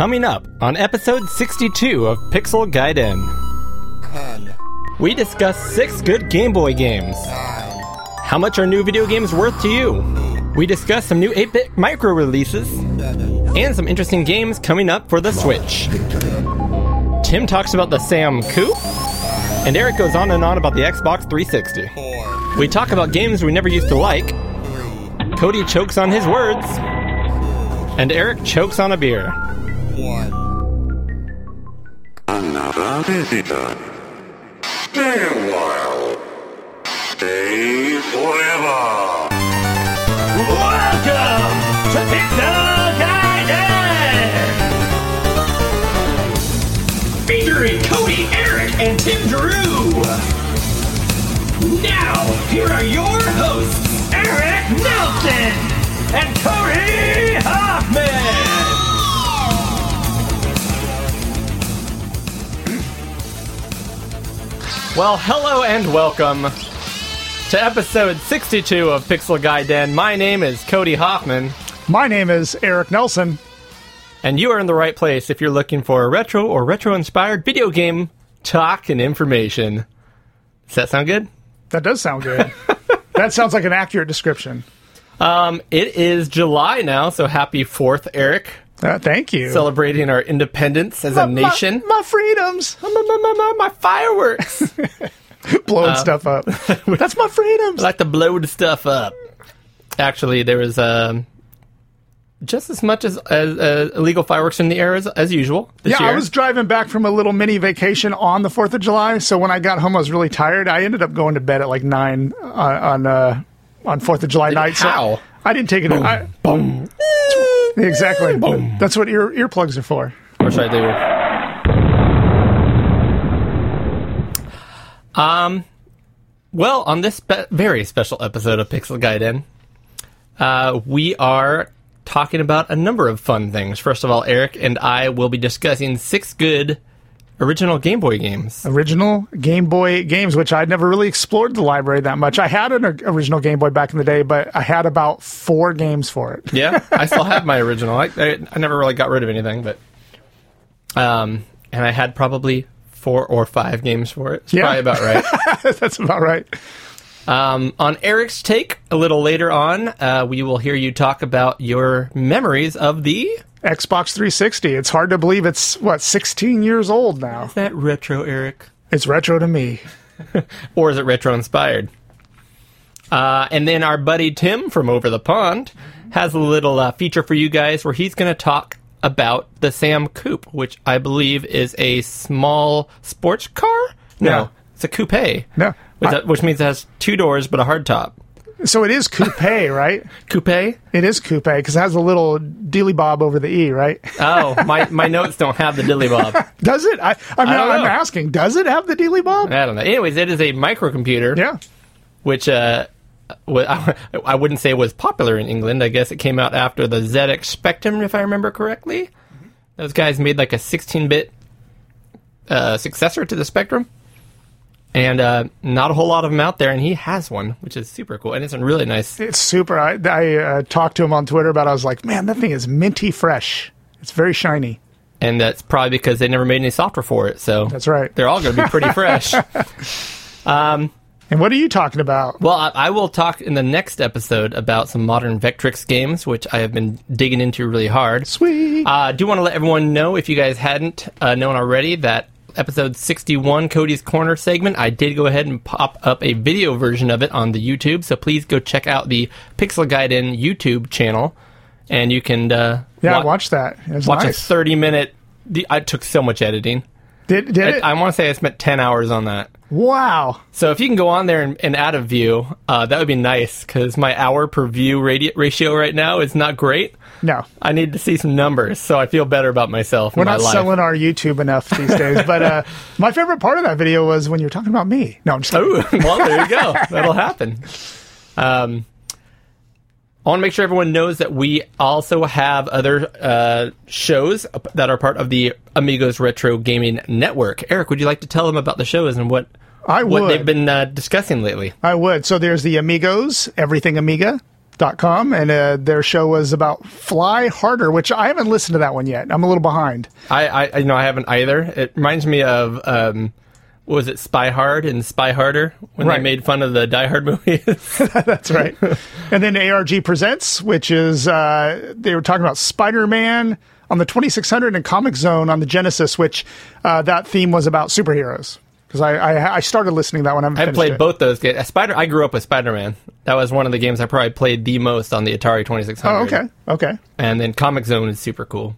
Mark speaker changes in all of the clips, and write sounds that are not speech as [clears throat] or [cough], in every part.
Speaker 1: Coming up on episode 62 of Pixel Gaiden,
Speaker 2: Ten,
Speaker 1: we discuss six good Game Boy games.
Speaker 2: nine,
Speaker 1: How much are new video games worth to you? We discuss some new 8 bit micro releases
Speaker 2: seven,
Speaker 1: and some interesting games coming up for the Switch. Tim talks about the Sam Coupe, and Eric goes on and on about the Xbox 360.
Speaker 2: four,
Speaker 1: We talk about games we never used to like.
Speaker 2: three,
Speaker 1: Cody chokes on his words, and Eric chokes on a beer.
Speaker 2: One.
Speaker 3: Another visitor. Stay a while. Stay forever.
Speaker 1: Welcome to Pixel Gaiden! Featuring Cody, Eric, and Tim Drew. Now, here are your hosts, Eric Nelson and Cody Hoffman. Well, hello and welcome to episode 62 of Pixel Gaiden. My name is Cody Hoffman.
Speaker 4: My name is Eric Nelson.
Speaker 1: And you are in the right place if you're looking for a retro or retro inspired video game talk and information. Does that sound good?
Speaker 4: That does sound good. [laughs] that sounds like an accurate description.
Speaker 1: Um, it is July now, so happy 4th, Eric.
Speaker 4: Uh, thank you.
Speaker 1: Celebrating our independence as a nation.
Speaker 4: My, freedoms.
Speaker 1: My, my, my, my, my fireworks. [laughs]
Speaker 4: Blowing
Speaker 1: Uh,
Speaker 4: stuff up. [laughs] That's my freedoms.
Speaker 1: I like to blow the stuff up. Actually, there was um, just as much as, as uh, illegal fireworks in the air as, as usual this
Speaker 4: yeah,
Speaker 1: year.
Speaker 4: I was driving back from a little mini vacation on the 4th of July. So when I got home, I was really tired. I ended up going to bed at like 9 uh, on uh, on 4th of July night.
Speaker 1: how?
Speaker 4: So I didn't take it. I,
Speaker 1: Boom. [laughs]
Speaker 4: exactly. Boom. That's what ear, earplugs are for.
Speaker 1: Or should I do? Um, well, on this spe- very special episode of Pixel Gaiden, uh, we are talking about a number of fun things. First of all, Eric and I will be discussing six good original Game Boy games.
Speaker 4: original Game Boy games, which I'd never really explored the library that much. I had an original Game Boy back in the day, but I had about four games for it.
Speaker 1: Yeah, [laughs] I still have my original. I, I, I never really got rid of anything, but um, and I had probably four or five games for it. It's
Speaker 4: Yeah.
Speaker 1: probably about right. [laughs]
Speaker 4: That's about right.
Speaker 1: Um, on Eric's take, a little later on, uh, we will hear you talk about your memories of the
Speaker 4: Xbox 360. It's hard to believe it's what 16 years old now.
Speaker 1: Is that retro Eric,
Speaker 4: It's retro to me. [laughs]
Speaker 1: or is it retro inspired? Uh, and then our buddy Tim from over the pond has a little uh, feature for you guys where he's going to talk about the Sam Coupe, which I believe is a small sports car. No,
Speaker 4: Yeah.
Speaker 1: it's a coupe.
Speaker 4: No.
Speaker 1: Which,
Speaker 4: I-
Speaker 1: which means it has two doors but a hard top.
Speaker 4: So it is coupe, [laughs] right?
Speaker 1: Coupe?
Speaker 4: It is coupe because it has a little dilly bob over the e, right?
Speaker 1: Oh, [laughs] my, my notes don't have the dilly bob.
Speaker 4: Does it? I, I'm,
Speaker 1: I
Speaker 4: I'm
Speaker 1: know.
Speaker 4: asking. Does it have the dilly bob?
Speaker 1: I don't know. Anyways, it is a microcomputer,
Speaker 4: Yeah.
Speaker 1: which uh, I, [laughs] I wouldn't say was popular in England. I guess it came out after the ZX Spectrum, if I remember correctly. Those guys made like a 16-bit uh, successor to the Spectrum, and uh, not a whole lot of them out there. And he has one, which is super cool, and it's a really nice.
Speaker 4: It's super. I, I uh, talked to him on Twitter about. it. I was like, man, that thing is minty fresh. It's very shiny.
Speaker 1: And that's probably because they never made any software for it, so
Speaker 4: That's right.
Speaker 1: they're all going to be pretty [laughs] fresh.
Speaker 4: And what are you talking about?
Speaker 1: Well, I, I will talk in the next episode about some modern Vectrex games, which I have been digging into really hard.
Speaker 4: Sweet.
Speaker 1: Uh, I do want to let everyone know, if you guys hadn't uh, known already, that episode 61, Cody's Corner segment, I did go ahead and pop up a video version of it on the YouTube. So please go check out the Pixel Gaiden YouTube channel, and you can uh,
Speaker 4: yeah,
Speaker 1: wa-
Speaker 4: I watched that. It was
Speaker 1: watch
Speaker 4: nice.
Speaker 1: a 30 minute. The, I took so much editing.
Speaker 4: Did, did it?
Speaker 1: I, I want to say I spent 10 hours on that.
Speaker 4: wow.
Speaker 1: So if you can go on there and, and add a view, uh, that would be nice because my hour per view radi- ratio right now is not great.
Speaker 4: No,
Speaker 1: I need to see some numbers so I feel better about myself.
Speaker 4: we're
Speaker 1: and my
Speaker 4: not
Speaker 1: life.
Speaker 4: selling our YouTube enough these days. [laughs] But uh, my favorite part of that video was when you were talking about me. No, I'm just kidding.
Speaker 1: Ooh, well, there you go. [laughs] That'll happen. Um, I want to make sure everyone knows that we also have other uh, shows that are part of the Amigos Retro Gaming Network. Eric, would you like to tell them about the shows and what
Speaker 4: I
Speaker 1: what they've been uh, discussing lately?
Speaker 4: I would. So there's the Amigos, Everything Amiga. Dot com, and uh, their show was about Fly Harder, which I haven't listened to that one yet. I'm a little behind.
Speaker 1: I, I, I you know I haven't either. It reminds me of um, what was it Spy Hard and Spy Harder when
Speaker 4: Right.
Speaker 1: they made fun of the Die Hard movies. [laughs]
Speaker 4: That's right. and then ARG Presents, which is uh, they were talking about Spider Man on the 2600 and Comix Zone on the Genesis, which uh, that theme was about superheroes. Because I, I I started listening to that one. I
Speaker 1: I played
Speaker 4: it.
Speaker 1: both those games. Spider. I grew up with Spider Man. That was one of the games I probably played the most on the Atari Twenty Six
Speaker 4: Oh,
Speaker 1: Hundred.
Speaker 4: okay, okay.
Speaker 1: And then Comix Zone is super cool.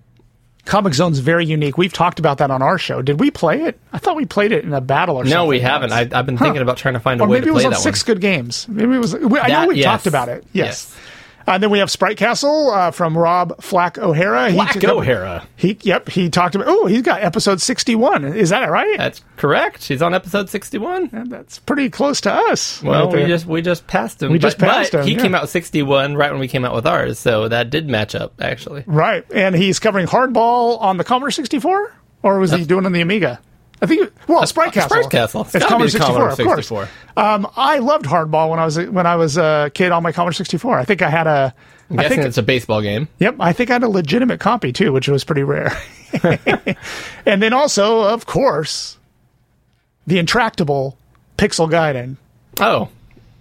Speaker 4: Comix Zone's very unique. We've talked about that on our show. Did we play it? I thought we played it in a battle or something.
Speaker 1: No, we haven't. I, I've been thinking about trying to find a
Speaker 4: or
Speaker 1: way to play that maybe
Speaker 4: it was on Six
Speaker 1: one.
Speaker 4: Good Games. Maybe it was. I know
Speaker 1: That-
Speaker 4: we
Speaker 1: yes.
Speaker 4: talked about it. Yes.
Speaker 1: Yes.
Speaker 4: And then we have Sprite Castle uh, from Rob Flack O'Hara.
Speaker 1: Flack
Speaker 4: He up-
Speaker 1: O'Hara.
Speaker 4: He yep. He talked about. Oh, he's got episode sixty-one. Is that right?
Speaker 1: That's correct. She's on episode sixty-one.
Speaker 4: That's pretty close to us.
Speaker 1: Well,
Speaker 4: right
Speaker 1: we just we just passed him.
Speaker 4: We just passed
Speaker 1: but
Speaker 4: him,
Speaker 1: He
Speaker 4: yeah.
Speaker 1: came out sixty-one right when we came out with ours, so that did match up actually.
Speaker 4: right, and he's covering Hardball on the Commodore sixty-four, or was he doing on the Amiga? I think. Well, Sprite Castle.
Speaker 1: Sprite Castle. It's
Speaker 4: It's Commodore sixty-four, of course.
Speaker 1: 64.
Speaker 4: Um, I loved Hardball when I was when I was a kid on my Commodore sixty-four. I think I had a.
Speaker 1: I'm
Speaker 4: I think
Speaker 1: it's a baseball game.
Speaker 4: Yep, I think I had a legitimate copy too, which was pretty rare. [laughs] and then also, of course, the intractable Pixel Gaiden.
Speaker 1: Oh,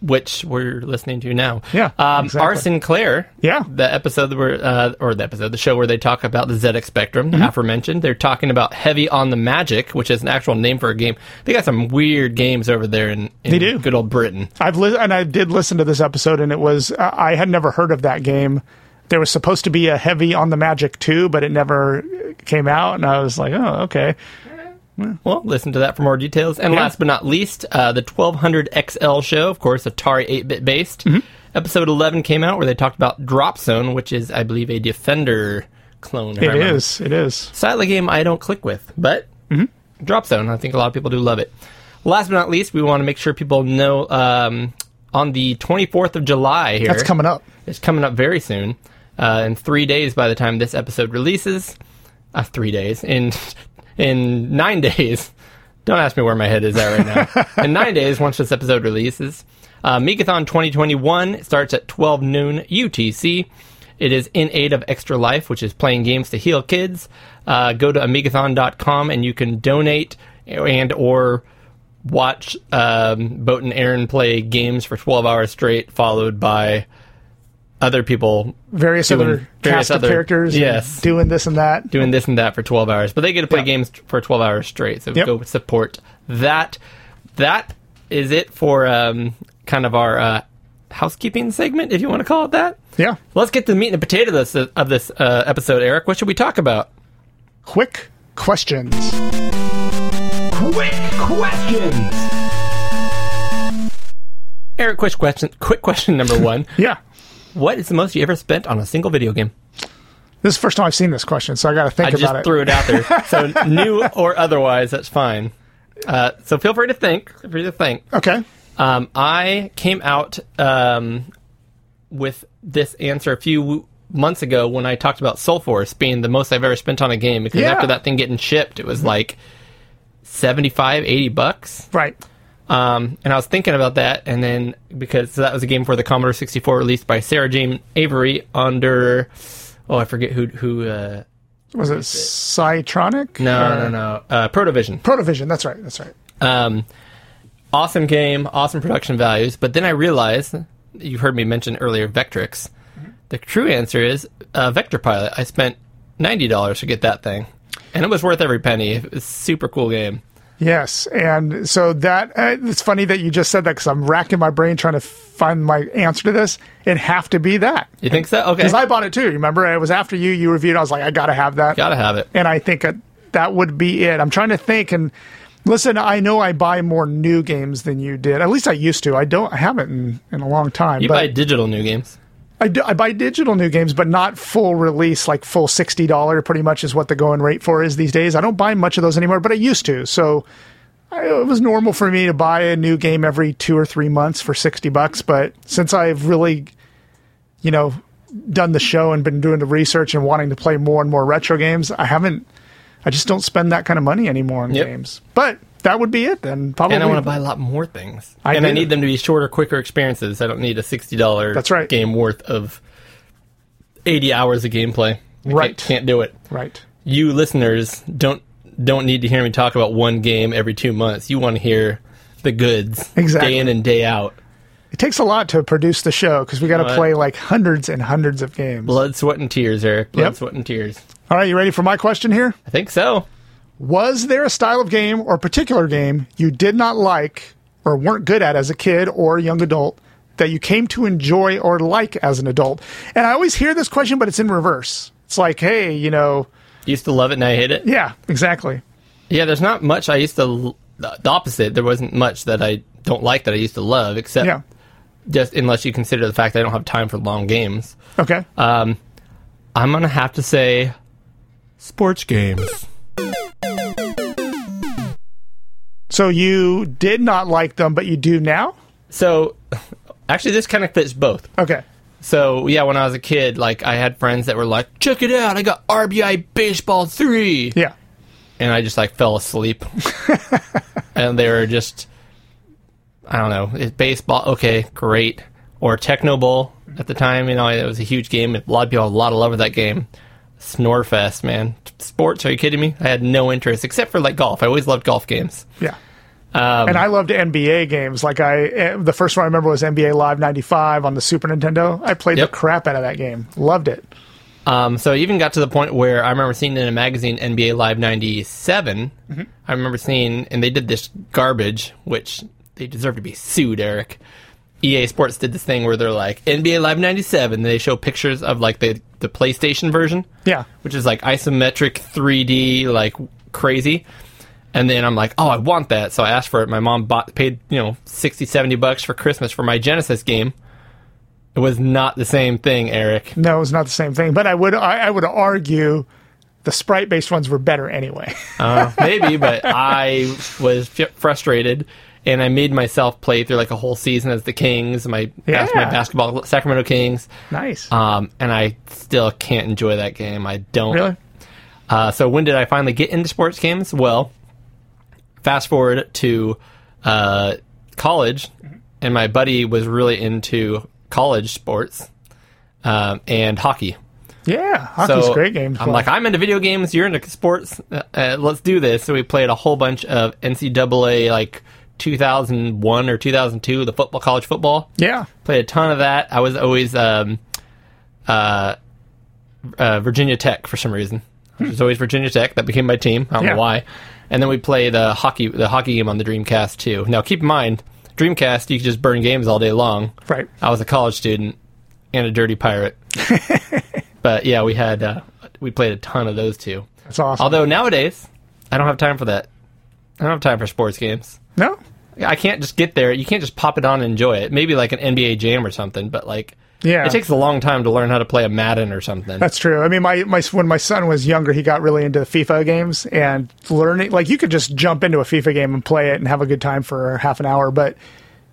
Speaker 1: which we're listening to now.
Speaker 4: Yeah,
Speaker 1: Um,
Speaker 4: exactly.
Speaker 1: R. Sinclair.
Speaker 4: Yeah.
Speaker 1: The episode where, uh, or the episode, the show where they talk about the ZX Spectrum,
Speaker 4: Mm-hmm.
Speaker 1: aforementioned. They're talking about Heavy on the Magick, which is an actual name for a game. They got some weird games over there in, in
Speaker 4: They do.
Speaker 1: good old Britain.
Speaker 4: I've li- and I did listen to this episode, and it was I I had never heard of that game. There was supposed to be a heavy on the Magick too, but it never came out, and I was like, oh, okay.
Speaker 1: Well, listen to that for more details. And
Speaker 4: Yeah.
Speaker 1: last but not least, uh, the 1200 XL show, of course, Atari 8 bit based.
Speaker 4: Mm-hmm.
Speaker 1: Episode 11 came out where they talked about Drop Zone, which is, I believe, a Defender clone.
Speaker 4: It is, it is.
Speaker 1: Silent game I don't click with, but
Speaker 4: Mm-hmm.
Speaker 1: Drop Zone, I think a lot of people do love it. Last but not least, we want to make sure people know um, on the 24th of July here.
Speaker 4: That's coming up.
Speaker 1: It's coming up very soon. Uh, in three days by the time this episode releases. Uh, three days. In in nine [laughs] days. Don't ask me where my head is at right now. in [laughs] nine days, once this episode releases, uh, Amigathon 2021 starts at 12 noon UTC. It is in aid of Extra Life, which is playing games to heal kids. Uh, go to amigathon.com and you can donate and or watch um, Boat and Aaron play games for 12 hours straight, followed by other people
Speaker 4: Various
Speaker 1: Doing
Speaker 4: other
Speaker 1: various
Speaker 4: cast of characters,
Speaker 1: yes.
Speaker 4: doing this and that.
Speaker 1: doing this and that for 12 hours. But they get to play
Speaker 4: Yeah.
Speaker 1: games for 12 hours straight. So
Speaker 4: Yep.
Speaker 1: go support that. That is it for um, kind of our uh, housekeeping segment, if you want to call it that.
Speaker 4: Yeah,
Speaker 1: Let's get to the meat and the potato of this, of this uh, episode, Eric. What should we talk about?
Speaker 4: quick questions.
Speaker 5: Quick questions.
Speaker 1: Eric, quick question, quick question number one. [laughs]
Speaker 4: Yeah,
Speaker 1: what is the most you ever spent on a single video game?
Speaker 4: this is the first time I've seen this question, so I got to think
Speaker 1: I
Speaker 4: about it.
Speaker 1: I just threw it out there. So [laughs] new or otherwise, that's fine. Uh, so feel free to think. Feel free to think.
Speaker 4: Okay,
Speaker 1: Um, I came out um, with this answer a few w- months ago when I talked about Soulforce being the most I've ever spent on a game because
Speaker 4: Yeah.
Speaker 1: after that thing getting shipped, it was like 75, 80 bucks.
Speaker 4: right.
Speaker 1: Um, and I was thinking about that, and then because that was a game for the Commodore 64 released by Sarah Jane Avory under, oh, I forget who, who, uh,
Speaker 4: Was it Psytronik?
Speaker 1: no,
Speaker 4: Or-
Speaker 1: no, no, uh, Protovision.
Speaker 4: Protovision. That's right. That's right.
Speaker 1: Um, awesome game, awesome production values. But then I realized, you've heard me mention earlier Vectrex. The true answer is uh, Vector Pilot. I spent ninety dollars to get that thing, and it was worth every penny. It was a super cool game.
Speaker 4: Yes, and so that uh, it's funny that you just said that because I'm racking my brain trying to find my answer to this. It'd have to be that
Speaker 1: You think so? Okay,
Speaker 4: because I bought it too. Remember, it was after you you reviewed. it. I was like, I gotta have that,
Speaker 1: gotta have it.
Speaker 4: and I think that that would be it. I'm trying to think and listen. I know I buy more new games than you did. At least I used to. I don't. I haven't in, in a long time.
Speaker 1: You buy digital new games.
Speaker 4: I, do, I buy digital new games, but not full release, like full sixty dollar. Pretty much is what the going rate for is these days. I don't buy much of those anymore, but I used to. So I, it was normal for me to buy a new game every two or three months for sixty bucks. But since I've really, you know, done the show and been doing the research and wanting to play more and more retro games, I haven't. I just don't spend that kind of money anymore on
Speaker 1: Yep.
Speaker 4: games. But that would be it then. Probably.
Speaker 1: and I want to buy a lot more things.
Speaker 4: I
Speaker 1: and I need them to be shorter, quicker experiences. I don't need a sixty dollar
Speaker 4: That's right.
Speaker 1: game worth of eighty hours of gameplay. I
Speaker 4: Right.
Speaker 1: can't, can't do it.
Speaker 4: Right.
Speaker 1: You listeners don't don't need to hear me talk about one game every two months. You want to hear the goods
Speaker 4: Exactly.
Speaker 1: day in and day out.
Speaker 4: It takes a lot to produce the show because we got to play like hundreds and hundreds of games.
Speaker 1: Blood, sweat, and tears, Eric. Blood,
Speaker 4: Yep.
Speaker 1: sweat, and tears.
Speaker 4: All right, you ready for my question here?
Speaker 1: I think so.
Speaker 4: Was there a style of game or particular game you did not like or weren't good at as a kid or young adult that you came to enjoy or like as an adult? And I always hear this question, but it's in reverse. It's like, hey, you know,
Speaker 1: Used to love it, and I hate it.
Speaker 4: yeah, exactly.
Speaker 1: Yeah, there's not much I used to. l- The opposite. There wasn't much that I don't like that I used to love, except
Speaker 4: Yeah.
Speaker 1: just unless you consider the fact that I don't have time for long games.
Speaker 4: Okay.
Speaker 1: Um, I'm gonna have to say sports games.
Speaker 4: So you did not like them, but you do now?
Speaker 1: So, actually, this kind of fits both.
Speaker 4: Okay.
Speaker 1: So yeah, when I was a kid, like I had friends that were like, "Check it out! I got RBI Baseball 3.
Speaker 4: Yeah.
Speaker 1: and I just like fell asleep. [laughs] and they were just, I don't know, it's baseball. Okay, great. Or Tecmo Bowl at the time. You know, it was a huge game. A lot of people had a lot of love with that game. Snorefest, man. Sports? Are you kidding me? I had no interest except for like golf. I always loved golf games.
Speaker 4: Yeah.
Speaker 1: Um,
Speaker 4: and I loved NBA games. Like I, eh, the first one I remember was NBA Live '95 on the Super Nintendo. I played
Speaker 1: Yep.
Speaker 4: the crap out of that game. Loved it.
Speaker 1: Um, so I even got to the point where I remember seeing in a magazine NBA Live '97. I remember seeing, and they did this garbage, which they deserve to be sued. Eric, EA Sports did this thing where they're like NBA Live '97. They show pictures of like the the PlayStation version,
Speaker 4: Yeah.
Speaker 1: which is like isometric 3D, like crazy. And then I'm like, oh, I want that. So I asked for it. My mom bought, paid, you know, 60, 70 bucks for Christmas for my Genesis game. It was not the same thing, Eric.
Speaker 4: No, it was not the same thing. But I would, I, I would argue, the sprite-based ones were better anyway.
Speaker 1: Uh, maybe, but [laughs] I was f- frustrated, and I made myself play through like a whole season as the Kings, my
Speaker 4: Yeah.
Speaker 1: my basketball Sacramento Kings,
Speaker 4: nice.
Speaker 1: um, and I still can't enjoy that game. I don't.
Speaker 4: really?
Speaker 1: Uh, so when did I finally get into sports games? Well, fast forward to uh, college, and my buddy was really into college sports um, and hockey.
Speaker 4: Yeah, hockey's
Speaker 1: so
Speaker 4: great game.
Speaker 1: I'm
Speaker 4: play.
Speaker 1: like, I'm into video games. You're into sports. Uh, uh, let's do this. So we played a whole bunch of NCAA like 2001 or 2002, the football, college football.
Speaker 4: yeah,
Speaker 1: Played a ton of that. I was always um, uh, uh, Virginia Tech for some reason. It was always Virginia Tech. That became my team. I don't
Speaker 4: Yeah.
Speaker 1: know why. And then we play the hockey the hockey game on the Dreamcast too. Now keep in mind, Dreamcast you could just burn games all day long.
Speaker 4: right.
Speaker 1: I was a college student and a dirty pirate. [laughs] but yeah, we had uh, we played a ton of those too.
Speaker 4: That's awesome.
Speaker 1: Although nowadays, I don't have time for that. I don't have time for sports games.
Speaker 4: no,
Speaker 1: I can't just get there. You can't just pop it on and enjoy it. Maybe like an NBA Jam or something, but like
Speaker 4: yeah,
Speaker 1: it takes a long time to learn how to play a Madden or something.
Speaker 4: That's true. I mean, my, my when my son was younger, he got really into FIFA games and learning. Like, you could just jump into a FIFA game and play it and have a good time for half an hour. But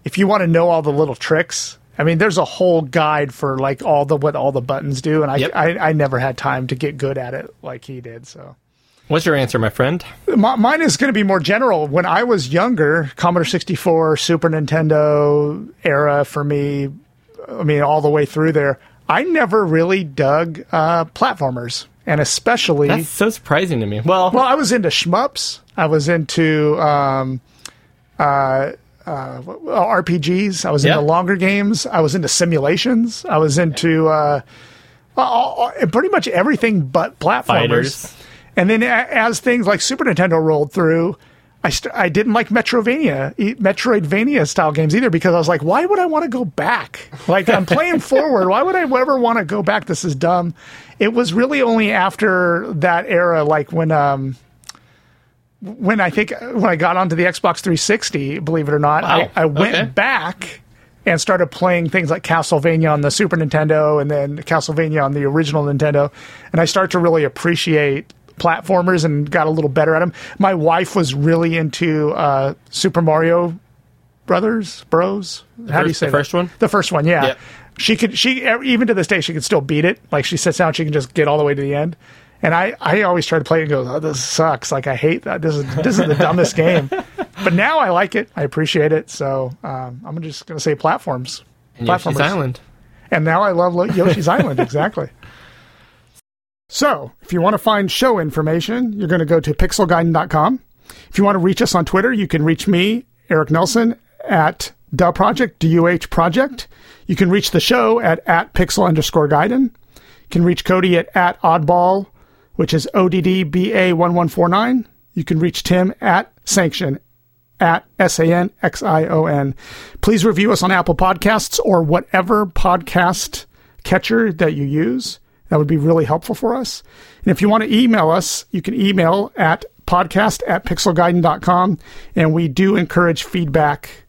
Speaker 4: if you want to know all the little tricks, I mean, there's a whole guide for like all the what all the buttons do, and I
Speaker 1: Yep.
Speaker 4: I, I never had time to get good at it like he did. So
Speaker 1: What's your answer, my friend?
Speaker 4: my, mine is going to be more general. When I was younger, Commodore 64, Super Nintendo era for me. I mean, all the way through there. I never really dug uh, platformers, and especially
Speaker 1: That's so surprising to me. Well,
Speaker 4: Well, I was into shmups. I was into um, uh, uh, RPGs. I was into longer games. I was into simulations. I was into uh, all- all- pretty much everything but platformers.
Speaker 1: Fighters.
Speaker 4: And then as things like Super Nintendo rolled through, I st- I didn't like Metrovania, Metroidvania style games either because I was like, why would I want to go back? Like I'm playing [laughs] forward. Why would I ever want to go back? This is dumb. It was really only after that era, like when um when I think when I got onto the Xbox 360, believe it or not,
Speaker 1: Wow.
Speaker 4: I, I went
Speaker 1: Okay.
Speaker 4: back and started playing things like Castlevania on the Super Nintendo and then Castlevania on the original Nintendo. And I start to really appreciate platformers and got a little better at them. My wife was really into uh, Super Mario Brothers, Bros. How do you say
Speaker 1: the
Speaker 4: that?
Speaker 1: first one?
Speaker 4: The first one, yeah.
Speaker 1: Yep.
Speaker 4: She could she even to this day she could still beat it. Like she sits down, she can just get all the way to the end. And I, I always try to play it and go, oh, this sucks. Like I hate that. This is this is the dumbest game. [laughs] But now I like it. I appreciate it. So um, I'm just going to say platforms.
Speaker 1: And Yoshi's Island.
Speaker 4: And now I love Lo- Yoshi's Island. Exactly. [laughs] So if you want to find show information, you're going to go to pixelgaiden.com. If you want to reach us on Twitter, you can reach me, Eric Nelson, at Duh Project, D-U-H Project. You can reach the show at, at pixel underscore gaiden. You can reach Cody at, at oddball, which is ODDBA1149. You can reach Tim at Sanxion, at S A N X I O N. Please review us on Apple Podcasts or whatever podcast catcher that you use. That would be really helpful for us. And if you want to email us, you can email at podcast at pixelgaiden.com. And we do encourage feedback.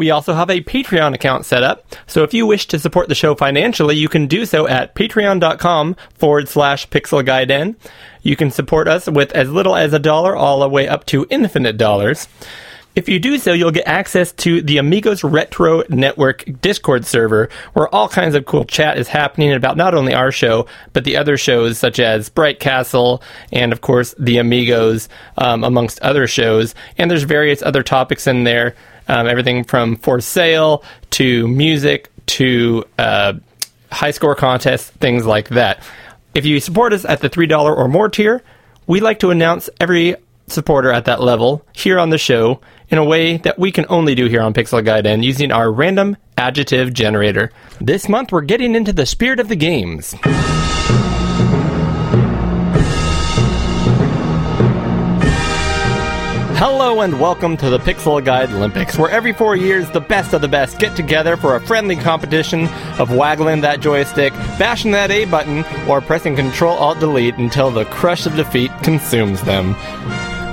Speaker 1: We also have a Patreon account set up, so if you wish to support the show financially, you can do so at patreon.com forward slash pixelgaiden. You can support us with as little as a dollar all the way up to infinite dollars. If you do so, you'll get access to the Amigos Retro Network Discord server, where all kinds of cool chat is happening about not only our show, but the other shows such as Sprite Castle and, of course, the Amigos, um, amongst other shows. And there's various other topics in there, um, everything from for sale to music to uh, high score contests, things like that. If you support us at the $3 or more tier, we like to announce every supporter at that level here on the show in a way that we can only do here on Pixel Gaiden using our random adjective generator. This month we're getting into the spirit of the games. Hello and welcome to the Pixel Gaiden Olympics, where every four years the best of the best get together for a friendly competition of waggling that joystick, bashing that A button, or pressing Control Alt Delete until the crush of defeat consumes them.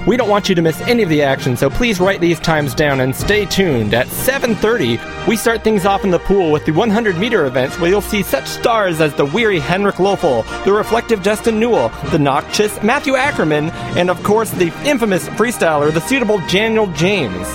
Speaker 1: We don't want you to miss any of the action, so please write these times down and stay tuned. At 7:30, we start things off in the pool with the 100 meter events, where you'll see such stars as the weary Henrik Lofel, the reflective Justin Newell, the noxious Matthew Ackerman, and of course the infamous freestyler, the suitable Daniel James.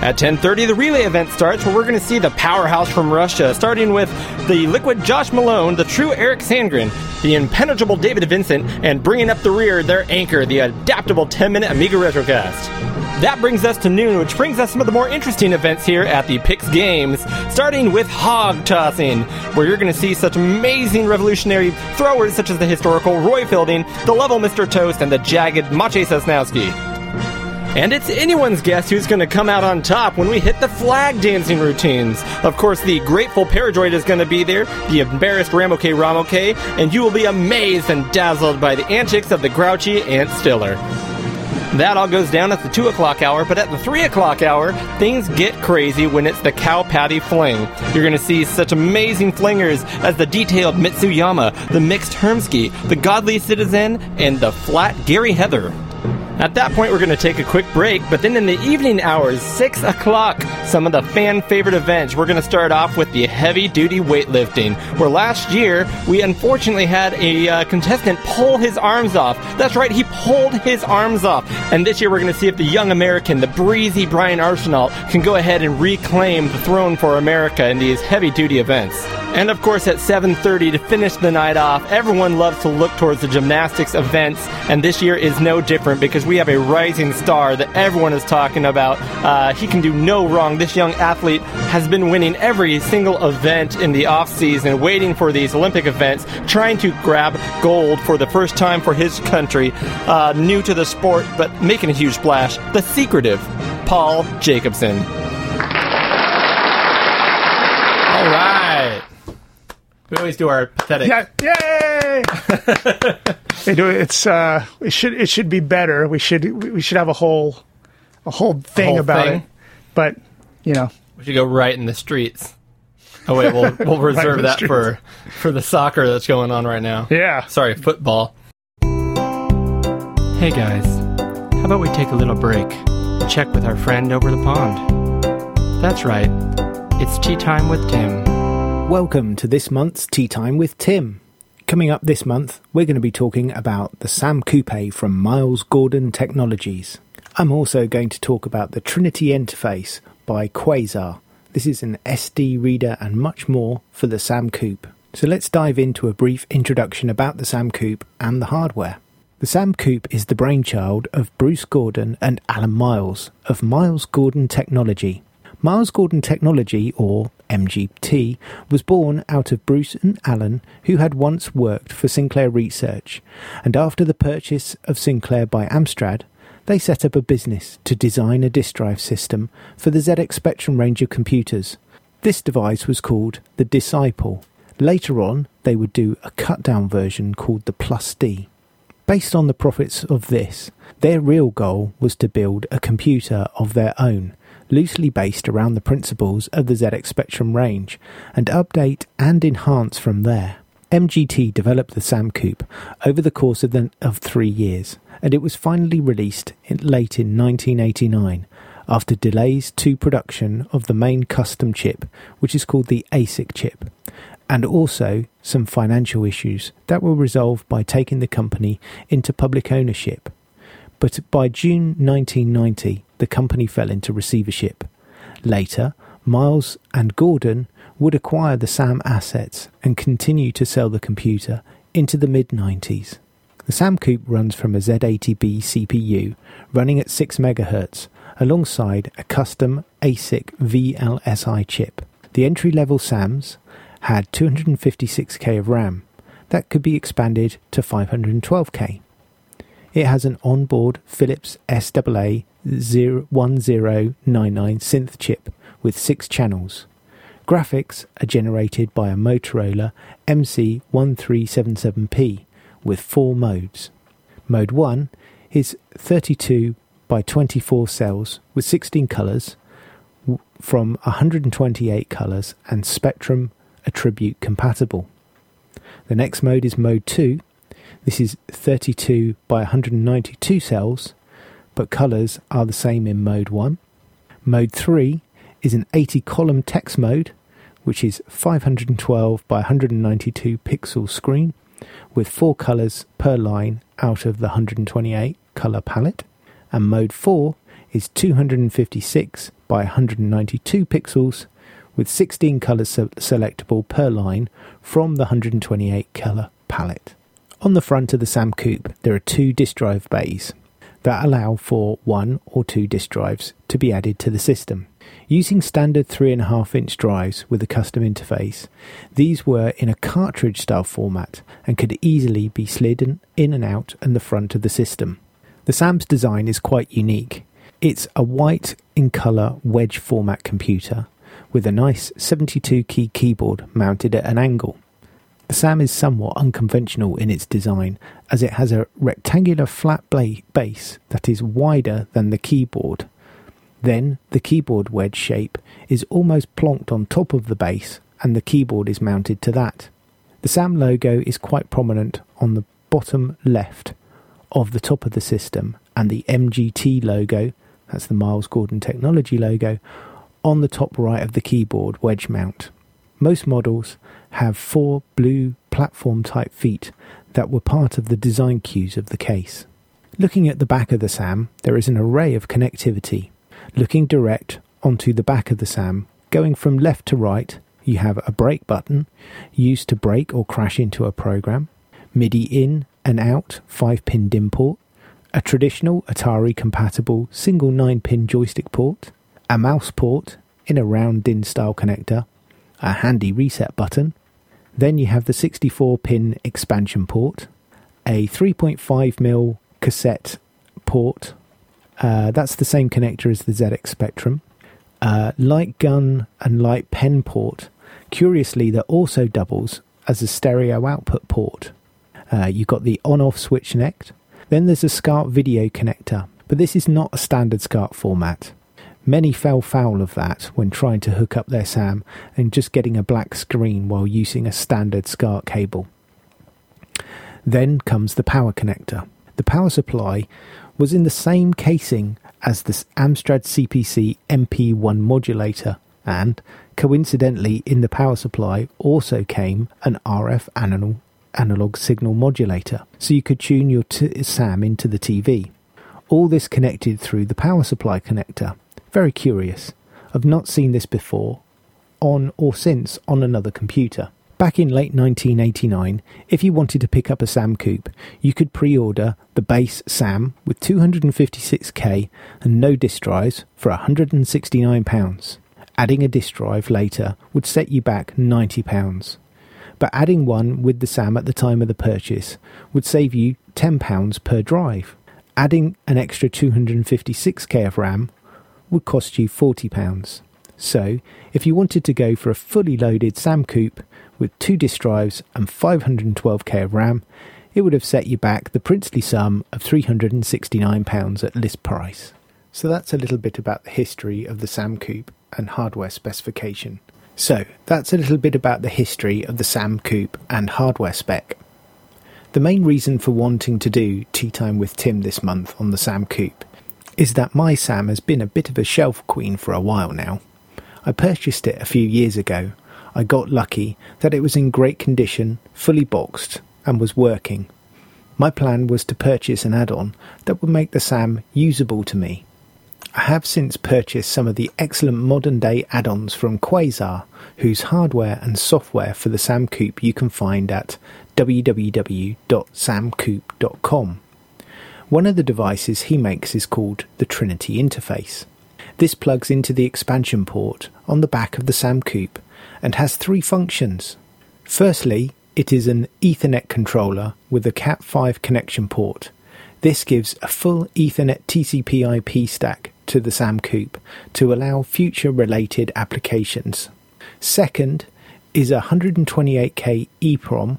Speaker 1: At 10:30, the relay event starts, where we're going to see the powerhouse from Russia, starting with the liquid Josh Malone, the true Eric Sandgren, the impenetrable David Vincent, and bringing up the rear, their anchor, the adaptable 10-minute Amiga Retrocast. That brings us to noon, which brings us some of the more interesting events here at the Pix Games, starting with hog tossing, where you're going to see such amazing revolutionary throwers such as the historical Roy Fielding, the level Mr. Toast, and the jagged Maciej Sosnowski. And it's anyone's guess who's going to come out on top when we hit the flag dancing routines. Of course, the grateful Paradroid is going to be there, the embarrassed Ramoke Ramoke, and you will be amazed and dazzled by the antics of the grouchy Ant Stiller. That all goes down at the 2 o'clock hour, but at the 3 o'clock hour, things get crazy when it's the Cow Patty Fling. You're going to see such amazing flingers as the detailed Mitsuyama, the mixed Hermsky, the Godly Citizen, and the flat Gary Heather. At that point, we're going to take a quick break, but then in the evening hours, 6 o'clock, some of the fan favorite events. We're going to start off with the heavy duty weightlifting, where last year we unfortunately had a uh, contestant pull his arms off. That's right, he pulled his arms off. And this year we're going to see if the young American, the breezy Brian Arsenault, can go ahead and reclaim the throne for America in these heavy duty events. And of course, at 7:30 to finish the night off, everyone loves to look towards the gymnastics events, and this year is no different because we have a rising star that everyone is talking about. Uh, he can do no wrong. This young athlete has been winning every single event in the off season, waiting for these Olympic events, trying to grab gold for the first time for his country. Uh, new to the sport, but making a huge splash. The secretive Paul Jacobson. We always do our pathetic.
Speaker 4: Yeah, yay! [laughs] they do it. It's uh, it should it should be better. We should we should have a whole a whole thing
Speaker 1: whole
Speaker 4: about
Speaker 1: thing?
Speaker 4: it. But you know,
Speaker 1: We should go right in the streets. Oh wait, we'll [laughs] we'll reserve
Speaker 4: the
Speaker 1: that for for the soccer that's going on right now.
Speaker 4: yeah.
Speaker 1: Sorry, football. Hey guys, how about we take a little break? Check with our friend over the pond. That's right. It's tea time with Tim.
Speaker 6: Welcome to this month's Tea Time with Tim. Coming up this month, we're going to be talking about the Sam Coupe from Miles Gordon Technologies. I'm also going to talk about the Trinity interface by Quazar. This is an SD reader and much more for the Sam Coupe. So let's dive into a brief introduction about the Sam Coupe and the hardware. The Sam Coupe is the brainchild of Bruce Gordon and Alan Miles of Miles Gordon Technology. Miles Gordon Technology, or MGT, was born out of Bruce and Alan, who had once worked for Sinclair Research, and after the purchase of Sinclair by Amstrad, they set up a business to design a disk drive system for the ZX Spectrum range of computers. This device was called the Disciple. Later on, they would do a cut down version called the Plus D. Based on the profits of this, their real goal was to build a computer of their own, loosely based around the principles of the ZX Spectrum range, and update and enhance from there. MGT developed the Sam Coupe over the course of, the, of three years, and it was finally released in, late in 1989 after delays to production of the main custom chip, which is called the ASIC chip, and also some financial issues that were resolved by taking the company into public ownership. But by June 1990, the company fell into receivership. Later, Miles and Gordon would acquire the SAM assets and continue to sell the computer into the mid 90s. The SAM Coupe runs from a Z80B CPU running at 6 MHz alongside a custom ASIC VLSI chip. The entry level SAMs had 256k of RAM that could be expanded to 512k. It has an onboard Philips SAA 1099 synth chip with six channels. Graphics are generated by a Motorola MC1377P with four modes. Mode 1 is 32 by 24 cells with 16 colours from 128 colours and Spectrum attribute compatible. The next mode is Mode 2. This is 32 by 192 cells, but colours are the same in Mode 1. Mode 3 is an 80 column text mode, which is 512 by 192 pixel screen with four colours per line out of the 128 colour palette. And mode 4 is 256 by 192 pixels with 16 colours selectable per line from the 128 colour palette. On the front of the Sam Coupe, there are two disk drive bays that allow for one or two disk drives to be added to the system. Using standard 3.5 inch drives with a custom interface, these were in a cartridge style format and could easily be slid in- and out in the front of the system. The SAM's design is quite unique. It's a white in colour wedge format computer with a nice 72 key keyboard mounted at an angle. The SAM is somewhat unconventional in its design as it has a rectangular flat base that is wider than the keyboard. Then the keyboard wedge shape is almost plonked on top of the base and the keyboard is mounted to that. The SAM logo is quite prominent on the bottom left of the top of the system and the MGT logo, that's the Miles Gordon Technology logo, on the top right of the keyboard wedge mount. Most models have four blue platform type feet that were part of the design cues of the case. Looking at the back of the SAM, there is an array of connectivity. Looking direct onto the back of the SAM, going from left to right, you have a break button used to break or crash into a program, MIDI in and out 5 pin DIN port, a traditional Atari compatible single 9 pin joystick port, a mouse port in a round DIN style connector, a handy reset button. Then you have the 64 pin expansion port, a 3.5mm cassette port. Uh, that's the same connector as the ZX Spectrum. Uh, light gun and light pen port. Curiously, that also doubles as a stereo output port. Uh, you've got the on off switch necked. Then there's a SCART video connector, but this is not a standard SCART format. Many fell foul of that when trying to hook up their SAM and just getting a black screen while using a standard SCART cable. Then comes the power connector. The power supply was in the same casing as the Amstrad CPC MP1 modulator, and coincidentally, in the power supply also came an RF analog, analog signal modulator, so you could tune your t- SAM into the TV. All this connected through the power supply connector. Very curious. I've not seen this before, on or since on another computer. Back in late 1989, if you wanted to pick up a Sam Coupe, you could pre order the base Sam with 256k and no disk drives for £169. Adding a disk drive later would set you back £90. But adding one with the SAM at the time of the purchase would save you £10 per drive. Adding an extra 256k of RAM would cost you £40. So, if you wanted to go for a fully loaded Sam Coupe with two disk drives and 512k of RAM, it would have set you back the princely sum of £369 at list price. So that's a little bit about the history of the Sam Coupe and hardware specification. So, that's a little bit about the history of the Sam Coupe and hardware spec. The main reason for wanting to do Tea Time with Tim this month on the Sam Coupe is that my Sam has been a bit of a shelf queen for a while now. I purchased it a few years ago. I got lucky that it was in great condition, fully boxed, and was working. My plan was to purchase an add on that would make the Sam usable to me. I have since purchased some of the excellent modern day add ons from Quazar, whose hardware and software for the Sam Coupe you can find at www.samcoupe.com. One of the devices he makes is called the Trinity Interface. This plugs into the expansion port on the back of the Sam Coupe and has three functions. Firstly, it is an Ethernet controller with a Cat5 connection port. This gives a full Ethernet TCP IP stack to the Sam Coupe to allow future related applications. Second is a 128K EEPROM.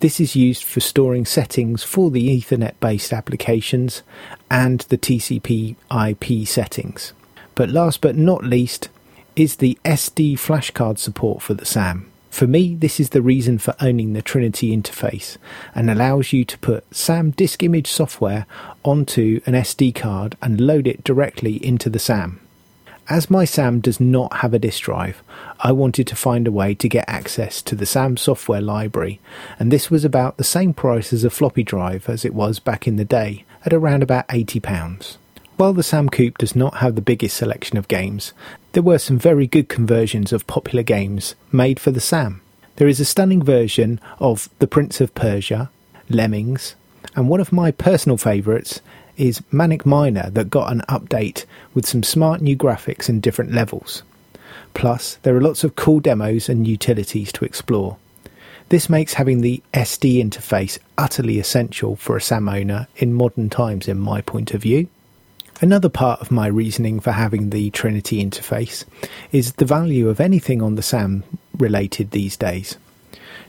Speaker 6: This is used for storing settings for the Ethernet based applications and the TCP IP settings. But last but not least is the SD flashcard support for the SAM. For me, this is the reason for owning the Trinity interface and allows you to put SAM disk image software onto an SD card and load it directly into the SAM. As my SAM does not have a disk drive, I wanted to find a way to get access to the SAM software library, and this was about the same price as a floppy drive as it was back in the day, at around about £80. While the Sam Coupe does not have the biggest selection of games, there were some very good conversions of popular games made for the Sam. There is a stunning version of The Prince of Persia, Lemmings, and one of my personal favourites is Manic Miner that got an update with some smart new graphics and different levels. Plus, there are lots of cool demos and utilities to explore. This makes having the SD interface utterly essential for a SAM owner in modern times, in my point of view. Another part of my reasoning for having the Trinity interface is the value of anything on the SAM related these days.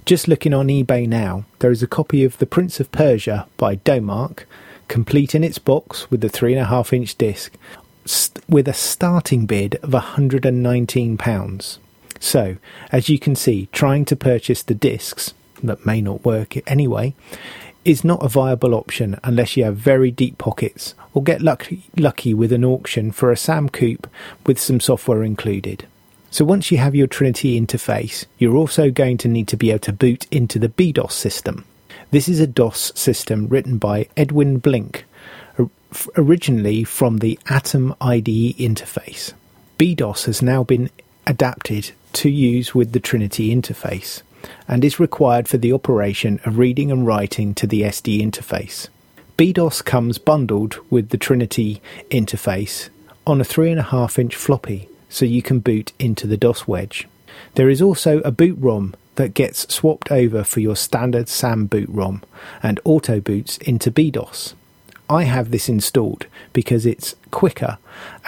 Speaker 6: Just looking on eBay now, there is a copy of The Prince of Persia by Domark, complete in its box with the 3.5 inch disc, st- with a starting bid of £119. So, as you can see, trying to purchase the discs, that may not work anyway, is not a viable option unless you have very deep pockets or get lucky, lucky with an auction for a Sam Coupe with some software included. So once you have your Trinity interface, you're also going to need to be able to boot into the BDOS system. This is a DOS system written by Edwin Blink, originally from the Atom IDE interface. BDOS has now been adapted to use with the Trinity interface and is required for the operation of reading and writing to the SD interface. BDOS comes bundled with the Trinity interface on a 3.5 inch floppy so you can boot into the DOS wedge. There is also a boot ROM that gets swapped over for your standard SAM boot ROM and auto boots into BDOS. I have this installed because it's quicker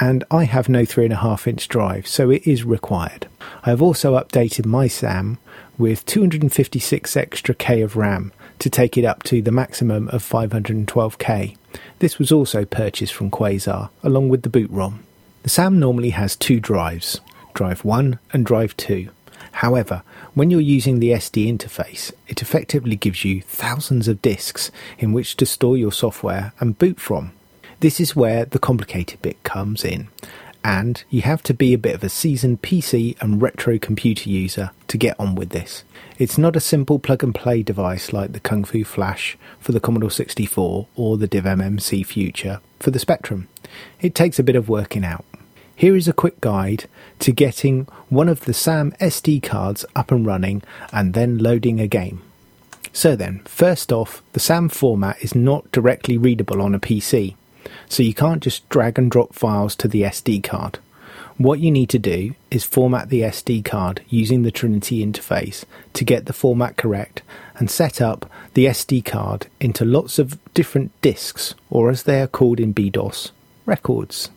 Speaker 6: and I have no 3.5 inch drive, so it is required. I have also updated my SAM with 256 extra K of RAM to take it up to the maximum of 512K. This was also purchased from Quazar along with the boot ROM. The SAM normally has two drives, drive 1 and drive 2. However, when you're using the SD interface, it effectively gives you thousands of disks in which to store your software and boot from. This is where the complicated bit comes in, and you have to be a bit of a seasoned PC and retro computer user to get on with this. It's not a simple plug and play device like the Kung Fu Flash for the Commodore 64 or the Div MMC Future for the Spectrum. It takes a bit of working out. Here is a quick guide to getting one of the SAM SD cards up and running and then loading a game. So then, first off, the SAM format is not directly readable on a PC, so you can't just drag and drop files to the SD card. What you need to do is format the SD card using the Trinity interface to get the format correct and set up the SD card into lots of different disks, or as they are called in BDOS, records.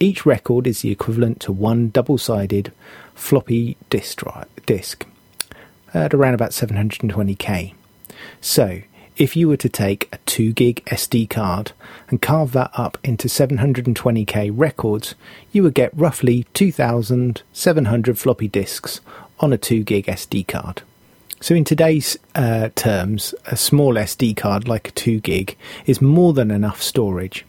Speaker 6: Each record is the equivalent to one double sided floppy disk, at around about 720k. So, if you were to take a 2 gig SD card and carve that up into 720k records, you would get roughly 2,700 floppy disks on a 2 gig SD card. So, in today's uh, terms, a small SD card like a 2 gig is more than enough storage,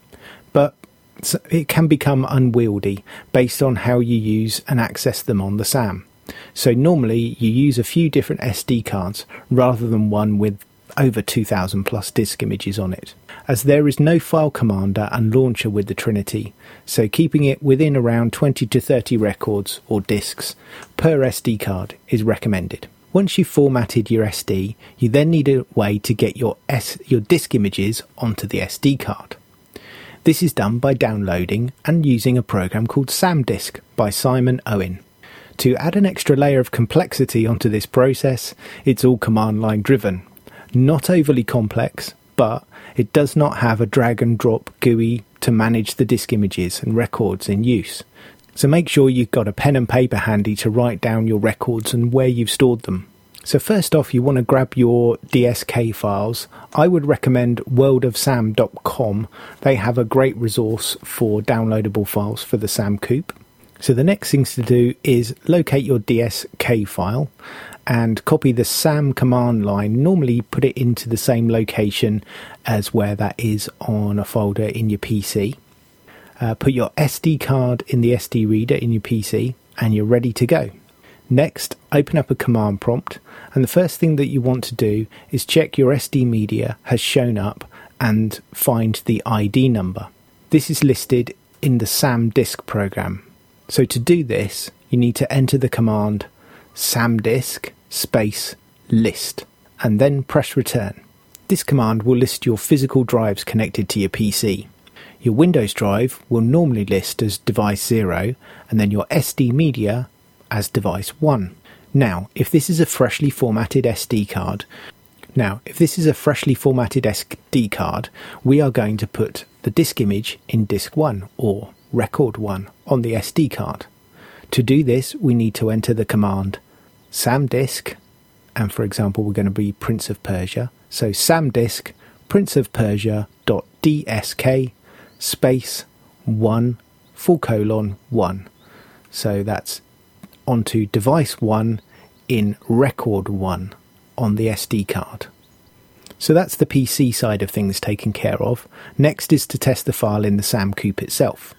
Speaker 6: but it can become unwieldy based on how you use and access them on the SAM. So, normally you use a few different SD cards rather than one with over 2000 plus disk images on it, as there is no file commander and launcher with the Trinity, so keeping it within around 20 to 30 records or disks per SD card is recommended. Once you've formatted your SD, you then need a way to get your, S, your disk images onto the SD card. This is done by downloading and using a program called SamDisk by Simon Owen. To add an extra layer of complexity onto this process, it's all command line driven, not overly complex, but it does not have a drag and drop GUI to manage the disk images and records in use. So make sure you've got a pen and paper handy to write down your records and where you've stored them. So first off, you want to grab your DSK files. I would recommend worldofsam.com. They have a great resource for downloadable files for the SAM Coupe. So the next things to do is locate your DSK file and copy the SAM command line. Normally, put it into the same location as where that is on a folder in your PC. Uh, put your SD card in the SD reader in your PC, and you're ready to go. Next, open up a command prompt, and the first thing that you want to do is check your SD media has shown up and find the ID number. This is listed in the SAM disk program. So to do this, you need to enter the command samdisk space list and then press return. This command will list your physical drives connected to your PC. Your Windows drive will normally list as device 0 and then your SD media as device 1. Now, if this is a freshly formatted SD card, now, if this is a freshly formatted SD card, we are going to put the disk image in disk 1 or record 1 on the SD card. To do this, we need to enter the command samdisk, and for example, we're going to be Prince of Persia. So samdisk Prince of Persia dsk space one full colon one. So that's onto device one in record one on the SD card. So that's the PC side of things taken care of. Next is to test the file in the SAM Coupe itself.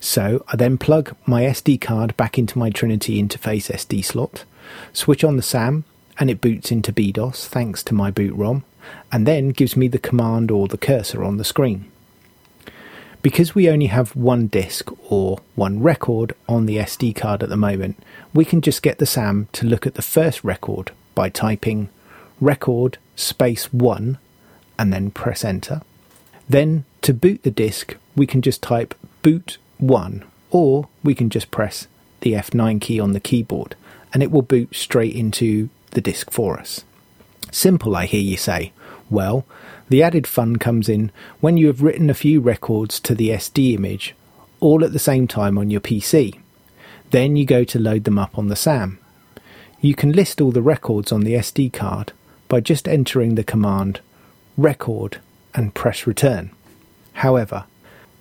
Speaker 6: So I then plug my SD card back into my Trinity interface SD slot, switch on the SAM, and it boots into BDOS thanks to my boot ROM, and then gives me the command or the cursor on the screen. Because we only have one disk or one record on the SD card at the moment, we can just get the SAM to look at the first record by typing record space 1 and then press enter. Then to boot the disk, we can just type boot 1 or we can just press the F9 key on the keyboard and it will boot straight into the disk for us. Simple, I hear you say. Well, the added fun comes in when you have written a few records to the SD image all at the same time on your PC. Then you go to load them up on the SAM. You can list all the records on the SD card by just entering the command record and press return. However,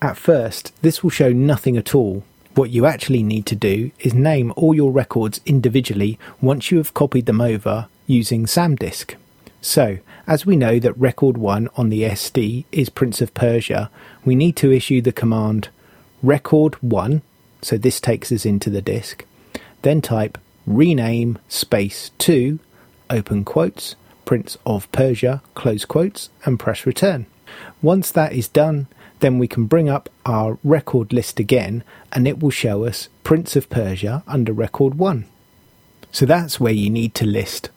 Speaker 6: at first, this will show nothing at all. What you actually need to do is name all your records individually once you have copied them over using SAMDisk. So, as we know that record 1 on the SD is Prince of Persia, we need to issue the command record 1, so this takes us into the disk, then type rename space 2, open quotes, Prince of Persia, close quotes, and press return. Once that is done, then we can bring up our record list again and it will show us Prince of Persia under record 1. So that's where you need to list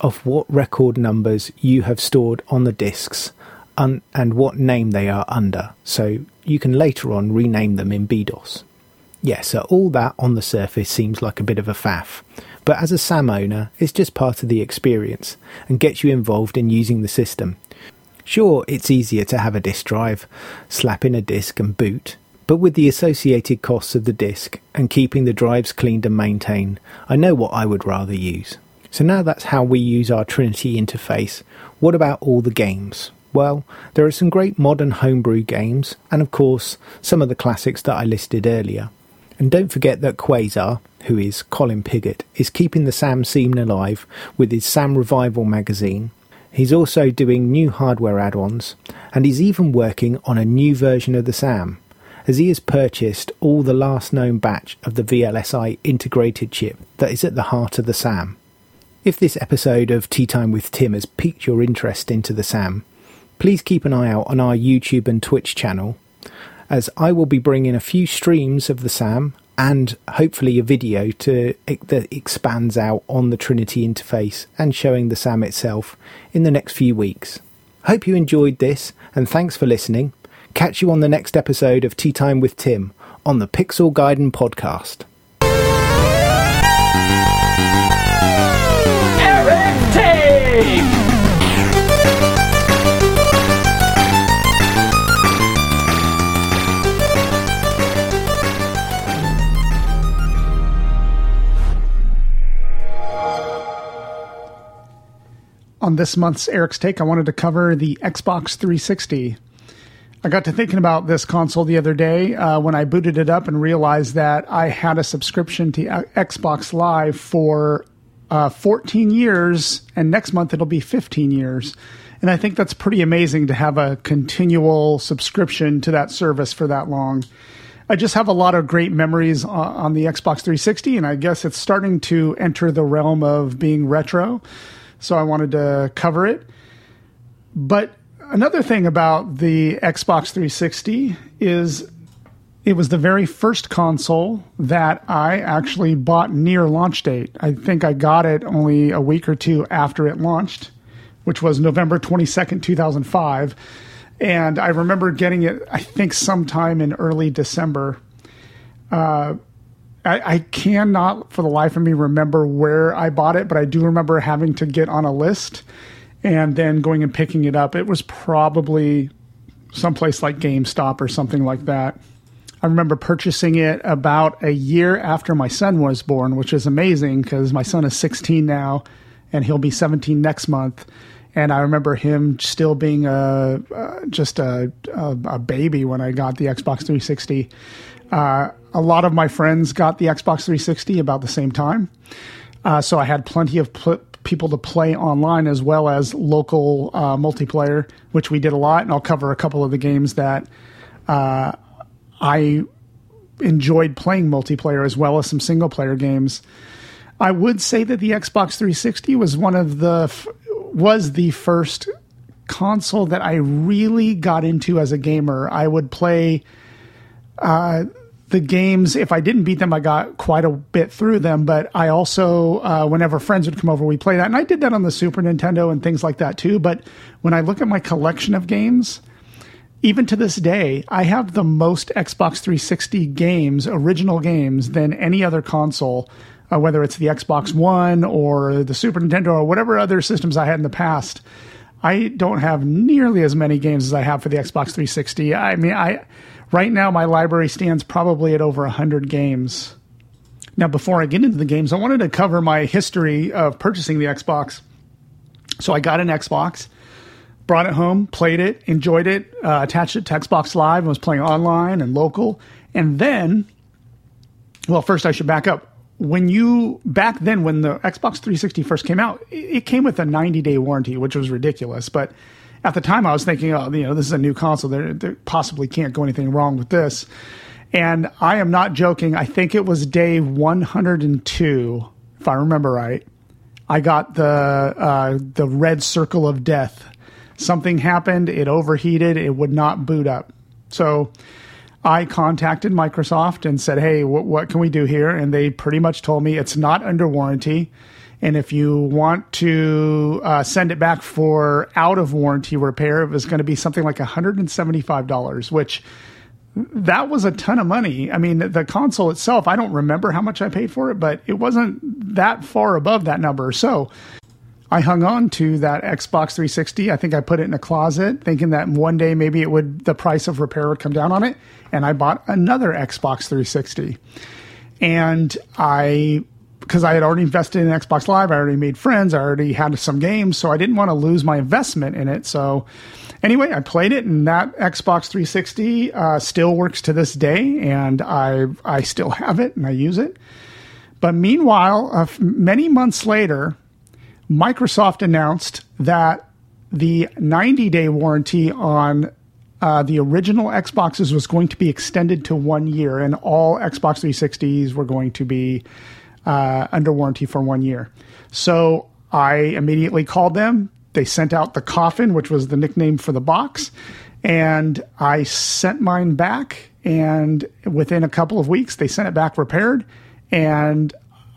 Speaker 6: of what record numbers you have stored on the discs un- and what name they are under. So you can later on rename them in BDOS. Yeah, so all that on the surface seems like a bit of a faff. But as a SAM owner, it's just part of the experience and gets you involved in using the system. Sure, it's easier to have a disk drive, slap in a disk and boot, but with the associated costs of the disk and keeping the drives cleaned and maintained, I know what I would rather use. So now that's how we use our Trinity interface. What about all the games? Well, there are some great modern homebrew games, and of course, some of the classics that I listed earlier. And don't forget that Quazar, who is Colin Piggott, is keeping the Sam scene alive with his Sam Revival magazine. He's also doing new hardware add ons, and he's even working on a new version of the Sam, as he has purchased all the last known batch of the VLSI integrated chip that is at the heart of the SAM. If this episode of Tea Time with Tim has piqued your interest into the SAM, please keep an eye out on our YouTube and Twitch channel, as I will be bringing a few streams of the SAM and hopefully a video to that expands out on the Trinity interface and showing the SAM itself in the next few weeks. Hope you enjoyed this and thanks for listening. Catch you on the next episode of Tea Time with Tim on the Pixel Gaiden podcast.
Speaker 4: On this month's Eric's Take, I wanted to cover the Xbox 360. I got to thinking about this console the other day uh, when I booted it up and realized that I had a subscription to uh, Xbox Live for uh, 14 years, and next month it'll be 15 years. And I think that's pretty amazing to have a continual subscription to that service for that long. I just have a lot of great memories on, on the Xbox 360, and I guess it's starting to enter the realm of being retro. So I wanted to cover it. But another thing about the Xbox 360 is it was the very first console that I actually bought near launch date. I think I got it only a week or two after it launched, which was November 22nd, 2005. And I remember getting it, I think, sometime in early December. Uh, I, I cannot, for the life of me, remember where I bought it, but I do remember having to get on a list and then going and picking it up. It was probably someplace like GameStop or something like that. I remember purchasing it about a year after my son was born, which is amazing because my son is 16 now and he'll be 17 next month. And I remember him still being a, uh, just a, a, a baby when I got the Xbox 360. Uh, a lot of my friends got the Xbox 360 about the same time. Uh, so I had plenty of pl- people to play online as well as local uh, multiplayer, which we did a lot. And I'll cover a couple of the games that uh, I enjoyed playing multiplayer as well as some single player games. I would say that the Xbox 360 was one of the f- was the first console that I really got into as a gamer. I would play uh, the games. If I didn't beat them, I got quite a bit through them. But I also, uh, whenever friends would come over, we play that, and I did that on the Super Nintendo and things like that too. But when I look at my collection of games, even to this day, I have the most Xbox 360 games, original games, than any other console, uh, whether it's the Xbox One or the Super Nintendo or whatever other systems I had in the past. I don't have nearly as many games as I have for the Xbox 360. I mean, I right now my library stands probably at over 100 games. Now, before I get into the games, I wanted to cover my history of purchasing the Xbox. So I got an Xbox brought it home, played it, enjoyed it, uh, attached it to Xbox Live, and was playing online and local. And then, well, first I should back up. When you back then, when the Xbox 360 first came out, it, came with a 90 day warranty, which was ridiculous. But at the time, I was thinking, oh, you know, this is a new console. There, there possibly can't go anything wrong with this. And I am not joking. I think it was day 102, if I remember right. I got the uh, the red circle of death something happened, it overheated, it would not boot up. So I contacted Microsoft and said, "Hey, what, what can we do here?" And they pretty much told me it's not under warranty, and if you want to uh, send it back for out of warranty repair, it was going to be something like one hundred and seventy five dollars, which that was a ton of money. I mean, the console itself, I don't remember how much I paid for it, but it wasn't that far above that number. So I hung on to that Xbox 360. I think I put it in a closet, thinking that one day maybe it would the price of repair would come down on it. And I bought another Xbox 360. And I because I had already invested in Xbox Live, I already made friends, I already had some games, so I didn't want to lose my investment in it. So anyway, I played it, and that Xbox 360 uh, still works to this day, and I I still have it and I use it. But meanwhile, uh, many months later, Microsoft announced that the 90 day warranty on uh, the original Xboxes was going to be extended to one year, and all Xbox 360s were going to be uh, under warranty for one year. So I immediately called them. They sent out the coffin, which was the nickname for the box, and I sent mine back. And within a couple of weeks, they sent it back repaired, and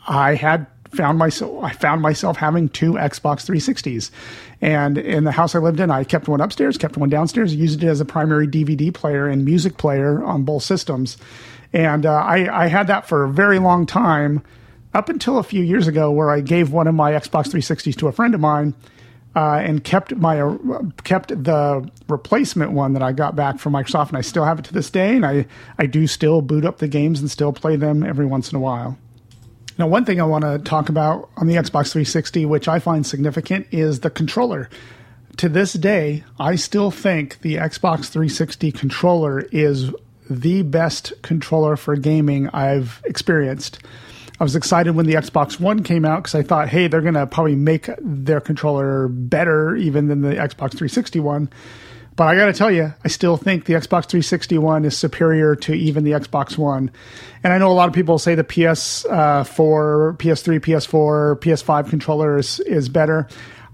Speaker 4: I had found myself I found myself having two Xbox 360s. And in the house I lived in, I kept one upstairs, kept one downstairs, used it as a primary DVD player and music player on both systems. And uh, I, I had that for a very long time, up until a few years ago, where I gave one of my Xbox 360s to a friend of mine. Uh, and kept my uh, kept the replacement one that I got back from Microsoft, and I still have it to this day. And I I do still boot up the games and still play them every once in a while. Now, one thing I want to talk about on the Xbox 360, which I find significant, is the controller. To this day, I still think the Xbox 360 controller is the best controller for gaming I've experienced. I was excited when the Xbox One came out because I thought, hey, they're going to probably make their controller better even than the Xbox 360 one. But I got to tell you, I still think the Xbox 360 one is superior to even the Xbox One. And I know a lot of people say the PS4, PS3, PS4, PS5 controller is, is better.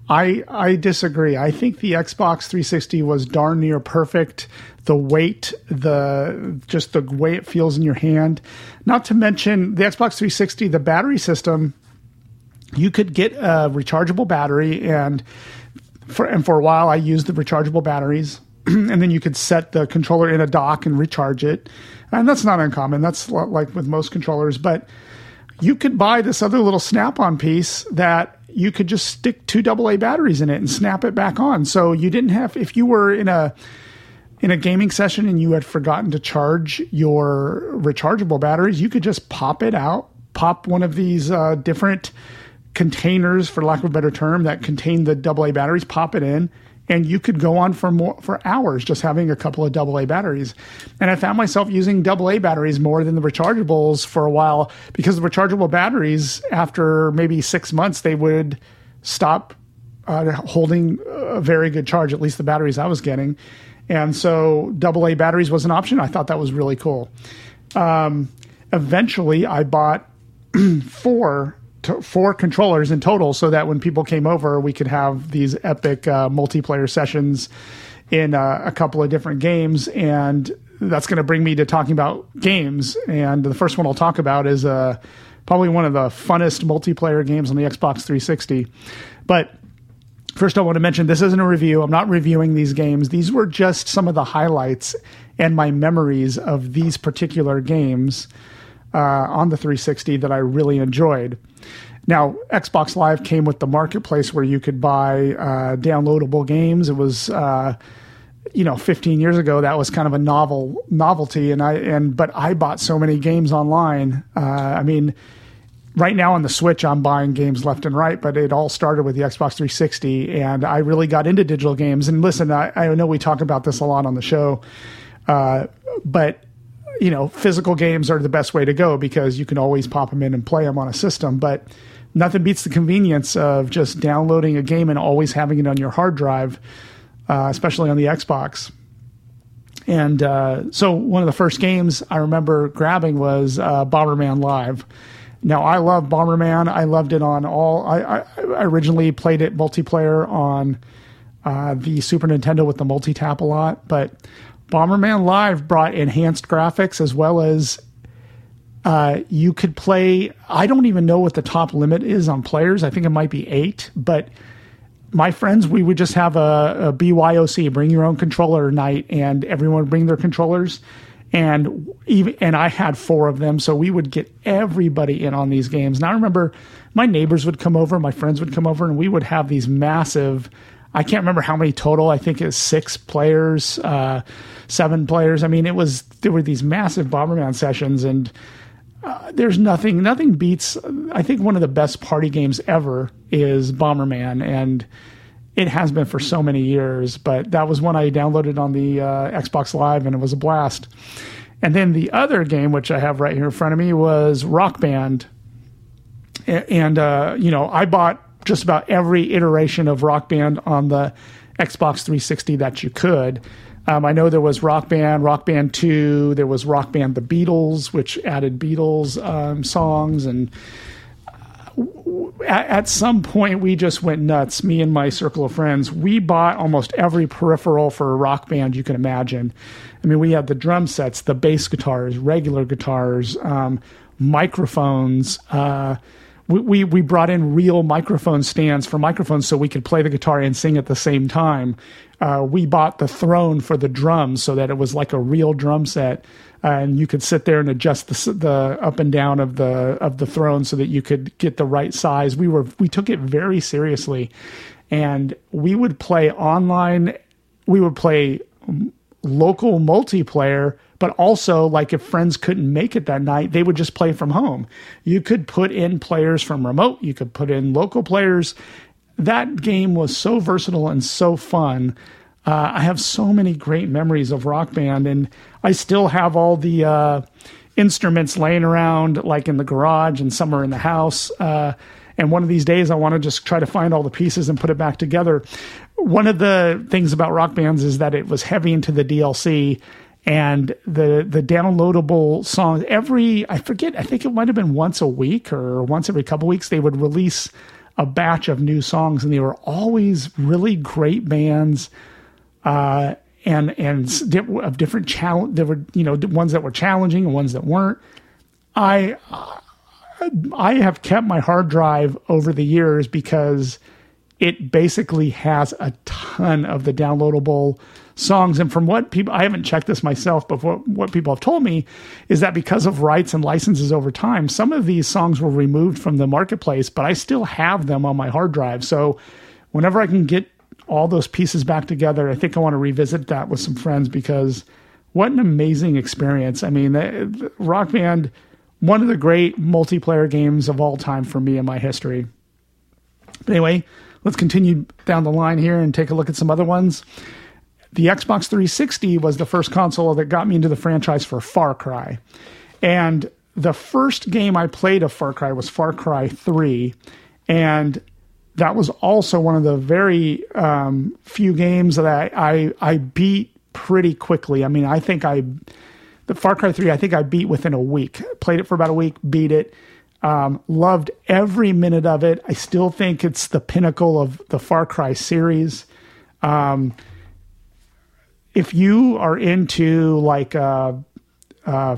Speaker 4: I I disagree. I think the Xbox 360 was darn near perfect. The weight, the just the way it feels in your hand. Not to mention the Xbox 360, the battery system. You could get a rechargeable battery, and for and for a while I used the rechargeable batteries, [clears throat] and then you could set the controller in a dock and recharge it. And that's not uncommon. That's like with most controllers, but you could buy this other little snap-on piece that you could just stick two AA batteries in it and snap it back on. So you didn't have if you were in a in a gaming session and you had forgotten to charge your rechargeable batteries, you could just pop it out, pop one of these uh, different containers, for lack of a better term, that contain the AA batteries, pop it in, and you could go on for more for hours just having a couple of AA batteries. And I found myself using AA batteries more than the rechargeables for a while because the rechargeable batteries, after maybe six months, they would stop uh, holding a very good charge. At least the batteries I was getting. And so AA batteries was an option. I thought that was really cool. Um, eventually, I bought [clears throat] four to, four controllers in total, so that when people came over, we could have these epic uh, multiplayer sessions in uh, a couple of different games. And that's going to bring me to talking about games. And the first one I'll talk about is uh, probably one of the funnest multiplayer games on the Xbox 360. But First, I want to mention this isn't a review. I'm not reviewing these games. These were just some of the highlights and my memories of these particular games uh, on the 360 that I really enjoyed. Now, Xbox Live came with the marketplace where you could buy uh, downloadable games. It was, uh, you know, 15 years ago. That was kind of a novel novelty, and I and but I bought so many games online. Uh, I mean, right now on the Switch, I'm buying games left and right, but it all started with the Xbox 360, and I really got into digital games. And listen, I, I know we talk about this a lot on the show, uh, but you know, physical games are the best way to go because you can always pop them in and play them on a system. But nothing beats the convenience of just downloading a game and always having it on your hard drive, uh, especially on the Xbox. And uh, so, one of the first games I remember grabbing was uh, Bomberman Live now I love Bomberman. I loved it on all. I, I, I originally played it multiplayer on uh, the Super Nintendo with the multi tap a lot, but Bomberman Live brought enhanced graphics as well as uh, you could play. I don't even know what the top limit is on players. I think it might be eight, but my friends, we would just have a, a BYOC, bring your own controller night, and everyone would bring their controllers. And even and I had four of them, so we would get everybody in on these games. Now I remember my neighbors would come over, my friends would come over, and we would have these massive. I can't remember how many total. I think it's six players, uh, seven players. I mean, it was there were these massive Bomberman sessions, and uh, there's nothing nothing beats. I think one of the best party games ever is Bomberman, and it has been for so many years. But that was one I downloaded on the uh, Xbox Live, and it was a blast. And then the other game, which I have right here in front of me, was Rock Band. And, uh, you know, I bought just about every iteration of Rock Band on the Xbox 360 that you could. Um, I know there was Rock Band, Rock Band 2, there was Rock Band The Beatles, which added Beatles um, songs. And at, at some point we just went nuts me and my circle of friends we bought almost every peripheral for a rock band you can imagine i mean we had the drum sets the bass guitars regular guitars um, microphones uh, we, we, we brought in real microphone stands for microphones so we could play the guitar and sing at the same time uh, we bought the throne for the drums so that it was like a real drum set uh, and you could sit there and adjust the the up and down of the of the throne so that you could get the right size. We were we took it very seriously, and we would play online. We would play local multiplayer, but also like if friends couldn't make it that night, they would just play from home. You could put in players from remote. You could put in local players. That game was so versatile and so fun. Uh, I have so many great memories of Rock Band, and I still have all the uh, instruments laying around, like in the garage and somewhere in the house. Uh, and one of these days, I want to just try to find all the pieces and put it back together. One of the things about Rock Bands is that it was heavy into the DLC and the the downloadable songs. Every I forget, I think it might have been once a week or once every couple weeks, they would release a batch of new songs, and they were always really great bands uh, and and of different challenge. There were you know ones that were challenging and ones that weren't. I I have kept my hard drive over the years because it basically has a ton of the downloadable songs. And from what people, I haven't checked this myself, but what, what people have told me is that because of rights and licenses over time, some of these songs were removed from the marketplace, but I still have them on my hard drive. So whenever I can get all those pieces back together, I think I want to revisit that with some friends because what an amazing experience. I mean, the, the Rock Band, one of the great multiplayer games of all time for me in my history. But anyway, let's continue down the line here and take a look at some other ones. The Xbox 360 was the first console that got me into the franchise for Far Cry. And the first game I played of Far Cry was Far Cry 3. And that was also one of the very um, few games that I, I, beat pretty quickly. I mean, I think I, the Far Cry 3, I think I beat within a week. Played it for about a week, beat it. Um, loved every minute of it. I still think it's the pinnacle of the Far Cry series. Um, if you are into like uh, uh,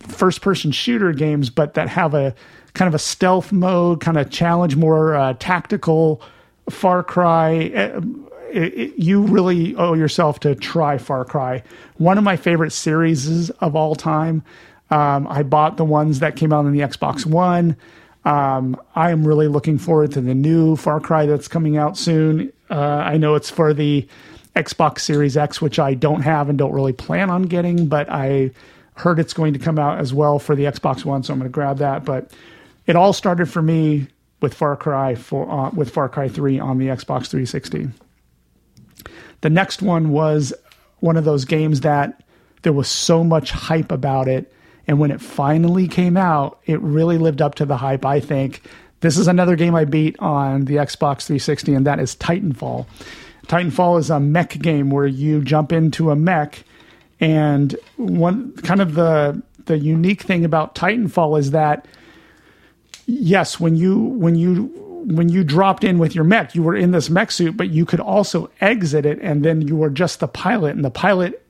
Speaker 4: first person shooter games, but that have a kind of a stealth mode, kind of challenge, more uh, tactical Far Cry, uh, it, it, you really owe yourself to try Far Cry. One of my favorite series of all time. Um, I bought the ones that came out on the Xbox One. Um, I am really looking forward to the new Far Cry that's coming out soon. Uh, I know it's for the Xbox Series X, which I don't have and don't really plan on getting, but I heard it's going to come out as well for the Xbox One, so I'm going to grab that. But it all started for me with Far Cry for uh, with Far Cry 3 on the Xbox 360. The next one was one of those games that there was so much hype about it, and when it finally came out, it really lived up to the hype. I think this is another game I beat on the Xbox 360, and that is Titanfall. Titanfall is a mech game where you jump into a mech, and one kind of the the unique thing about Titanfall is that yes, when you when you when you dropped in with your mech, you were in this mech suit, but you could also exit it, and then you were just the pilot, and the pilot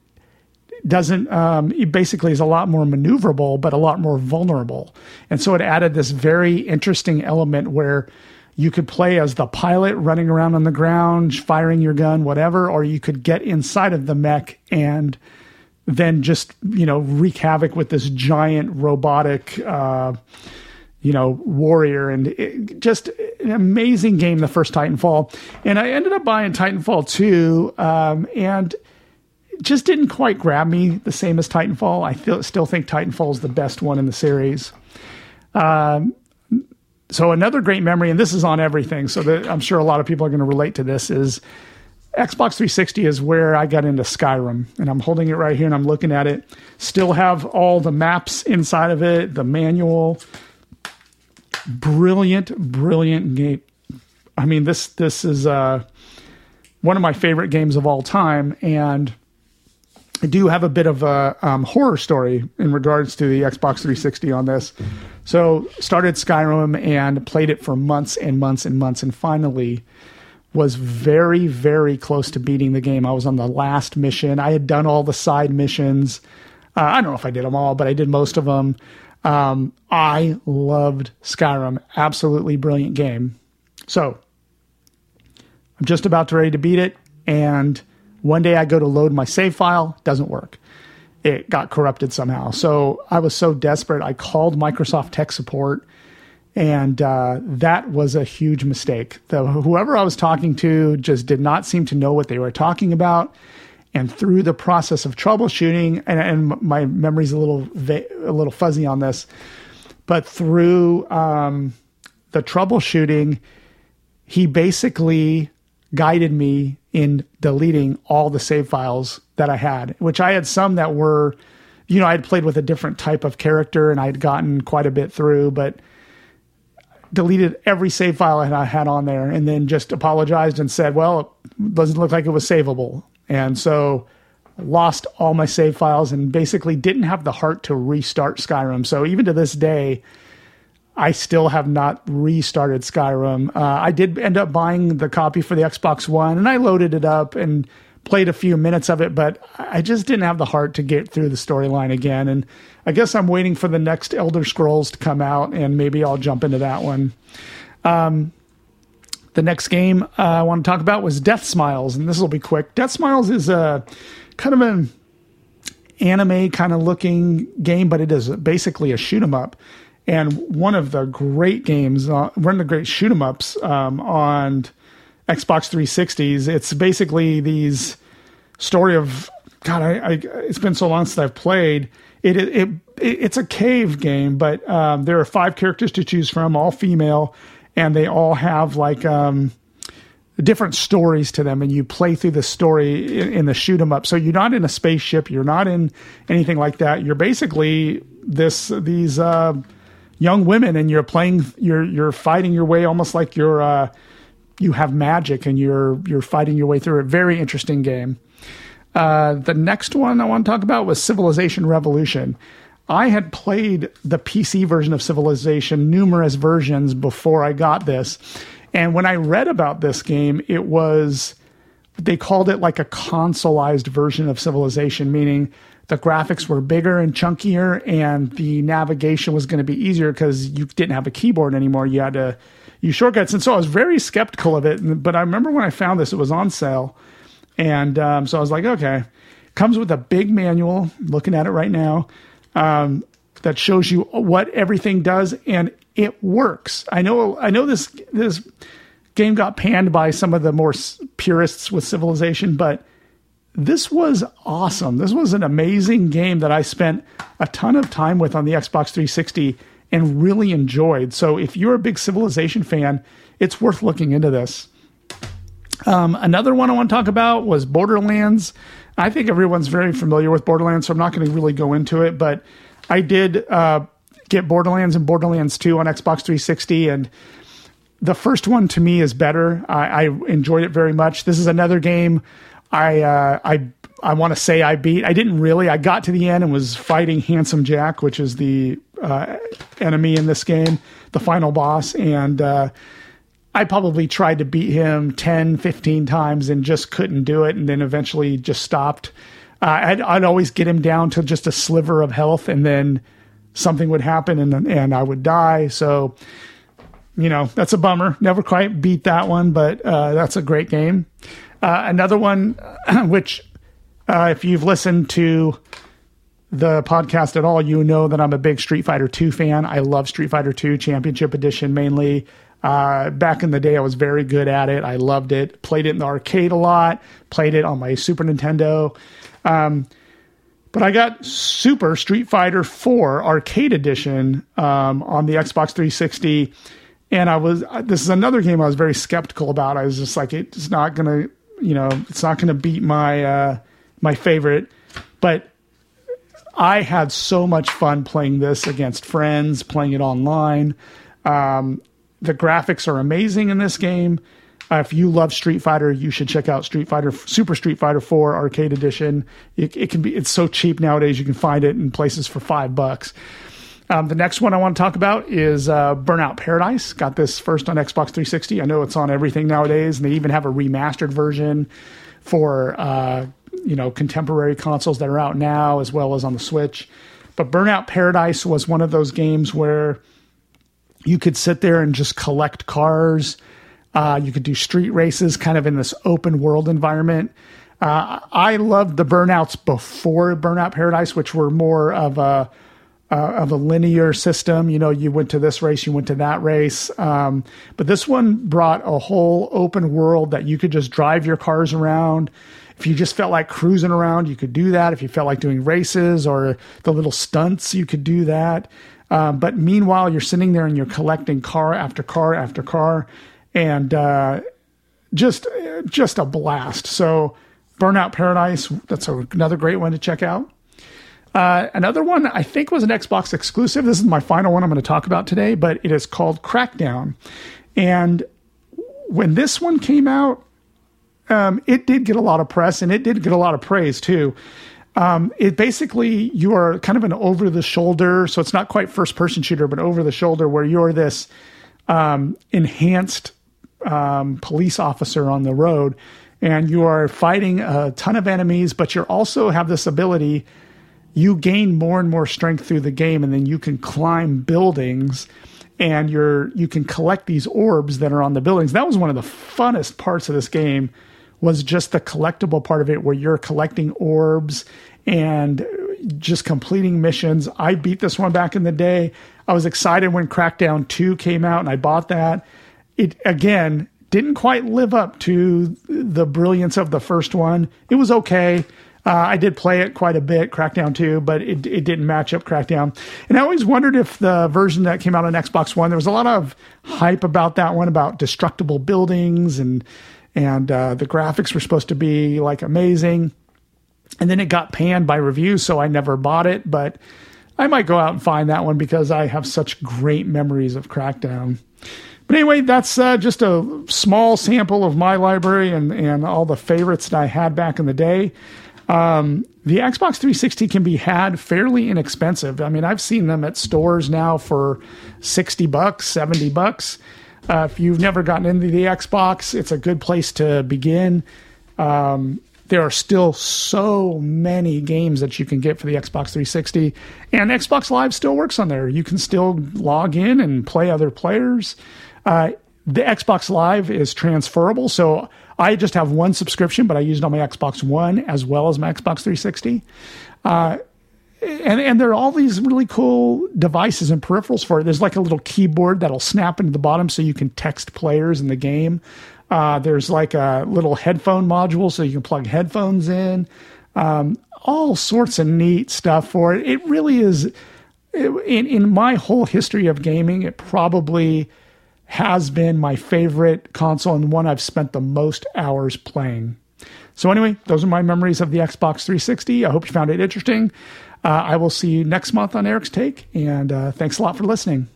Speaker 4: doesn't um, basically is a lot more maneuverable but a lot more vulnerable. And so it added this very interesting element where you could play as the pilot running around on the ground firing your gun whatever or you could get inside of the mech and then just you know wreak havoc with this giant robotic uh, you know warrior. And it, just an amazing game the first titanfall. And i ended up buying titanfall 2 um, and just didn't quite grab me the same as titanfall. I feel, still think titanfall is the best one in the series. Um, so another great memory and this is on everything so that i'm sure a lot of people are going to relate to this is Xbox 360 is where I got into Skyrim, and I'm holding it right here and I'm looking at it. Still have all the maps inside of it, the manual. Brilliant, brilliant game. I mean, this this is uh, one of my favorite games of all time, and I do have a bit of a um, horror story in regards to the Xbox 360 on this. So, started Skyrim and played it for months and months and months, and finally was very, very close to beating the game. I was on the last mission. I had done all the side missions. Uh, I don't know if I did them all, but I did most of them. Um, I loved Skyrim. Absolutely brilliant game. So I'm just about to ready to beat it, and one day I go to load my save file, doesn't work. It got corrupted somehow. So I was so desperate, I called Microsoft tech support and uh, that was a huge mistake. The, whoever I was talking to just did not seem to know what they were talking about. And through the process of troubleshooting, and, and my memory's a little va- a little fuzzy on this, but through um, the troubleshooting, he basically guided me in deleting all the save files that I had, which I had some that were, you know, I had played with a different type of character and I'd gotten quite a bit through, but deleted every save file I had on there and then just apologized and said, well, it doesn't look like it was savable. And so lost all my save files and basically didn't have the heart to restart Skyrim. So even to this day, I still have not restarted Skyrim. Uh, I did end up buying the copy for the Xbox One and I loaded it up and played a few minutes of it, but I just didn't have the heart to get through the storyline again. And I guess I'm waiting for the next Elder Scrolls to come out, and maybe I'll jump into that one. Um, the next game uh, I want to talk about was Deathsmiles, and this will be quick. Deathsmiles is a kind of an anime kind of looking game, but it is basically a shoot 'em up. And one of the great games, uh, one of the great shoot 'em ups um, on Xbox 360s. It's basically these story of God. I, I it's been so long since I've played it. It, it it's a cave game, but um, there are five characters to choose from, all female, and they all have like um, different stories to them, and you play through the story in, in the shoot 'em up. So you're not in a spaceship, you're not in anything like that. You're basically this these uh, young women, and you're playing. You're you're fighting your way almost like you're. Uh, you have magic and you're you're fighting your way through a very interesting game. Uh, the next one I want to talk about was Civilization Revolution. I had played the PC version of Civilization numerous versions before I got this, and when I read about this game, it was they called it like a consoleized version of Civilization, meaning the graphics were bigger and chunkier, and the navigation was going to be easier because you didn't have a keyboard anymore. You had to use shortcuts. And so I was very skeptical of it. But I remember when I found this, it was on sale. And um, so I was like, okay. Comes with a big manual, looking at it right now, um, that shows you what everything does. And it works. I know, I know this, this game got panned by some of the more purists with Civilization, but this was awesome. This was an amazing game that I spent a ton of time with on the Xbox 360 and really enjoyed. So if you're a big Civilization fan, it's worth looking into this. Um, another one I want to talk about was Borderlands. I think everyone's very familiar with Borderlands, so I'm not going to really go into it, but I did uh, get Borderlands and Borderlands 2 on Xbox 360, and the first one to me is better. I, I enjoyed it very much. This is another game I uh, I I want to say I beat. I didn't really. I got to the end and was fighting Handsome Jack, which is the uh, enemy in this game, the final boss, and uh, I probably tried to beat him 10, 15 times and just couldn't do it, and then eventually just stopped. Uh, I'd, I'd always get him down to just a sliver of health, and then something would happen, and and I would die. So, you know, that's a bummer. Never quite beat that one, but uh, that's a great game. Uh, another one, [clears throat] which uh, if you've listened to the podcast at all, you know that I'm a big Street Fighter 2 fan. I love Street Fighter 2 Championship Edition mainly. Uh, back in the day, I was very good at it. I loved it. Played it in the arcade a lot. Played it on my Super Nintendo. Um, but I got Super Street Fighter 4 Arcade Edition um, on the Xbox 360. And I was, this is another game I was very skeptical about. I was just like, it's not going to, you know, it's not going to beat my, uh, my favorite. But I had so much fun playing this against friends, playing it online. Um, the graphics are amazing in this game. Uh, if you love Street Fighter, you should check out Street Fighter Super Street Fighter 4 Arcade Edition. It, it can be it's so cheap nowadays. You can find it in places for five bucks. Um, the next one I want to talk about is uh, Burnout Paradise. Got this first on Xbox 360. I know it's on everything nowadays, and they even have a remastered version for uh, you know contemporary consoles that are out now, as well as on the Switch. But Burnout Paradise was one of those games where you could sit there and just collect cars. Uh, you could do street races, kind of in this open world environment. Uh, I loved the burnouts before Burnout Paradise, which were more of a uh, of a linear system. You know, you went to this race, you went to that race. Um, but this one brought a whole open world that you could just drive your cars around. If you just felt like cruising around, you could do that. If you felt like doing races or the little stunts, you could do that. Um, but meanwhile, you're sitting there and you're collecting car after car after car, and uh, just just a blast. So, Burnout Paradise, that's another great one to check out. Uh, another one I think was an Xbox exclusive. This is my final one I'm going to talk about today, but it is called Crackdown. And when this one came out, um, it did get a lot of press and it did get a lot of praise too. Um, it basically you are kind of an over the shoulder, so it's not quite first person shooter, but over the shoulder where you're this um, enhanced um, police officer on the road, and you are fighting a ton of enemies, but you also have this ability. You gain more and more strength through the game, and then you can climb buildings, and you're you can collect these orbs that are on the buildings. That was one of the funnest parts of this game was just the collectible part of it where you're collecting orbs and just completing missions. I beat this one back in the day. I was excited when Crackdown 2 came out and I bought that. It again didn't quite live up to the brilliance of the first one. It was okay. Uh, I did play it quite a bit, Crackdown 2, but it, it didn't match up Crackdown. And I always wondered if the version that came out on Xbox One, there was a lot of hype about that one, about destructible buildings and and uh, the graphics were supposed to be like amazing. And then it got panned by reviews, so I never bought it. But I might go out and find that one because I have such great memories of Crackdown. But anyway, that's uh, just a small sample of my library and, and all the favorites that I had back in the day. Um, the Xbox 360 can be had fairly inexpensive. I mean, I've seen them at stores now for 60 bucks, 70 bucks. Uh, if you've never gotten into the Xbox, it's a good place to begin. Um, there are still so many games that you can get for the Xbox 360, and Xbox Live still works on there. You can still log in and play other players. Uh, the Xbox Live is transferable, so I just have one subscription, but I use it on my Xbox One as well as my Xbox 360. Uh, and and there are all these really cool devices and peripherals for it. There's like a little keyboard that'll snap into the bottom so you can text players in the game. Uh, there's like a little headphone module so you can plug headphones in. Um, all sorts of neat stuff for it. It really is. In in my whole history of gaming, it probably has been my favorite console and one I've spent the most hours playing. So anyway, those are my memories of the Xbox 360. I hope you found it interesting. Uh, I will see you next month on Eric's Take, and uh, thanks a lot for listening.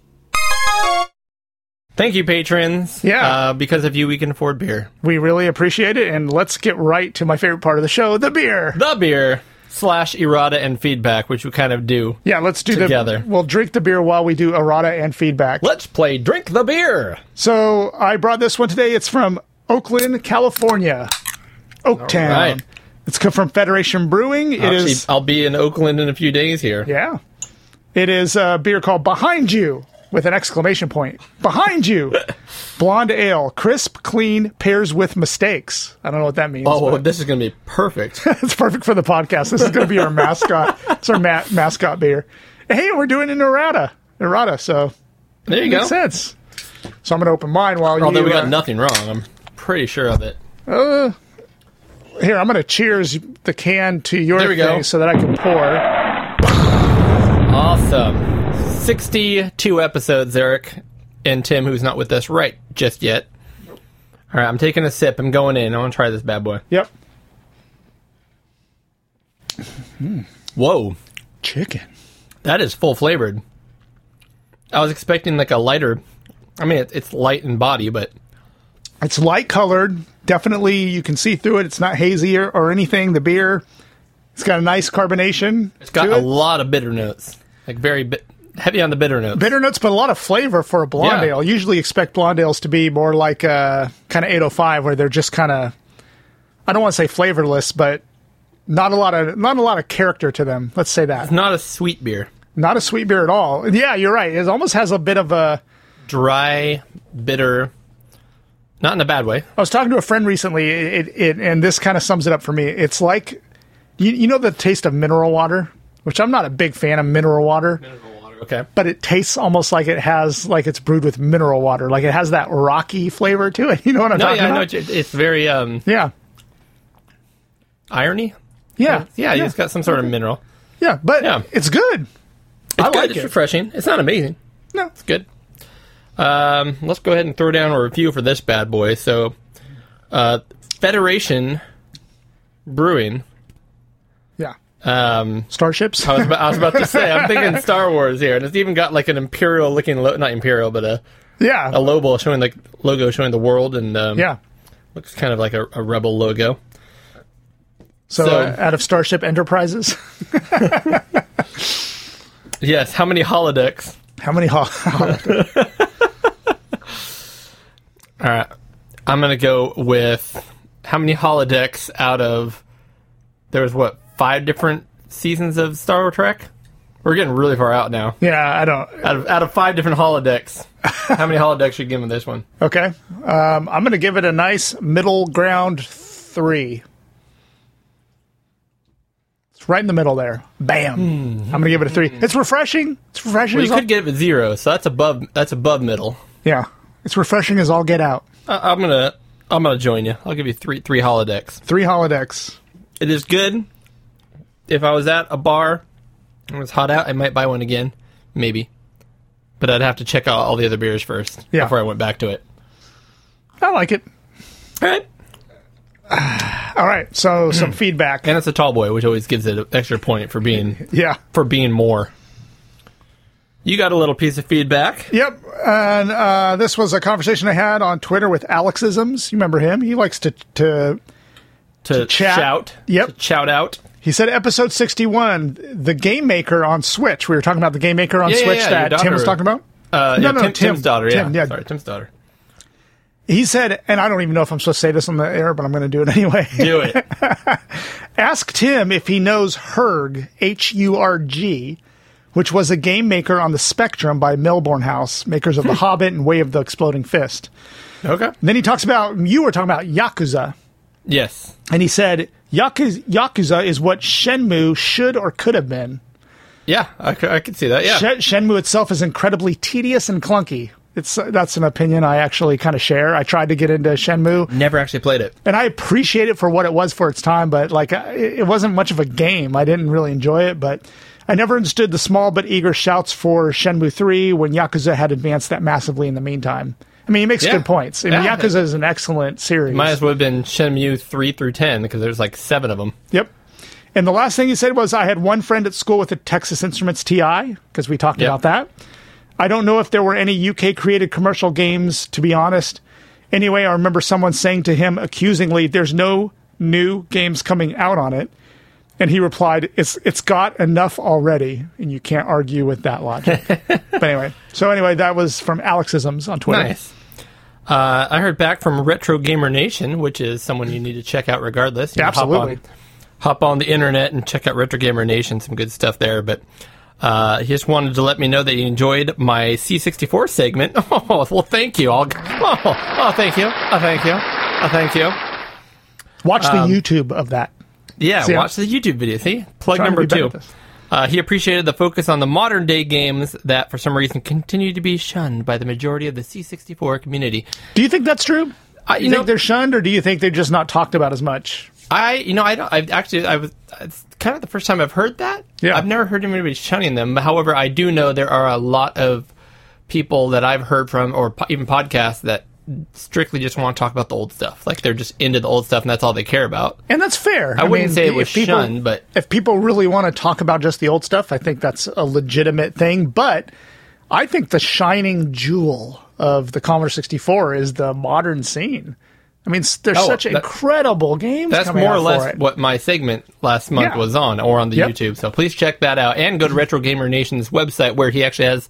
Speaker 1: Thank you, patrons.
Speaker 4: Yeah.
Speaker 1: Uh, because of you, we can afford beer.
Speaker 4: We really appreciate it, and let's get right to my favorite part of the show, the beer.
Speaker 1: The beer slash errata and feedback, which we kind of do.
Speaker 4: Yeah, let's do
Speaker 1: Together.
Speaker 4: the. We'll drink the beer while we do errata and feedback.
Speaker 1: Let's play Drink the Beer.
Speaker 4: So I brought this one today. It's from Oakland, California, Oaktown.
Speaker 1: right.
Speaker 4: It's come from Federation Brewing. It
Speaker 1: Actually,
Speaker 4: is
Speaker 1: I'll be in Oakland in a few days here.
Speaker 4: yeah. It is a beer called Behind You with an exclamation point. Behind You. [laughs] Blonde ale, crisp, clean, pairs with mistakes. I don't know what that means.
Speaker 1: Oh, well,
Speaker 4: but
Speaker 1: this is going to be perfect. [laughs]
Speaker 4: it's perfect for the podcast. This is going to be our mascot. It's our ma- mascot beer. Hey, we're doing an errata. Errata, so
Speaker 1: There you go.
Speaker 4: makes sense. So I'm going to open mine while
Speaker 1: Although
Speaker 4: you.
Speaker 1: Although we got
Speaker 4: uh,
Speaker 1: nothing wrong, I'm pretty sure of it.
Speaker 4: Here, I'm going to cheers the can to your thing
Speaker 1: go.
Speaker 4: so that I can pour.
Speaker 1: Awesome. 62 episodes, Eric and Tim, who's not with us right just yet. All right, I'm taking a sip. I'm going in. I want to try this bad boy.
Speaker 4: Yep. Hmm.
Speaker 1: Whoa,
Speaker 4: Chicken.
Speaker 1: that is full flavored. I was expecting like a lighter. I mean, it, it's light in body, but
Speaker 4: It's light colored. Definitely, you can see through it. It's not hazy or, or anything. The beer, it's got a nice carbonation.
Speaker 1: it's got
Speaker 4: to
Speaker 1: a
Speaker 4: it.
Speaker 1: lot of bitter notes. Like very bit, heavy on the bitter notes.
Speaker 4: bitter notes, but a lot of flavor for a blonde
Speaker 1: Yeah.
Speaker 4: ale. Usually expect blonde ales to be more like uh, kind of 805, where they're just kind of, I don't want to say flavorless, but not a lot of not a lot of character to them. Let's say that.
Speaker 1: Not a sweet beer.
Speaker 4: Not a sweet beer at all. Yeah, you're right. It almost has a bit of a.
Speaker 1: Dry, bitter. Not in a bad way.
Speaker 4: I was talking to a friend recently, it, it, and this kind of sums it up for me. It's like, you, you know, the taste of mineral water, which I'm not a big fan of mineral water.
Speaker 1: Okay.
Speaker 4: but it tastes almost like it has like it's brewed with mineral water. Like it has that rocky flavor to it. [laughs] You know what I'm
Speaker 1: No,
Speaker 4: talking
Speaker 1: yeah,
Speaker 4: about?
Speaker 1: you- It's very um,
Speaker 4: yeah.
Speaker 1: irony.
Speaker 4: Yeah.
Speaker 1: Yeah, it's got some sort of mineral.
Speaker 4: Yeah, but
Speaker 1: Yeah.
Speaker 4: it's good.
Speaker 1: It's
Speaker 4: I
Speaker 1: good.
Speaker 4: like
Speaker 1: it's
Speaker 4: it.
Speaker 1: refreshing. It's not amazing.
Speaker 4: No.
Speaker 1: It's good. Um, let's go ahead and throw down a review for this bad boy. So, uh, Federation Brewing. Um,
Speaker 4: Starships.
Speaker 1: I was about, I was about to say, I'm [laughs] thinking Star Wars here, and it's even got like an imperial looking, lo- not imperial, but a,
Speaker 4: yeah.
Speaker 1: a logo showing like logo showing the world, and um,
Speaker 4: yeah.
Speaker 1: looks kind of like a, a rebel logo.
Speaker 4: So,
Speaker 1: so-
Speaker 4: uh, out of Starship Enterprises, [laughs]
Speaker 1: Yes. How many holodecks?
Speaker 4: how many ho- [laughs]
Speaker 1: All right. I'm going to go with how many holodecks out of there was what five different seasons of Star Trek. We're getting really far out now.
Speaker 4: Yeah, I don't.
Speaker 1: Out of out of five different holodecks, how many holodecks you giving this one?
Speaker 4: Okay. Um, I'm going to give it a nice middle ground three. It's right in the middle there. Bam. I'm going to give it a three. It's refreshing. It's refreshing.
Speaker 1: Well, you
Speaker 4: all-
Speaker 1: could give it zero, so that's above that's above middle.
Speaker 4: yeah. It's refreshing as all get out.
Speaker 1: I, I'm gonna I'm gonna join you. I'll give you three three holodecks.
Speaker 4: Three holodecks.
Speaker 1: It is good. If I was at a bar and it was hot out, I might buy one again, maybe. But I'd have to check out all the other beers first
Speaker 4: Yeah.
Speaker 1: before I went back to it.
Speaker 4: I like it.
Speaker 1: All right.
Speaker 4: All right. So some [clears throat] feedback.
Speaker 1: And it's a tall boy, which always gives it an extra point for being
Speaker 4: Yeah.
Speaker 1: for being more. You got a little piece of feedback.
Speaker 4: Yep. And uh, this was a conversation I had on Twitter with Alexisms. You remember him? He likes to to.
Speaker 1: to,
Speaker 4: chat.
Speaker 1: shout.
Speaker 4: Yep.
Speaker 1: To shout out.
Speaker 4: He said episode sixty one, the Game Maker on Switch. We were talking about the Game Maker on
Speaker 1: Yeah, yeah,
Speaker 4: Switch
Speaker 1: yeah,
Speaker 4: that Tim was talking about.
Speaker 1: Uh,
Speaker 4: No,
Speaker 1: yeah,
Speaker 4: no,
Speaker 1: Tim,
Speaker 4: Tim.
Speaker 1: Tim's daughter.
Speaker 4: Tim,
Speaker 1: yeah.
Speaker 4: yeah.
Speaker 1: Sorry, Tim's daughter.
Speaker 4: He said, and I don't even know if I'm supposed to say this on the air, but I'm going to do it [laughs] anyway.
Speaker 1: Do it. [laughs]
Speaker 4: Ask Tim if he knows Herg, H U R G, which was a game maker on the Spectrum by Melbourne House, makers of The Hobbit and Way of the Exploding Fist.
Speaker 1: okay.
Speaker 4: Then he talks about, you were talking about Yakuza,
Speaker 1: Yes.
Speaker 4: and he said, Yakuza, Yakuza is what Shenmue should or could have been.
Speaker 1: Yeah, I could see that. Yeah.
Speaker 4: Shen- Shenmue itself is incredibly tedious and clunky. It's uh, that's an opinion I actually kind of share. I tried to get into Shenmue,
Speaker 1: Never actually played it.
Speaker 4: and I appreciate it for what it was for its time, but like it it wasn't much of a game. I didn't really enjoy it, but I never understood the small but eager shouts for Shenmue 3 when Yakuza had advanced that massively in the meantime. I mean, he makes
Speaker 1: Yeah.
Speaker 4: good points. I mean,
Speaker 1: Yeah.
Speaker 4: Yakuza is an excellent series.
Speaker 1: Might as well have been Shenmue 3 through 10 because there's like seven of them.
Speaker 4: Yep. And the last thing he said was, I had one friend at school with a Texas Instruments TI, because we talked
Speaker 1: Yep.
Speaker 4: about that. I don't know if there were any UK created commercial games, to be honest. Anyway, I remember someone saying to him accusingly, There's no new games coming out on it. And he replied, It's it's got enough already, and you can't argue with that logic. [laughs] but anyway, so anyway, that was from Alexisms on Twitter.
Speaker 1: Nice. Uh, I heard back from Retro Gamer Nation, which is someone you need to check out regardless. You can hop
Speaker 4: Absolutely.
Speaker 1: on, hop on the internet and check out Retro Gamer Nation. Some good stuff there. But uh, he just wanted to let me know that he enjoyed my C64 segment. [laughs] Oh, well, thank you. I'll, [laughs] oh, oh, thank you. Oh, thank you. Oh, thank you.
Speaker 4: Watch the
Speaker 1: Um,
Speaker 4: YouTube of that.
Speaker 1: Yeah,
Speaker 4: See, I'm
Speaker 1: watch the YouTube video. See, plug number
Speaker 4: be
Speaker 1: two. Uh, he appreciated the focus on the modern day games that, for some reason, continue to be shunned by the majority of the C64 community.
Speaker 4: Do you think that's true?
Speaker 1: I,
Speaker 4: You,
Speaker 1: you
Speaker 4: think
Speaker 1: know,
Speaker 4: they're shunned, or do you think they're just not talked about as much?
Speaker 1: I, you know, I don't. I've actually, I was. It's kind of the first time I've heard that.
Speaker 4: Yeah.
Speaker 1: I've never heard anybody shunning them. However, I do know there are a lot of people that I've heard from, or po- even podcasts that strictly just want to talk about the old stuff. Like they're just into the old stuff, and that's all they care about.
Speaker 4: And that's fair.
Speaker 1: I wouldn't say it was shunned, but-
Speaker 4: if people really want to talk about just the old stuff, I think that's a legitimate thing. But I think the shining jewel of the Commodore 64 is the modern scene. I mean, there's
Speaker 1: Oh,
Speaker 4: such
Speaker 1: that-
Speaker 4: incredible games.
Speaker 1: That's more or less what my segment last month
Speaker 4: Yeah.
Speaker 1: was on, or on the
Speaker 4: Yep.
Speaker 1: YouTube. So please check that out, and go to mm-hmm. Retro Gamer Nation's website where he actually has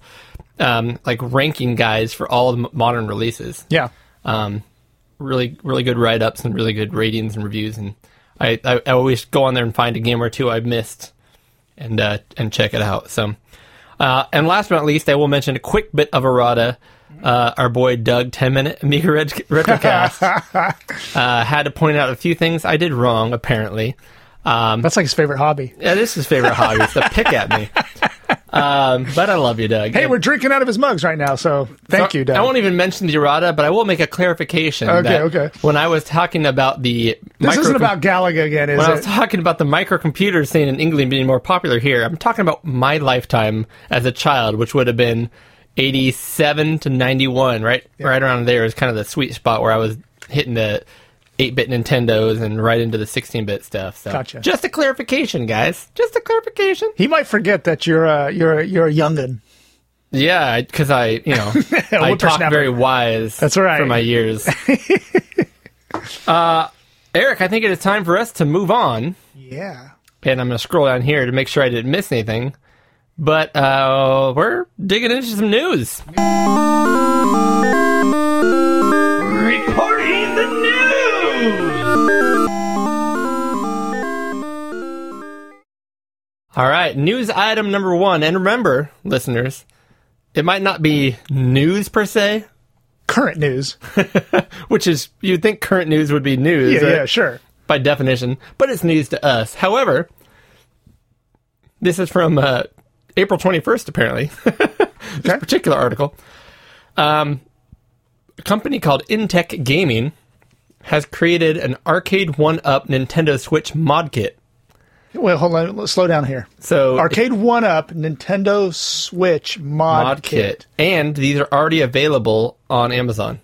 Speaker 1: um, like ranking guides for all the modern releases.
Speaker 4: Yeah.
Speaker 1: um, really really good write ups and really good ratings and reviews. And I, I, I always go on there and find a game or two I've missed and uh, and check it out. So, uh, and last but not least, I will mention a quick bit of errata. Uh, our boy Doug, ten minute Amiga Retrocast, [laughs] uh, had to point out a few things I did wrong. Apparently, um,
Speaker 4: That's like his favorite hobby.
Speaker 1: yeah, this is his favorite hobby is to pick at me. Um, but I love you, Doug.
Speaker 4: Hey, we're drinking out of his mugs right now, so thank
Speaker 1: So,
Speaker 4: you, Doug.
Speaker 1: I won't even mention the errata, but I will make a clarification.
Speaker 4: Okay,
Speaker 1: that
Speaker 4: okay.
Speaker 1: When I was talking about the
Speaker 4: this isn't about Galaga again, is it?
Speaker 1: when I was talking about the microcomputers saying in England being more popular here, I'm talking about my lifetime as a child, which would have been 87 to 91, right? Right around there is kind of the sweet spot where I was hitting the 8-bit Nintendos and right into the 16-bit stuff. So
Speaker 4: Gotcha.
Speaker 1: just a clarification, guys. Just a clarification.
Speaker 4: he might forget that you're a you're a, you're a youngin.
Speaker 1: Yeah, because I, you know, [laughs] I talk very wise.
Speaker 4: That's right.
Speaker 1: For my years. [laughs] uh, Eric, I think it is time for us to move on.
Speaker 4: Yeah.
Speaker 1: And I'm going to scroll down here to make sure I didn't miss anything. But uh, we're digging into some news.
Speaker 5: Reporting
Speaker 1: All right, news item number one. And remember, listeners, it might not be news per se,
Speaker 4: Current news. [laughs]
Speaker 1: which is, you'd think current news would be news.
Speaker 4: Yeah,
Speaker 1: right?
Speaker 4: yeah, sure.
Speaker 1: by definition, but it's news to us. However, this is from uh, April 21st, apparently, [laughs] this
Speaker 4: Okay.
Speaker 1: particular article. Um, a company called Intech Gaming has created an arcade one up Nintendo Switch mod kit.
Speaker 4: Wait, hold on. Let's slow down here.
Speaker 1: So,
Speaker 4: Arcade One Up Nintendo Switch mod,
Speaker 1: mod
Speaker 4: kit.
Speaker 1: kit. And these are already available on Amazon.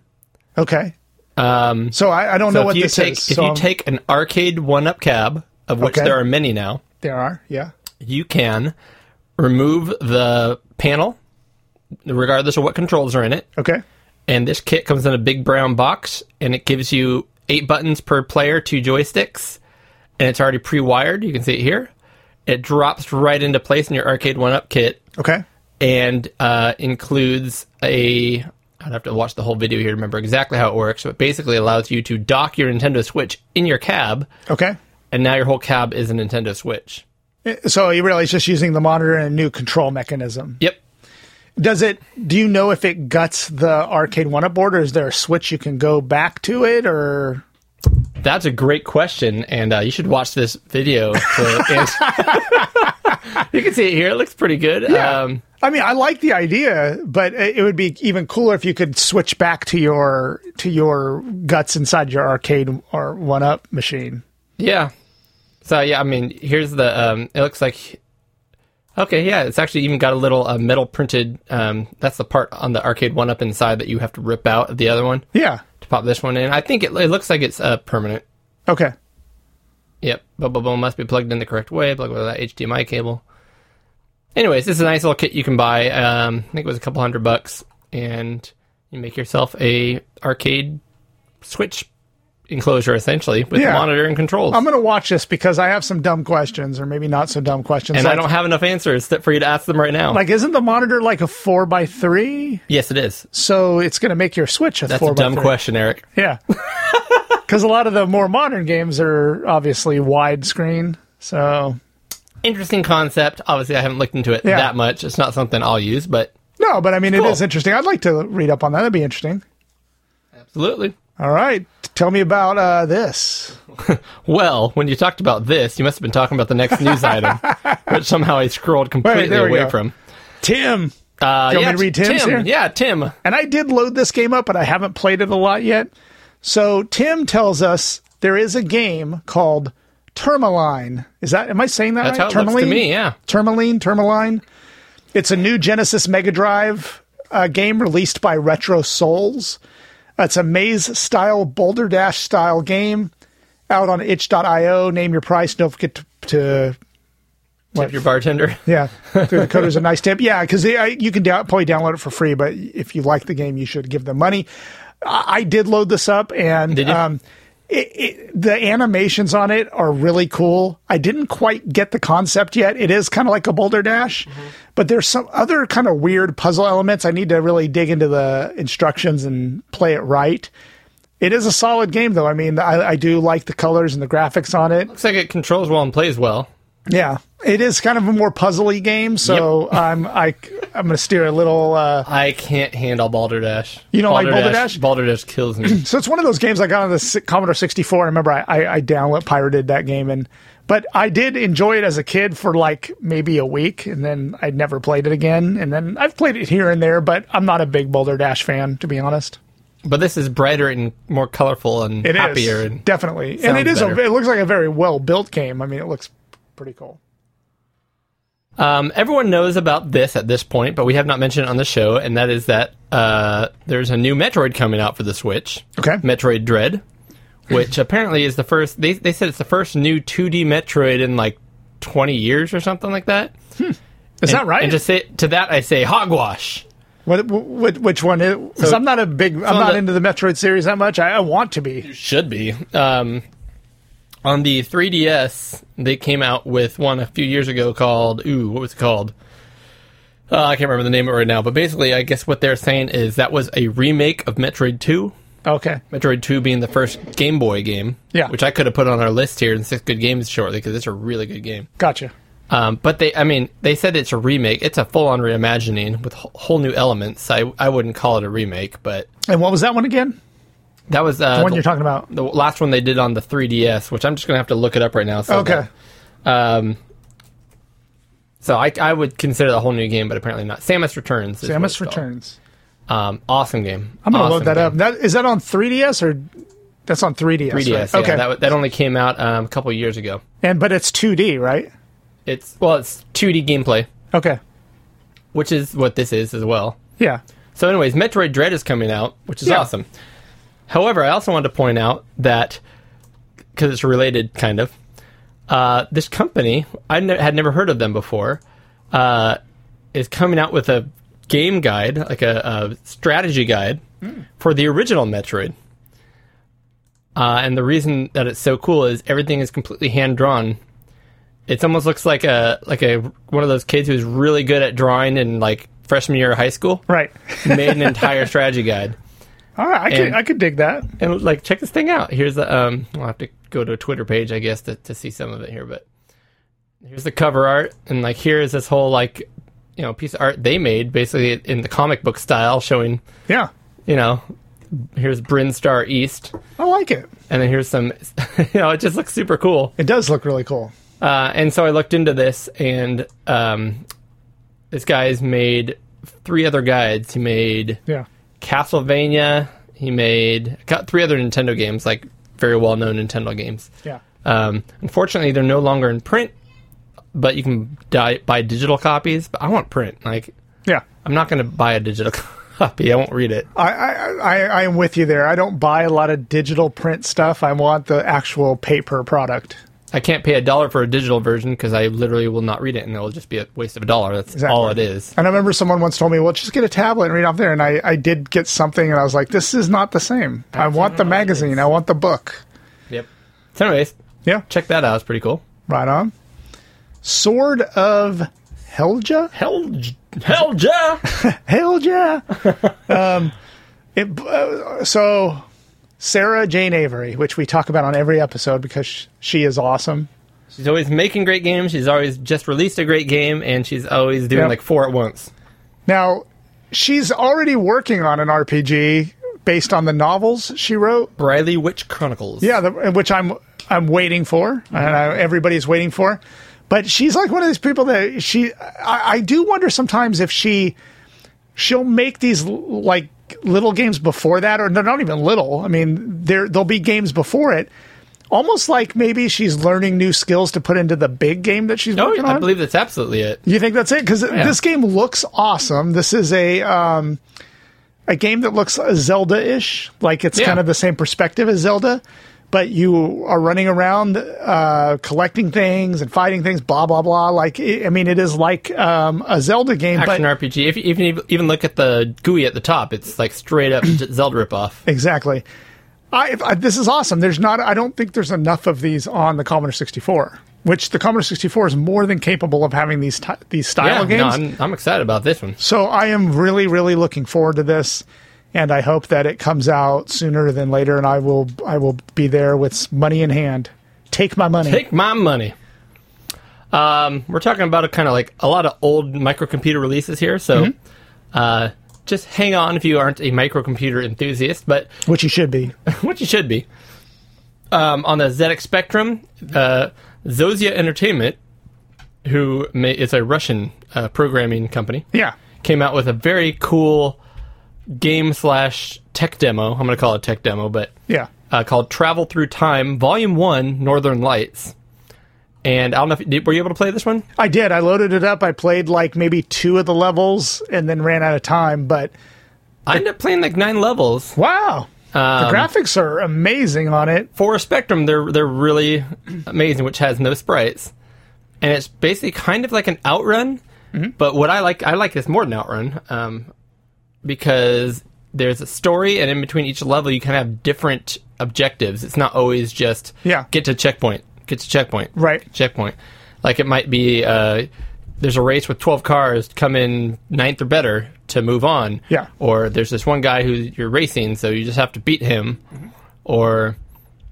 Speaker 4: Okay.
Speaker 1: Um,
Speaker 4: So I, I don't
Speaker 1: so
Speaker 4: know what this
Speaker 1: take,
Speaker 4: is.
Speaker 1: if
Speaker 4: so
Speaker 1: you
Speaker 4: I'm-
Speaker 1: take an arcade one up cab, of which
Speaker 4: Okay.
Speaker 1: there are many now,
Speaker 4: there are, yeah.
Speaker 1: you can remove the panel, regardless of what controls are in it.
Speaker 4: Okay.
Speaker 1: And this kit comes in a big brown box, and it gives you eight buttons per player, two joysticks, and it's already pre-wired. You can see it here. It drops right into place in your arcade one-up kit,
Speaker 4: Okay.
Speaker 1: and uh, includes a. I'd have to watch the whole video here to remember exactly how it works, but basically allows you to dock your Nintendo Switch in your cab,
Speaker 4: Okay.
Speaker 1: and now your whole cab is a Nintendo Switch.
Speaker 4: So you realize just using the monitor and a new control mechanism.
Speaker 1: Yep.
Speaker 4: Does it? Do you know if it guts the arcade one up board, or is there a switch you can go back to it, or
Speaker 1: That's a great question, and uh, you should watch this video to [laughs] [laughs] you can see it here; it looks pretty good.
Speaker 4: Yeah.
Speaker 1: Um,
Speaker 4: I mean, I like the idea, but it it would be even cooler if you could switch back to your to your guts inside your arcade or one up machine.
Speaker 1: yeah. So yeah, I mean, here's the. Um, it looks like. Okay, yeah, it's actually even got a little uh, metal printed. Um, that's the part on the arcade one up inside that you have to rip out of the other one
Speaker 4: Yeah.
Speaker 1: To pop this one in. I think it, it looks like it's uh, permanent.
Speaker 4: Okay.
Speaker 1: Yep, boom, boom, must be plugged in the correct way. Plug with that HDMI cable. Anyways, this is a nice little kit you can buy. Um, I think it was a couple hundred bucks, and you make yourself a arcade Switch enclosure essentially with
Speaker 4: Yeah.
Speaker 1: monitor and controls.
Speaker 4: I'm going to watch this because I have some dumb questions, or maybe not so dumb questions.
Speaker 1: and I don't have enough answers that- for you to ask them right now.
Speaker 4: like. Isn't the monitor like a four by three?
Speaker 1: yes, it is.
Speaker 4: So it's going to make your Switch a
Speaker 1: That's
Speaker 4: four
Speaker 1: a
Speaker 4: by
Speaker 1: dumb
Speaker 4: three.
Speaker 1: question, Eric.
Speaker 4: Yeah. [laughs] Because a lot of the more modern games are obviously widescreen. So
Speaker 1: Interesting concept. Obviously, I haven't looked into it
Speaker 4: Yeah.
Speaker 1: that much. It's not something I'll use, but
Speaker 4: no, but I mean,
Speaker 1: Cool.
Speaker 4: it is interesting. I'd like to read up on that. That'd be interesting.
Speaker 1: absolutely.
Speaker 4: All right, tell me about uh, this. [laughs]
Speaker 1: Well, when you talked about this, you must have been talking about the next news [laughs] item, which somehow I scrolled completely
Speaker 4: we
Speaker 1: away
Speaker 4: go.
Speaker 1: from.
Speaker 4: Tim,
Speaker 1: Uh,
Speaker 4: Do you
Speaker 1: yeah,
Speaker 4: want me to read Tim's
Speaker 1: Tim.
Speaker 4: here?
Speaker 1: Yeah, Tim.
Speaker 4: and I did load this game up, but I haven't played it a lot yet. So Tim tells us there is a game called Tourmaline. Is that? Am I saying that
Speaker 1: That's
Speaker 4: right?
Speaker 1: how it looks to me. Yeah.
Speaker 4: Tourmaline, Tourmaline. It's a new Genesis Mega Drive uh, game released by Retro Souls. It's a maze style, Boulder Dash style game out on itch.io. Name your price. Don't forget to, to
Speaker 1: Tip your bartender. [laughs]
Speaker 4: yeah, through the coder's a nice tip. Yeah, because you can down, probably download it for free, but if you like the game, you should give them money. I, I did load this up, and
Speaker 1: Did you?
Speaker 4: um, it, it, the animations on it are really cool. I didn't quite get the concept yet. It is kind of like a Boulder Dash, mm-hmm. but there's some other kind of weird puzzle elements. I need to really dig into the instructions and play it right. It is a solid game, though. I mean, I, I do like the colors and the graphics on it.
Speaker 1: Looks like it controls well and plays well.
Speaker 4: Yeah, it is kind of a more puzzly game, so [laughs] I'm I I'm gonna steer a little. Uh,
Speaker 1: I can't handle Boulder Dash.
Speaker 4: You don't like Boulder Dash?
Speaker 1: Balderdash kills me. [clears throat]
Speaker 4: so it's one of those games I got on the Commodore 64. I remember I, I I download pirated that game and. But I did enjoy it as a kid for like maybe a week, and then I never played it again. And then I've played it here and there, but I'm not a big Boulder Dash fan, to be honest.
Speaker 1: but this is brighter and more colorful and
Speaker 4: It is
Speaker 1: happier. And
Speaker 4: definitely, and it is. A, it looks like a very well built game. I mean, it looks pretty cool.
Speaker 1: Um, everyone knows about this at this point, but we have not mentioned it on the show, and that is that uh, there's a new Metroid coming out for the Switch.
Speaker 4: Okay.
Speaker 1: Metroid Dread, which apparently is the first. They they said it's the first new 2D Metroid in like 20 years or something like that.
Speaker 4: Is that right?
Speaker 1: And to say to that, I say hogwash.
Speaker 4: What, what, which one is? Because
Speaker 1: So-
Speaker 4: I'm not a big, I'm not
Speaker 1: the-
Speaker 4: into the Metroid series that much. I, I want to be.
Speaker 1: You should be. Um, on the 3DS, they came out with one a few years ago called ooh, what was it called? Uh, I can't remember the name of it right now, but basically, I guess what they're saying is that was a remake of Metroid 2.
Speaker 4: Okay.
Speaker 1: Metroid 2 being the first Game Boy game,
Speaker 4: Yeah.
Speaker 1: which I could have put on our list here in six good games shortly because it's a really good game.
Speaker 4: Gotcha.
Speaker 1: Um, but they, I mean, they said it's a remake. It's a full-on reimagining with whole new elements. I, I wouldn't call it a remake, but
Speaker 4: And what was that one again?
Speaker 1: That was uh,
Speaker 4: The one you're talking about.
Speaker 1: the last one they did on the 3DS, which I'm just gonna have to look it up right now. So
Speaker 4: Okay.
Speaker 1: that- um, so I, I would consider the whole new game, but apparently not. Samus Returns.
Speaker 4: Samus. Returns.
Speaker 1: Um, awesome game.
Speaker 4: I'm gonna
Speaker 1: Awesome
Speaker 4: load that
Speaker 1: game.
Speaker 4: up. That is that on 3DS or that's on 3DS.
Speaker 1: 3DS.
Speaker 4: right?
Speaker 1: Yeah,
Speaker 4: Okay.
Speaker 1: that, that only came out um, a couple years ago.
Speaker 4: and but it's 2D, right?
Speaker 1: It's well, it's 2D gameplay,
Speaker 4: Okay.
Speaker 1: which is what this is as well.
Speaker 4: Yeah.
Speaker 1: So, anyways, Metroid Dread is coming out, which is
Speaker 4: Yeah.
Speaker 1: awesome. However, I also wanted to point out that because it's related, kind of, uh, this company I ne- had never heard of them before uh, is coming out with a game guide, like a, a strategy guide for the original Metroid. Uh, and the reason that it's so cool is everything is completely hand drawn. It almost looks like a like a one of those kids who's really good at drawing in like freshman year of high school
Speaker 4: Right. [laughs]
Speaker 1: made an entire strategy guide.
Speaker 4: All right. I could I could dig that.
Speaker 1: And like, check this thing out. Here's the um. I'll have to go to a Twitter page, I guess, to, to see some of it here. But here's the cover art, and like here is this whole like, you know, piece of art they made, basically in the comic book style, showing
Speaker 4: Yeah.
Speaker 1: you know, here's Brinstar East,
Speaker 4: I like it.
Speaker 1: and then here's some, [laughs] you know, it just looks super cool.
Speaker 4: It does look really cool.
Speaker 1: Uh, and so I looked into this, and um, this guy's made three other guides. He made
Speaker 4: Yeah.
Speaker 1: Castlevania. He made got three other Nintendo games, like very well known Nintendo games.
Speaker 4: Yeah.
Speaker 1: Um, unfortunately, they're no longer in print, but you can di- buy digital copies. But I want print. Like,
Speaker 4: Yeah.
Speaker 1: I'm not going to buy a digital [laughs] copy. I won't read it.
Speaker 4: I, I, I, I am with you there. I don't buy a lot of digital print stuff. I want the actual paper product.
Speaker 1: I can't pay a dollar for a digital version because I literally will not read it, and it'll just be a waste of a dollar. That's
Speaker 4: Exactly.
Speaker 1: all it is.
Speaker 4: And I remember someone once told me, well, just get a tablet and read off there. And I, I did get something, and I was like, this is not the same. I want the magazine. I want the book.
Speaker 1: Yep. So, anyways,
Speaker 4: Yeah.
Speaker 1: check that out. It's pretty cool.
Speaker 4: Right on. Sword of Helja?
Speaker 1: Hell, yeah.
Speaker 4: Helja! [laughs] [laughs] um, it, uh, so, Sarah Jane Avory, which we talk about on every episode because she is awesome.
Speaker 1: She's always making great games. She's always just released a great game, and she's always doing
Speaker 4: Yep.
Speaker 1: like four at once.
Speaker 4: Now, she's already working on an RPG based on the novels she wrote.
Speaker 1: Briley Witch Chronicles.
Speaker 4: Yeah, the, which I'm I'm waiting for, and mm-hmm. I, everybody's waiting for. But she's like one of these people that she. I, I do wonder sometimes if she she'll make these like little games before that, or they're not even little. I mean, there there'll be games before it. Almost like maybe she's learning new skills to put into the big game that she's
Speaker 1: Oh,
Speaker 4: working
Speaker 1: I believe that's absolutely it.
Speaker 4: You think that's it? Because this game looks awesome. This is a um, a game that looks Zelda-ish, like it's
Speaker 1: Yeah.
Speaker 4: kind of the same perspective as Zelda, but you are running around uh, collecting things and fighting things. Blah blah blah. Like I I mean, it is like um, a Zelda game,
Speaker 1: Action
Speaker 4: but
Speaker 1: RPG. If you even even look at the GUI at the top, it's like straight up Zelda ripoff.
Speaker 4: exactly. I, I this is awesome. There's not. I don't think there's enough of these on the Commodore 64. Which the Commodore 64 is more than capable of having these ty- these style
Speaker 1: Yeah,
Speaker 4: games.
Speaker 1: no, I'm, I'm excited about this one.
Speaker 4: So I am really, really looking forward to this, and I hope that it comes out sooner than later, and I will, I will be there with money in hand. Take my money.
Speaker 1: Take my money. Um, we're talking about a kind of like a lot of old microcomputer releases here, so
Speaker 4: Mm-hmm.
Speaker 1: uh, just hang on if you aren't a microcomputer enthusiast, but
Speaker 4: which you should be. [laughs]
Speaker 1: which you should be. Um, on the ZX Spectrum, uh, Zozia Entertainment, who ma- is a Russian uh, programming company,
Speaker 4: Yeah,
Speaker 1: came out with a very cool game slash tech demo. I'm going to call it tech demo, but
Speaker 4: yeah.
Speaker 1: uh, called Travel Through Time, Volume One, Northern Lights. And I don't know if did, were you able to play this one?
Speaker 4: I did. I loaded it up. I played like maybe two of the levels, and then ran out of time. But
Speaker 1: I ended up playing like nine levels.
Speaker 4: wow, the
Speaker 1: Um,
Speaker 4: graphics are amazing on it.
Speaker 1: For a Spectrum, they're they're really amazing, which has no sprites, and it's basically kind of like an Outrun. But what I like, I like this more than Outrun, um, because there's a story, and in between each level, you kind of have different objectives. It's not always just
Speaker 4: Yeah.
Speaker 1: get to checkpoint, get to checkpoint,
Speaker 4: Right.
Speaker 1: checkpoint. Like it might be uh, there's a race with 12 cars, come in ninth or better to move on.
Speaker 4: Yeah.
Speaker 1: Or there's this one guy who you're racing, so you just have to beat him. Or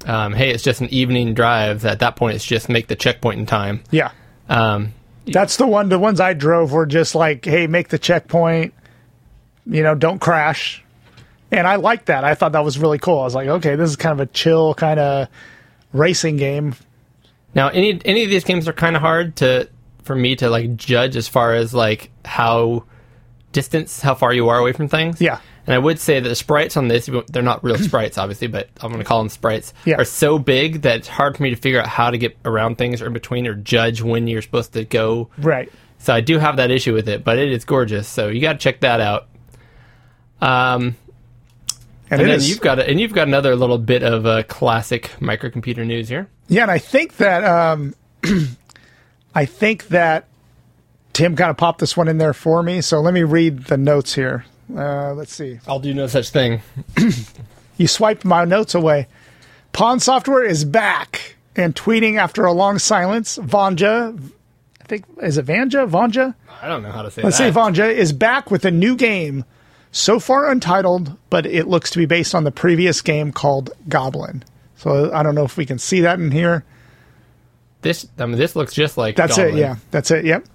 Speaker 1: um, hey, it's just an evening drive. At that point, it's just make the checkpoint in time.
Speaker 4: Yeah,
Speaker 1: Um,
Speaker 4: that's the one. The ones I drove were just like, hey, make the checkpoint. You know, don't crash. And I liked that. I thought that was really cool. I was like, okay, this is kind of a chill kind of racing game.
Speaker 1: Now, any any of these games are kind of hard to for me to like judge as far as like how distance, how far you are away from things.
Speaker 4: Yeah.
Speaker 1: And I would say that the sprites on this, they're not real sprites, obviously, but I'm going to call them sprites,
Speaker 4: Yeah.
Speaker 1: are so big that it's hard for me to figure out how to get around things or in between or judge when you're supposed to go.
Speaker 4: Right.
Speaker 1: So I do have that issue with it, but it is gorgeous. So you got to check that out. Um,
Speaker 4: And,
Speaker 1: and then
Speaker 4: is-
Speaker 1: you've got a, and you've got another little bit of uh, classic microcomputer news here.
Speaker 4: Yeah, and I think that um, [clears throat] I think that Tim kind of popped this one in there for me. So let me read the notes here. Uh, let's see.
Speaker 1: I'll do no such thing. [clears throat]
Speaker 4: You swiped my notes away. Pond Software is back and tweeting after a long silence. Vanja, I think is it Vanja? Vanja?
Speaker 1: I don't know how to say that.
Speaker 4: Let's
Speaker 1: that.
Speaker 4: say Vanja is back with a new game, so far untitled, but it looks to be based on the previous game called Goblin. So I don't know if we can see that in here.
Speaker 1: This, I mean, this looks just like.
Speaker 4: That's it.
Speaker 1: Goblin.
Speaker 4: Yeah, that's it. Yep.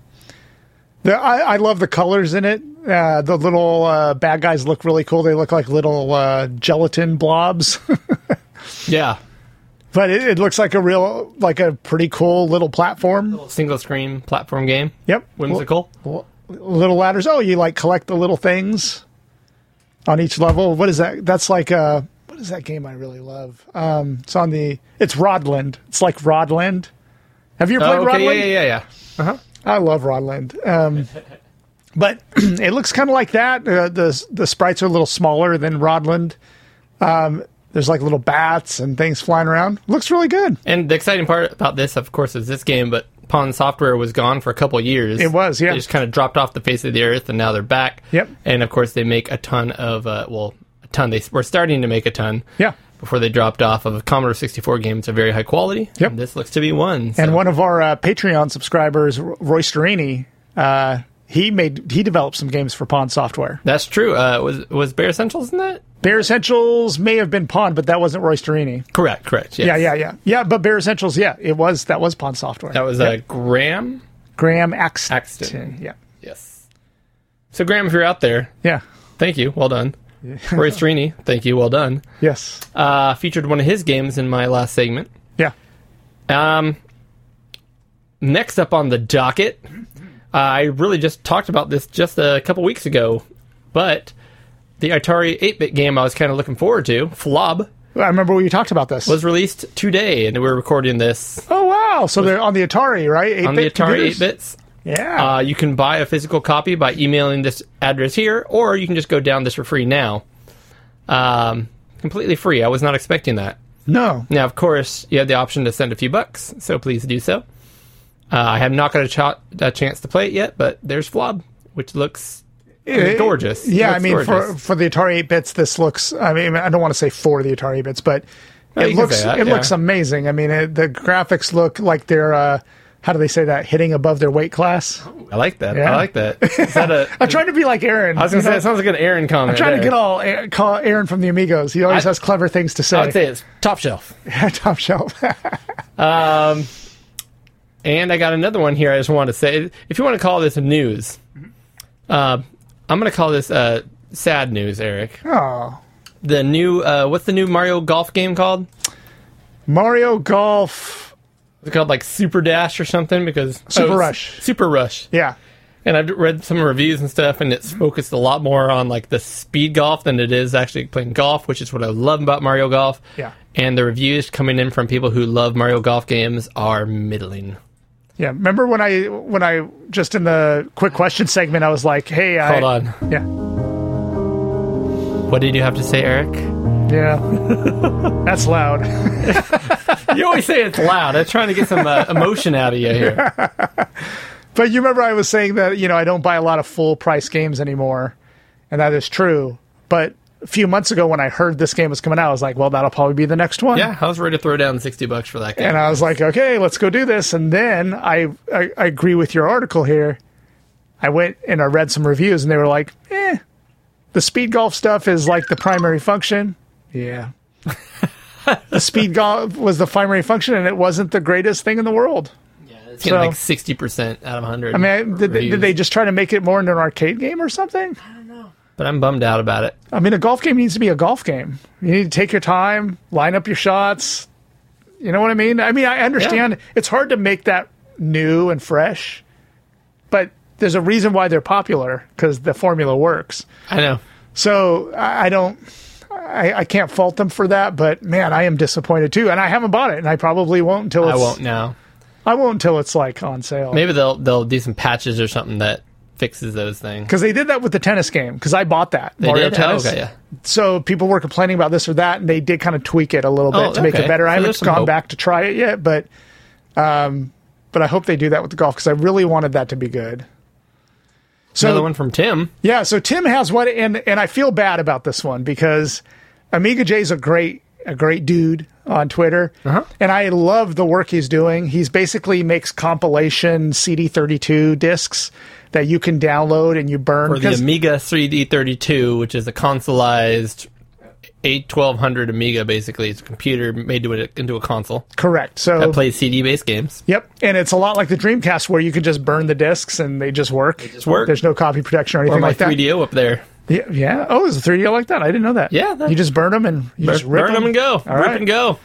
Speaker 4: The, I, I love the colors in it. Uh, the little uh, bad guys look really cool. They look like little uh, gelatin blobs, [laughs]
Speaker 1: Yeah.
Speaker 4: but it, it looks like a real, like a pretty cool little platform.
Speaker 1: Single screen platform game.
Speaker 4: Yep.
Speaker 1: Whimsical.
Speaker 4: L- little ladders. Oh, you like collect the little things on each level. What is that? That's like uh what is that game I really love? Um, it's on the. It's Rodland. It's like Rodland. Have you ever
Speaker 1: Oh,
Speaker 4: played
Speaker 1: okay.
Speaker 4: Rodland?
Speaker 1: Yeah, yeah, yeah, yeah. Uh-huh.
Speaker 4: I love Rodland. Um, [laughs] but [clears throat] it looks kind of like that. Uh, the the sprites are a little smaller than Rodland. Um, there's like little bats and things flying around. Looks really good.
Speaker 1: And the exciting part about this, of course, is this game, but Pond Software was gone for a couple years.
Speaker 4: It was, yeah.
Speaker 1: They just kind of dropped off the face of the earth, and now they're back.
Speaker 4: Yep.
Speaker 1: And of course, they make a ton of, uh, well, a ton. They were starting to make a ton.
Speaker 4: Yeah.
Speaker 1: Before they dropped off of Commodore 64 games of very high quality.
Speaker 4: Yep.
Speaker 1: And this looks to be one. so-
Speaker 4: And one of our uh, Patreon subscribers, Roy Storini, uh, he made he developed some games for Pond Software.
Speaker 1: That's true. Uh, was was Bear Essentials in that?
Speaker 4: Bear Essentials may have been Pond, but that wasn't Royce Torini.
Speaker 1: Correct, correct. Yes.
Speaker 4: Yeah, yeah, yeah, yeah. But Bear Essentials, yeah, it was that was Pond Software.
Speaker 1: That was
Speaker 4: Yep.
Speaker 1: uh, Graham.
Speaker 4: Graham Axton.
Speaker 1: Axton.
Speaker 4: Yeah,
Speaker 1: Yes. So Graham, if you're out there,
Speaker 4: yeah,
Speaker 1: thank you. Well done. Roy Strini, thank you. Well done.
Speaker 4: yes,
Speaker 1: Uh, featured one of his games in my last segment.
Speaker 4: yeah.
Speaker 1: Um, next up on the docket, uh, I really just talked about this just a couple weeks ago, but the Atari 8-bit game I was kind of looking forward to, Flob,
Speaker 4: I remember we talked about this.
Speaker 1: was released today, and we're recording this
Speaker 4: oh wow! So they're on the Atari, right? 8-bit
Speaker 1: on the Atari
Speaker 4: computers?
Speaker 1: 8-bits.
Speaker 4: Yeah.
Speaker 1: Uh, you can buy a physical copy by emailing this address here, or you can just go down this for free now. Um, completely free. I was not expecting that.
Speaker 4: no.
Speaker 1: Now, of course, you have the option to send a few bucks, so please do so. Uh, I have not got a, ch- a chance to play it yet, but there's Flob, which looks
Speaker 4: It-
Speaker 1: gorgeous.
Speaker 4: Yeah, I mean, for
Speaker 1: gorgeous.
Speaker 4: for the Atari 8 bits, this looks. I mean, I don't want to say for the Atari 8 bits, but
Speaker 1: Oh,
Speaker 4: it looks
Speaker 1: that,
Speaker 4: it
Speaker 1: yeah.
Speaker 4: looks amazing. I mean, it, the graphics look like they're. Uh, how do they say that? Hitting above their weight class.
Speaker 1: I like that.
Speaker 4: Yeah.
Speaker 1: I like that. [laughs] That a?
Speaker 4: I'm trying to be like Aaron.
Speaker 1: I was gonna say it sounds like an Aaron comment.
Speaker 4: I'm trying to get all call Aaron from the Amigos. He always
Speaker 1: I-
Speaker 4: has clever things to say.
Speaker 1: I would say it's top shelf. [laughs]
Speaker 4: Yeah, top shelf. [laughs]
Speaker 1: Um, and I got another one here. I just want to say, if you want to call this news, uh, I'm going to call this uh, sad news, Eric.
Speaker 4: oh,
Speaker 1: The new, uh, what's the new Mario Golf game called?
Speaker 4: Mario Golf.
Speaker 1: Is it called like Super Dash or something? Because
Speaker 4: Super
Speaker 1: oh,
Speaker 4: Rush.
Speaker 1: Super Rush.
Speaker 4: Yeah.
Speaker 1: And I've read some reviews and stuff, and it's focused a lot more on like the speed golf than it is actually playing golf, which is what I love about Mario Golf.
Speaker 4: Yeah.
Speaker 1: And the reviews coming in from people who love Mario Golf games are middling.
Speaker 4: Yeah. Remember when I when I just in the quick question segment I was like, hey, I,
Speaker 1: Hold on.
Speaker 4: Yeah.
Speaker 1: What did you have to say, Eric?
Speaker 4: Yeah. [laughs] That's loud. [laughs]
Speaker 1: You always say it's loud. I'm trying to get some uh, emotion out of you here. [laughs]
Speaker 4: But you remember I was saying that, you know, I don't buy a lot of full price games anymore. And that is true. But a few months ago when I heard this game was coming out, I was like, well, that'll probably be the next one.
Speaker 1: Yeah, I was ready to throw down sixty bucks for that game.
Speaker 4: And I was like, okay, let's go do this. And then I, I, I agree with your article here. I went and I read some reviews and they were like, eh, the speed golf stuff is like the primary function. Yeah. [laughs] the speed golf was the primary function and it wasn't the greatest thing in the world.
Speaker 1: Yeah, it's getting
Speaker 4: so-
Speaker 1: like sixty percent out of hundred.
Speaker 4: I mean, I- did, they- did they just try to make it more into an arcade game or something?
Speaker 1: But I'm bummed out about it.
Speaker 4: I mean, a golf game needs to be a golf game. You need to take your time, line up your shots. You know what I mean? I mean, I understand it's hard to make that new and fresh, but there's a reason why they're popular because the formula works.
Speaker 1: I know.
Speaker 4: So I, I don't, I, I can't fault them for that. But man, I am disappointed too, and I haven't bought it, and I probably won't until
Speaker 1: I won't now.
Speaker 4: I won't until it's like on sale.
Speaker 1: Maybe they'll they'll do some patches or something that fixes those things.
Speaker 4: Because they did that with the tennis game. Because I bought that
Speaker 1: They
Speaker 4: Mario
Speaker 1: did.
Speaker 4: Tennis.
Speaker 1: Oh, okay, yeah.
Speaker 4: So people were complaining about this or that, and they did kind of tweak it a little bit
Speaker 1: Oh,
Speaker 4: to make it better. I haven't gone
Speaker 1: hope.
Speaker 4: back to try it yet, but um, but I hope they do that with the golf because I really wanted that to be good. So
Speaker 1: Another one from Tim.
Speaker 4: yeah, so Tim has what, and and I feel bad about this one because Amiga J is a great a great dude on Twitter,
Speaker 1: Uh-huh.
Speaker 4: and I love the work he's doing. He's basically makes compilation CD32 discs that you can download and you burn.
Speaker 1: For the Amiga CD32, which is a consoleized A1200 Amiga, basically. It's a computer made to it into a console
Speaker 4: correct. So
Speaker 1: that plays CD based games.
Speaker 4: Yep, and it's a lot like the Dreamcast where you can just burn the discs and they just work.
Speaker 1: just work.
Speaker 4: There's no copy protection or
Speaker 1: Or
Speaker 4: anything
Speaker 1: my
Speaker 4: like that.
Speaker 1: 3DO up there.
Speaker 4: Yeah, yeah. Oh, is a 3DO like that? I didn't know that.
Speaker 1: Yeah, that-
Speaker 4: you just burn them and you
Speaker 1: Burn,
Speaker 4: just rip
Speaker 1: burn them and go.
Speaker 4: All
Speaker 1: Rip
Speaker 4: right.
Speaker 1: and go.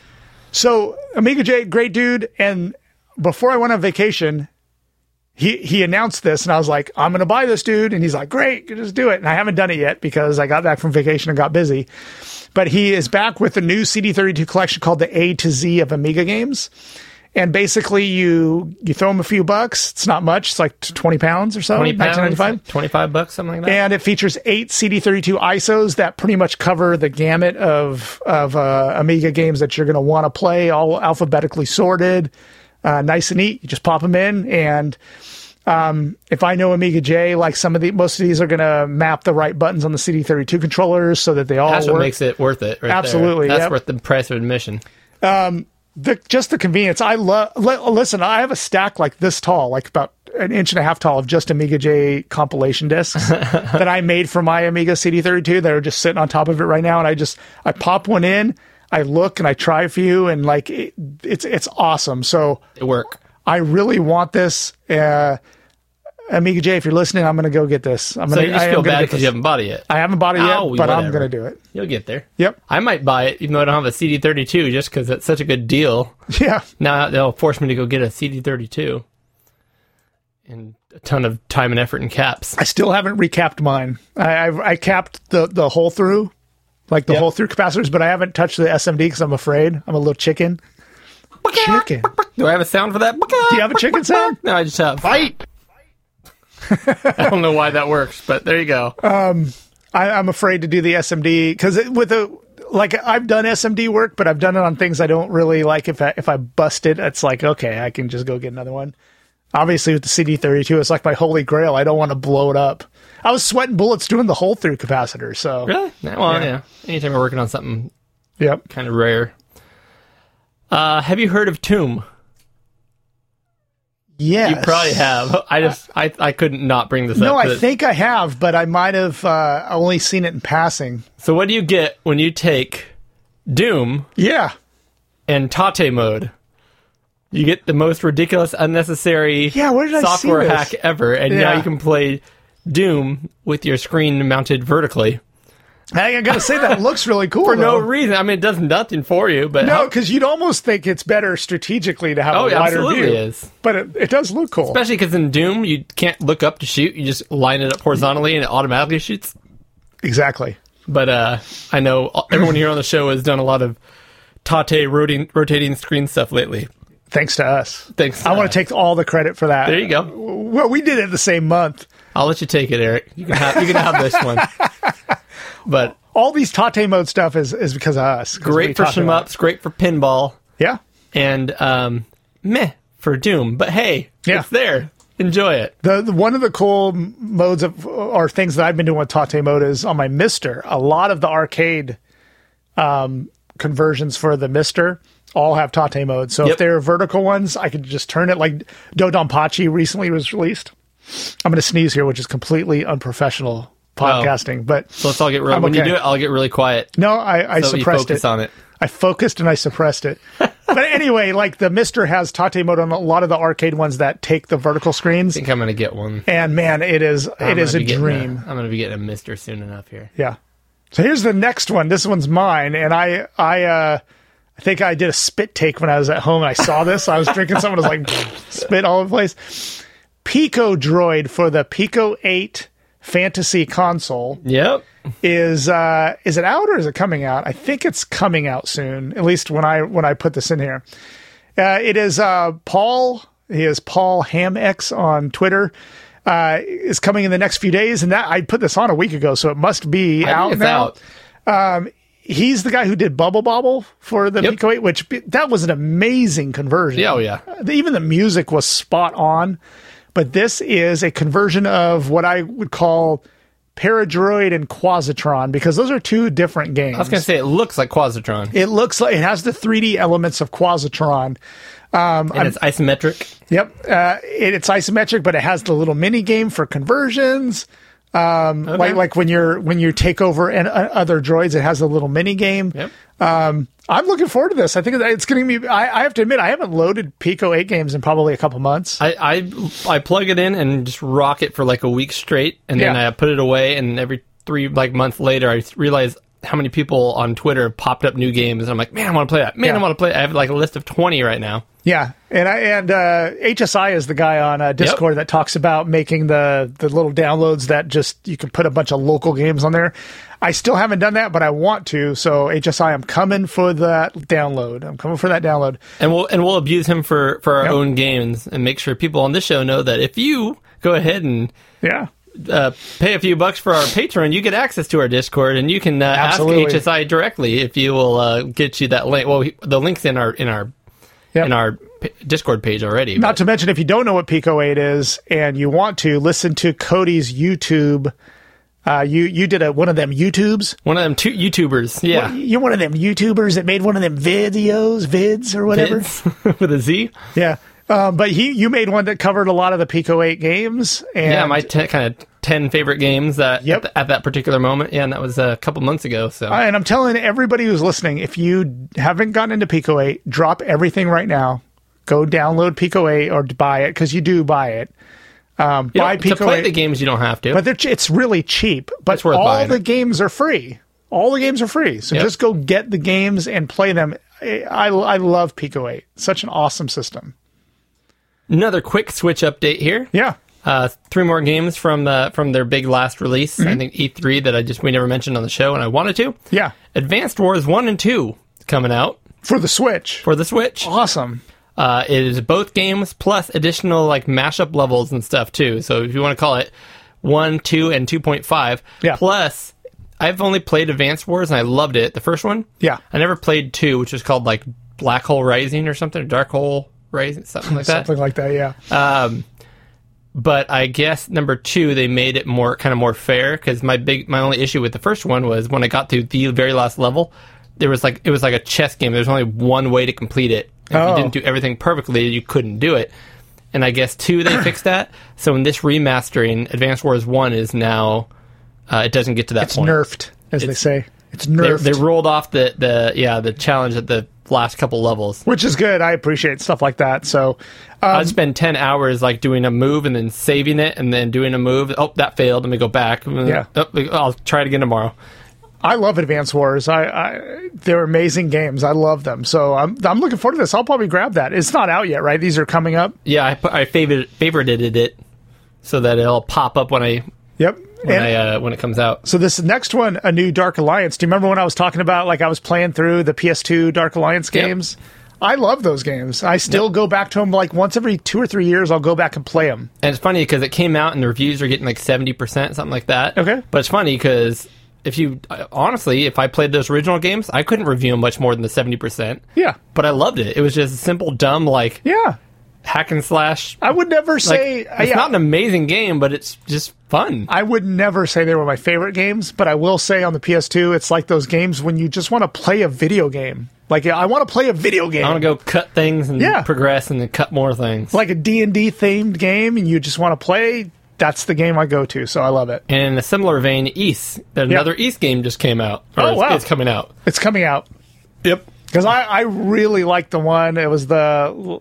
Speaker 4: So Amiga J, great dude. And before I went on vacation, he he announced this, and I was like, I'm going to buy this, dude. And he's like, great, just do it. And I haven't done it yet because I got back from vacation and got busy. But he is back with a new CD32 collection called the A to Z of Amiga games. And basically, you you throw them a few bucks. It's not much. It's like twenty pounds or so.
Speaker 1: 20 pounds, 25 bucks, something like that.
Speaker 4: And it features eight CD32 ISOs that pretty much cover the gamut of of uh, Amiga games that you're going to want to play, all alphabetically sorted, uh, nice and neat. You just pop them in, and um, if I know Amiga J, like some of the most of these are going to map the right buttons on the CD32 controllers so that they all
Speaker 1: That's
Speaker 4: work.
Speaker 1: what makes it worth it. Right
Speaker 4: Absolutely,
Speaker 1: There. That's
Speaker 4: yep.
Speaker 1: worth the price of admission.
Speaker 4: The just the convenience. I love. Li- listen, I have a stack like this tall, like about an inch and a half tall of just Amiga J compilation discs [laughs] that I made for my Amiga CD32 that are just sitting on top of it right now. And I just I pop one in, I look and I try a few, and like it, it's it's awesome. So
Speaker 1: It work.
Speaker 4: I really want this. Uh, Amiga J, if you're listening, I'm going to go get this. I'm
Speaker 1: So
Speaker 4: going
Speaker 1: you just
Speaker 4: I
Speaker 1: feel bad because you haven't bought it yet.
Speaker 4: I haven't bought it yet,
Speaker 1: Oh,
Speaker 4: but I'm going to do it.
Speaker 1: You'll get there.
Speaker 4: Yep.
Speaker 1: I might buy it, even though I don't have a CD32, just because it's such a good deal.
Speaker 4: Yeah.
Speaker 1: Now they'll force me to go get a CD32, and a ton of time and effort and caps.
Speaker 4: I still haven't recapped mine. I I've, I capped the the whole through, like the
Speaker 1: Yep.
Speaker 4: whole through capacitors, but I haven't touched the SMD because I'm afraid. I'm a little chicken. Chicken.
Speaker 1: Do I have a sound for that?
Speaker 4: Do you have a chicken sound?
Speaker 1: No, I just have.
Speaker 2: Fight! [laughs]
Speaker 1: I don't know why that works, but there you go.
Speaker 4: I, I'm afraid to do the SMD because with a like I've done SMD work, but I've done it on things I don't really like. If I if I bust it, it's like okay, I can just go get another one. Obviously, with the CD32, it's like my holy grail. I don't want to blow it up. I was sweating bullets doing the whole through capacitor. So
Speaker 1: really? Well,
Speaker 4: Yeah.
Speaker 1: yeah. Anytime we're working on something
Speaker 4: yep.
Speaker 1: kind of rare. Uh, have you heard of Tomb?
Speaker 4: Yes.
Speaker 1: You probably have. I just I, I couldn't not bring this
Speaker 4: No,
Speaker 1: up.
Speaker 4: No,
Speaker 1: I
Speaker 4: think I have, but I might have uh, only seen it in passing.
Speaker 1: So what do you get when you take Doom
Speaker 4: Yeah.
Speaker 1: and Tate mode? You get the most ridiculous, unnecessary
Speaker 4: Yeah, where did I see
Speaker 1: software
Speaker 4: this?
Speaker 1: hack ever, and now you can play Doom with your screen mounted vertically
Speaker 4: I gotta say that looks really cool
Speaker 1: for no reason. I mean, it does nothing for you, but
Speaker 4: No, because you'd almost think it's better strategically to have
Speaker 1: oh,
Speaker 4: a wider
Speaker 1: absolutely
Speaker 4: view.
Speaker 1: is.
Speaker 4: But it, it does look cool.
Speaker 1: Especially because in Doom you can't look up to shoot; you just line it up horizontally and it automatically shoots.
Speaker 4: exactly.
Speaker 1: But uh, I know everyone here on the show has done a lot of Tate rotating, rotating screen stuff lately.
Speaker 4: Thanks to us.
Speaker 1: Thanks.
Speaker 4: I want to take all the credit for that.
Speaker 1: There you go.
Speaker 4: Well, we did it the same month.
Speaker 1: I'll let you take it, Eric. You can have you can have this one. [laughs] But
Speaker 4: All these Tate mode stuff is, is because of us.
Speaker 1: great for
Speaker 4: about
Speaker 1: shmups, great for pinball.
Speaker 4: Yeah.
Speaker 1: and um, meh for Doom. But hey,
Speaker 4: Yeah.
Speaker 1: it's there. Enjoy it.
Speaker 4: The, the one of the cool modes of or things that I've been doing with Tate mode is on my MiSTer. A lot of the arcade um, conversions for the MiSTer all have Tate mode. So
Speaker 1: Yep.
Speaker 4: if they're vertical ones, I could just turn it like Dodonpachi recently was released. I'm going to sneeze here, which is completely unprofessional podcasting. But
Speaker 1: So let's all get real.
Speaker 4: I'm
Speaker 1: When you
Speaker 4: okay.
Speaker 1: do it, I'll get really quiet.
Speaker 4: no, I, I
Speaker 1: So you
Speaker 4: suppressed
Speaker 1: focus
Speaker 4: it.
Speaker 1: on it.
Speaker 4: I focused and I suppressed it. [laughs] but anyway, like the MiSTer has Tate mode on a lot of the arcade ones that take the vertical screens.
Speaker 1: I think I'm gonna get one.
Speaker 4: And man, it is
Speaker 1: I'm
Speaker 4: it is a dream.
Speaker 1: I'm gonna be getting a MiSTer soon enough here.
Speaker 4: Yeah. So here's the next one. This one's mine, and I I uh I think I did a spit take when I was at home and I saw this. I was drinking something, it was like [laughs] spit all over the place. Pico Droid for the Pico 8 Fantasy console
Speaker 1: Yep.
Speaker 4: is uh is it out or is it coming out? I think it's coming out soon. At least when I when I put this in here. Uh, it is uh Paul. He is Paul Hamex on Twitter. Uh, is coming in the next few days, and that I put this on a week ago, so it must be
Speaker 1: I
Speaker 4: out now.
Speaker 1: out.
Speaker 4: He's the guy who did Bubble Bobble for the
Speaker 1: Yep.
Speaker 4: Pico 8, which that was an amazing conversion.
Speaker 1: Yeah, oh yeah.
Speaker 4: Even the music was spot on. But this is a conversion of what I would call Paradroid and Quazatron because those are two different games.
Speaker 1: I was gonna say it looks like Quazatron,
Speaker 4: it looks like it has the 3D elements of Quazatron.
Speaker 1: and it's isometric.
Speaker 4: Yep, uh, it, it's isometric, but it has the little mini game for conversions. Um, like like when you're when you take over and uh, other droids, it has a little mini game.
Speaker 1: Yep.
Speaker 4: Um, I'm looking forward to this. I think it's getting me. I, I have to admit, I haven't loaded Pico 8 games in probably a couple months.
Speaker 1: I, I I plug it in and just rock it for like a week straight, and then
Speaker 4: Yeah.
Speaker 1: I put it away. And every three like months later, I realize how many people on Twitter have popped up new games. And I'm like, man, I want to play that. Man,
Speaker 4: Yeah.
Speaker 1: I want to play. It. I have like a list of twenty right now.
Speaker 4: Yeah, and I and uh, HSI is the guy on uh, Discord that talks about making the the little downloads that just you can put a bunch of local games on there. I still haven't done that, but I want to. So HSI, I'm coming for that download. I'm coming for that download.
Speaker 1: and we'll and we'll abuse him for for our
Speaker 4: Yep.
Speaker 1: own games and make sure people on this show know that if you go ahead and
Speaker 4: Yeah,
Speaker 1: uh, pay a few bucks for our Patreon, you get access to our Discord, and you can uh, ask HSI directly if you will uh, get you that link. Well, he- the link's in our in our
Speaker 4: Yep.
Speaker 1: in our p- Discord page already.
Speaker 4: Not
Speaker 1: but-
Speaker 4: to mention, if you don't know what Pico 8 is and you want to listen to Cody's YouTube, uh, you you did a one of them YouTubes.
Speaker 1: one of them two YouTubers, yeah,
Speaker 4: You're one of them YouTubers that made one of them videos, vids or whatever.
Speaker 1: Vids [laughs] with a Z.
Speaker 4: Yeah. Um, but he, you made one that covered a lot of the Pico 8 games. And
Speaker 1: yeah, my te- kind of ten favorite games that
Speaker 4: Yep.
Speaker 1: at, the- at that particular moment. Yeah, and that was a couple months ago. So
Speaker 4: Uh, and I'm telling everybody who's listening, if you haven't gotten into Pico 8, drop everything right now. Go download Pico 8 or buy it because you do buy it. Um,
Speaker 1: You
Speaker 4: buy
Speaker 1: don't- to
Speaker 4: Pico
Speaker 1: play
Speaker 4: 8,
Speaker 1: the games, you don't have to.
Speaker 4: but it's really cheap. But all the
Speaker 1: it.
Speaker 4: games are free. All the games are free. So
Speaker 1: Yep.
Speaker 4: just go get the games and play them. I, I, I love Pico 8. Such an awesome system.
Speaker 1: Another quick Switch update here.
Speaker 4: Yeah.
Speaker 1: Uh, three more games from the from their big last release.
Speaker 4: Mm-hmm.
Speaker 1: I think E3 that I just we never mentioned on the show, and I wanted to.
Speaker 4: Yeah.
Speaker 1: Advanced Wars One and Two coming out
Speaker 4: For the Switch.
Speaker 1: for the Switch.
Speaker 4: awesome.
Speaker 1: Uh, it is both games plus additional like mashup levels and stuff too. So if you want to call it one, two, and two point five.
Speaker 4: Yeah.
Speaker 1: Plus, I've only played Advanced Wars and I loved it. The first one.
Speaker 4: Yeah.
Speaker 1: I never played two, which was called like Black Hole Rising or something, Dark Hole Rising, something like that.
Speaker 4: Something like that. Yeah.
Speaker 1: Um, but I guess number two, they made it more kind of more fair because my big my only issue with the first one was when I got to the very last level, there was like it was like a chess game. There's only one way to complete it. If
Speaker 4: Oh.
Speaker 1: you didn't do everything perfectly, you couldn't do it. And I guess two, they [clears throat] fixed that. So in this remastering, Advance Wars One is now uh, it doesn't get to that
Speaker 4: It's
Speaker 1: point.
Speaker 4: nerfed, as they say. It's
Speaker 1: They,
Speaker 4: nerfed.
Speaker 1: they rolled off the the yeah the challenge that the last couple levels.
Speaker 4: which is good. I appreciate stuff like that. So, um,
Speaker 1: I'd spend 10 hours like doing a move and then saving it and then doing a move. Oh, that failed. Let me go back.
Speaker 4: Yeah.
Speaker 1: Oh, I'll try it again tomorrow.
Speaker 4: I love Advance Wars. I, I they're amazing games. I love them. So I'm I'm looking forward to this. I'll probably grab that. It's not out yet, right? These are coming up.
Speaker 1: Yeah, I, I favored, favorited it so that it'll pop up when I
Speaker 4: Yep.
Speaker 1: When,
Speaker 4: And-
Speaker 1: I, uh, when it comes out.
Speaker 4: so this next one, a new Dark Alliance. Do you remember when I was talking about like I was playing through the PS2 Dark Alliance
Speaker 1: Yep.
Speaker 4: games? I love those games. I still go back to them like once every two or three years. I'll go back and play them.
Speaker 1: And it's funny because it came out and the reviews are getting like 70%, something like that.
Speaker 4: Okay.
Speaker 1: But it's funny because if you, honestly, if I played those original games, I couldn't review them much more than the 70%.
Speaker 4: Yeah.
Speaker 1: But I loved it. It was just simple, dumb, like
Speaker 4: Yeah.
Speaker 1: Hack and slash.
Speaker 4: I would never
Speaker 1: Like,
Speaker 4: say
Speaker 1: it's
Speaker 4: yeah,
Speaker 1: not an amazing game, but it's just fun.
Speaker 4: I would never say they were my favorite games, but I will say on the PS2, it's like those games when you just want to play a video game. Like I want to play a video game.
Speaker 1: I want to go cut things and
Speaker 4: Yeah.
Speaker 1: progress and then cut more things.
Speaker 4: like a D&D themed game and you just want to play, that's the game I go to. So I love it.
Speaker 1: and in a similar vein, Ys, another Ys game just came out.
Speaker 4: Oh,
Speaker 1: it's,
Speaker 4: wow.
Speaker 1: it's coming out.
Speaker 4: It's coming out.
Speaker 1: Yep.
Speaker 4: Because I, I really liked the one. It was the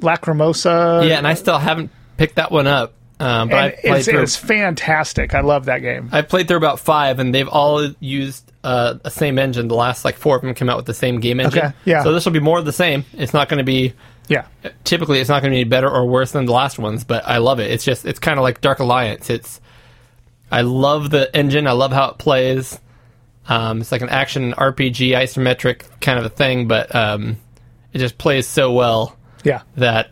Speaker 4: Lacrimosa.
Speaker 1: Yeah, and I still haven't picked that one up. Um, but
Speaker 4: And
Speaker 1: played
Speaker 4: it's,
Speaker 1: through.
Speaker 4: it's fantastic. I love that game.
Speaker 1: I've played through about five, and they've all used uh, the same engine. The last like four of them came out with the same game engine.
Speaker 4: Okay, yeah.
Speaker 1: So this will be more of the same. It's not going to be.
Speaker 4: Yeah.
Speaker 1: Typically, it's not going to be better or worse than the last ones, but I love it. It's just it's kind of like Dark Alliance. It's I love the engine. I love how it plays. Um, it's like an action RPG isometric kind of a thing, but um, it just plays so well
Speaker 4: Yeah.
Speaker 1: that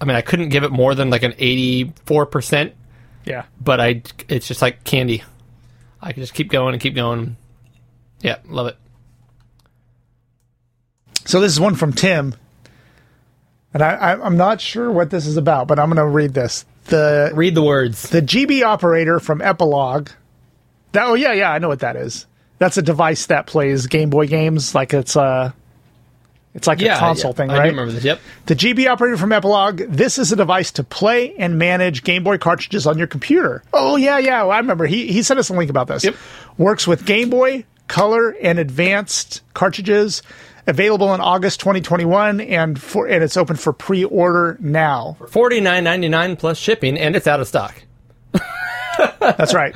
Speaker 1: I mean I couldn't give it more than like an eighty four percent,
Speaker 4: Yeah.
Speaker 1: but I it's just like candy. I can just keep going and keep going. Yeah, love it.
Speaker 4: So this is one from Tim. And I, I, I'm not sure what this is about, but I'm going to read this. The
Speaker 1: Read the words.
Speaker 4: the GB operator from Epilogue. That, oh yeah, yeah, I know what that is. That's a device that plays Game Boy games, like it's a, it's like
Speaker 1: Yeah,
Speaker 4: a console
Speaker 1: yeah,
Speaker 4: thing, right?
Speaker 1: I do remember this. Yep.
Speaker 4: The GB operator from Epilogue. This is a device to play and manage Game Boy cartridges on your computer. Oh yeah, yeah, I remember. He he sent us a link about this.
Speaker 1: Yep.
Speaker 4: Works with Game Boy, Color, and Advanced cartridges. Available in August 2021, and for and it's open for pre-order now.
Speaker 1: Forty nine ninety nine plus shipping, and it's out of stock. [laughs]
Speaker 4: That's right.